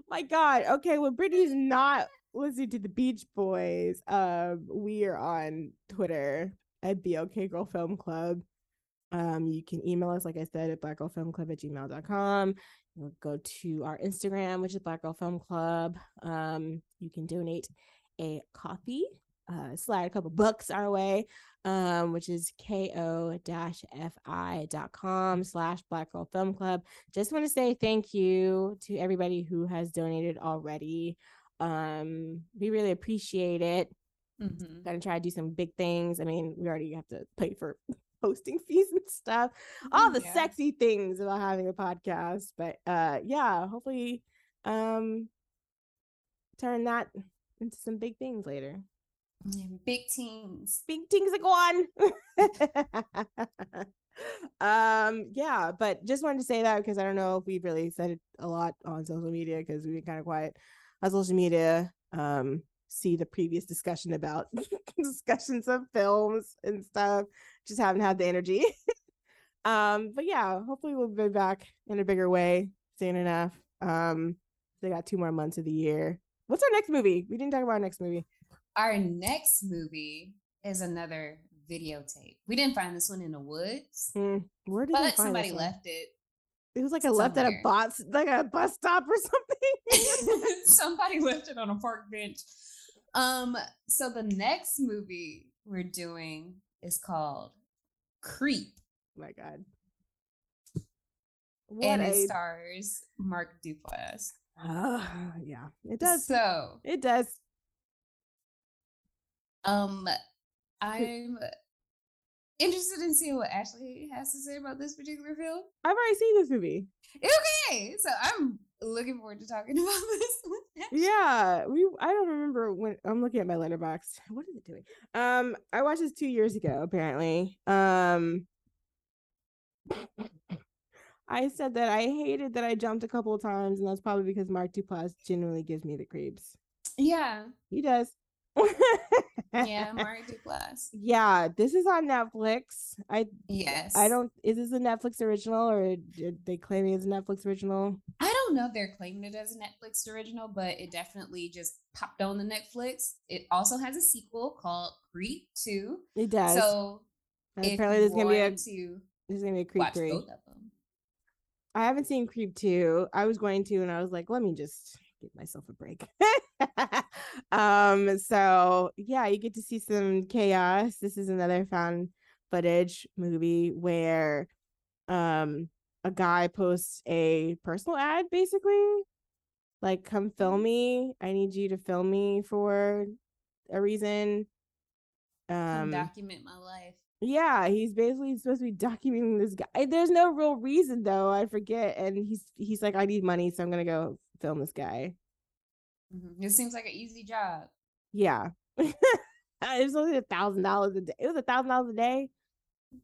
my god. Okay, when Brittany's not listening to the Beach Boys, um, we are on Twitter at BLK Girl Film Club. Um, you can email us, like I said, at blackgirlfilmclub at gmail.com. You'll go to our Instagram, which is Black Girl Film Club. Um, you can donate a coffee, uh, slide a couple bucks our way, um, which is ko-fi.com slash Black Girl Film Club. Just want to say thank you to everybody who has donated already. Um, we really appreciate it. Mm-hmm. Gonna try to do some big things. I mean, we already have to pay for hosting fees and stuff. All the Yeah. sexy things about having a podcast. But uh yeah, hopefully um turn that into some big things later. Yeah, Big teams. Big things are going. um yeah, but just wanted to say that because I don't know if we've really said it a lot on social media because we've been kind of quiet on social media. Um see the previous discussion about discussions of films and stuff. Just haven't had the energy. um, but yeah, hopefully we'll be back in a bigger way soon enough. Um, they got two more months of the year. What's our next movie? We didn't talk about our next movie. Our next movie is another videotape. We didn't find this one in the woods, Hmm, where did but find somebody left it. It was like I left at a bus, like a bus stop or something. somebody left it on a park bench. Um, so the next movie we're doing is called Creep, Oh my God. What and it stars Mark Duplass. Ah, yeah, it does. So, It does. Um, I'm interested in seeing what Ashley has to say about this particular film. I've already seen this movie. Okay, so I'm looking forward to talking about this. Yeah, we. I don't remember when. I'm looking at my Letterboxd. What is it doing? Um, I watched this two years ago. Apparently, um, I said that I hated that I jumped a couple of times, and that's probably because Mark Duplass genuinely gives me the creeps. Yeah, He does. yeah, Duplass. Yeah, this is on Netflix. I Yes, I don't. Is this a Netflix original or did they claiming it's a Netflix original? I don't know if they're claiming it as a Netflix original, but it definitely just popped on the Netflix. It also has a sequel called Creep 2. It does. So apparently, there's gonna be a to there's gonna be a Creep three. both of them. I haven't seen Creep 2. I was going to, and I was like, let me just give myself a break. um, so yeah, you get to see some chaos. This is another found footage movie where um a guy posts a personal ad basically. Like, come film me. I need you to film me for a reason. Um document my life. yeah, he's basically supposed to be documenting this guy. There's no real reason though. I forget. And he's he's like, I need money, so I'm gonna go film this guy. Mhm. It seems like an easy job. Yeah. it was only a thousand dollars a day. It was a thousand dollars a day.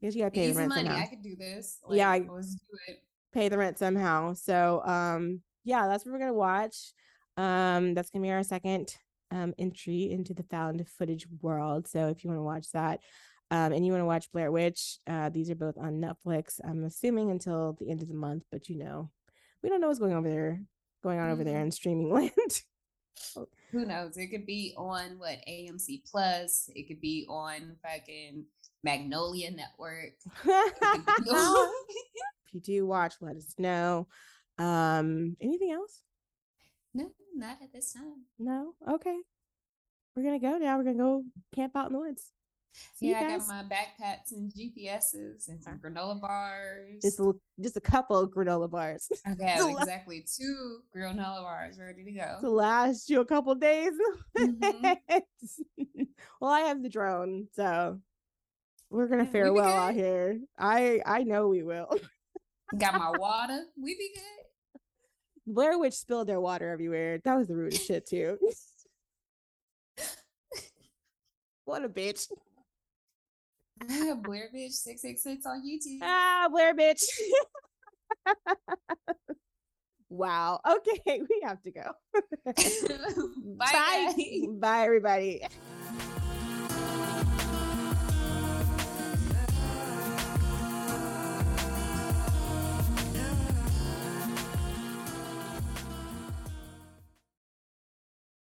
Guess you the Easy rent money. somehow. I could do this. Yeah, I- let's do it. Pay the rent somehow. So um yeah, that's what we're gonna watch. Um that's gonna be our second um entry into the found footage world. So if you want to watch that, um, and you want to watch Blair Witch, uh, these are both on Netflix. I'm assuming until the end of the month, but you know, we don't know what's going over there, going on over there Mhm. in streaming land. Who knows? It could be on what AMC Plus. It could be on fucking Magnolia Network. It could be on- if you do watch, let us know. Um, anything else? no, not at this time. No. Okay. We're gonna go now. We're gonna go camp out in the woods. Yeah, I guys. got my backpacks and GPSs and some granola bars. Just a, just a couple of granola bars I the exactly two granola bars ready to go to last you a couple days. Mhm. well, I have the drone, so we're gonna we fare be well out here. I I know we will. Got my water. We be good. Blair Witch spilled their water everywhere. That was the rudest shit too. what a bitch. Blair Bitch 666 on YouTube. Ah, Blair bitch. wow. Okay, we have to go. Bye. guys. Bye everybody.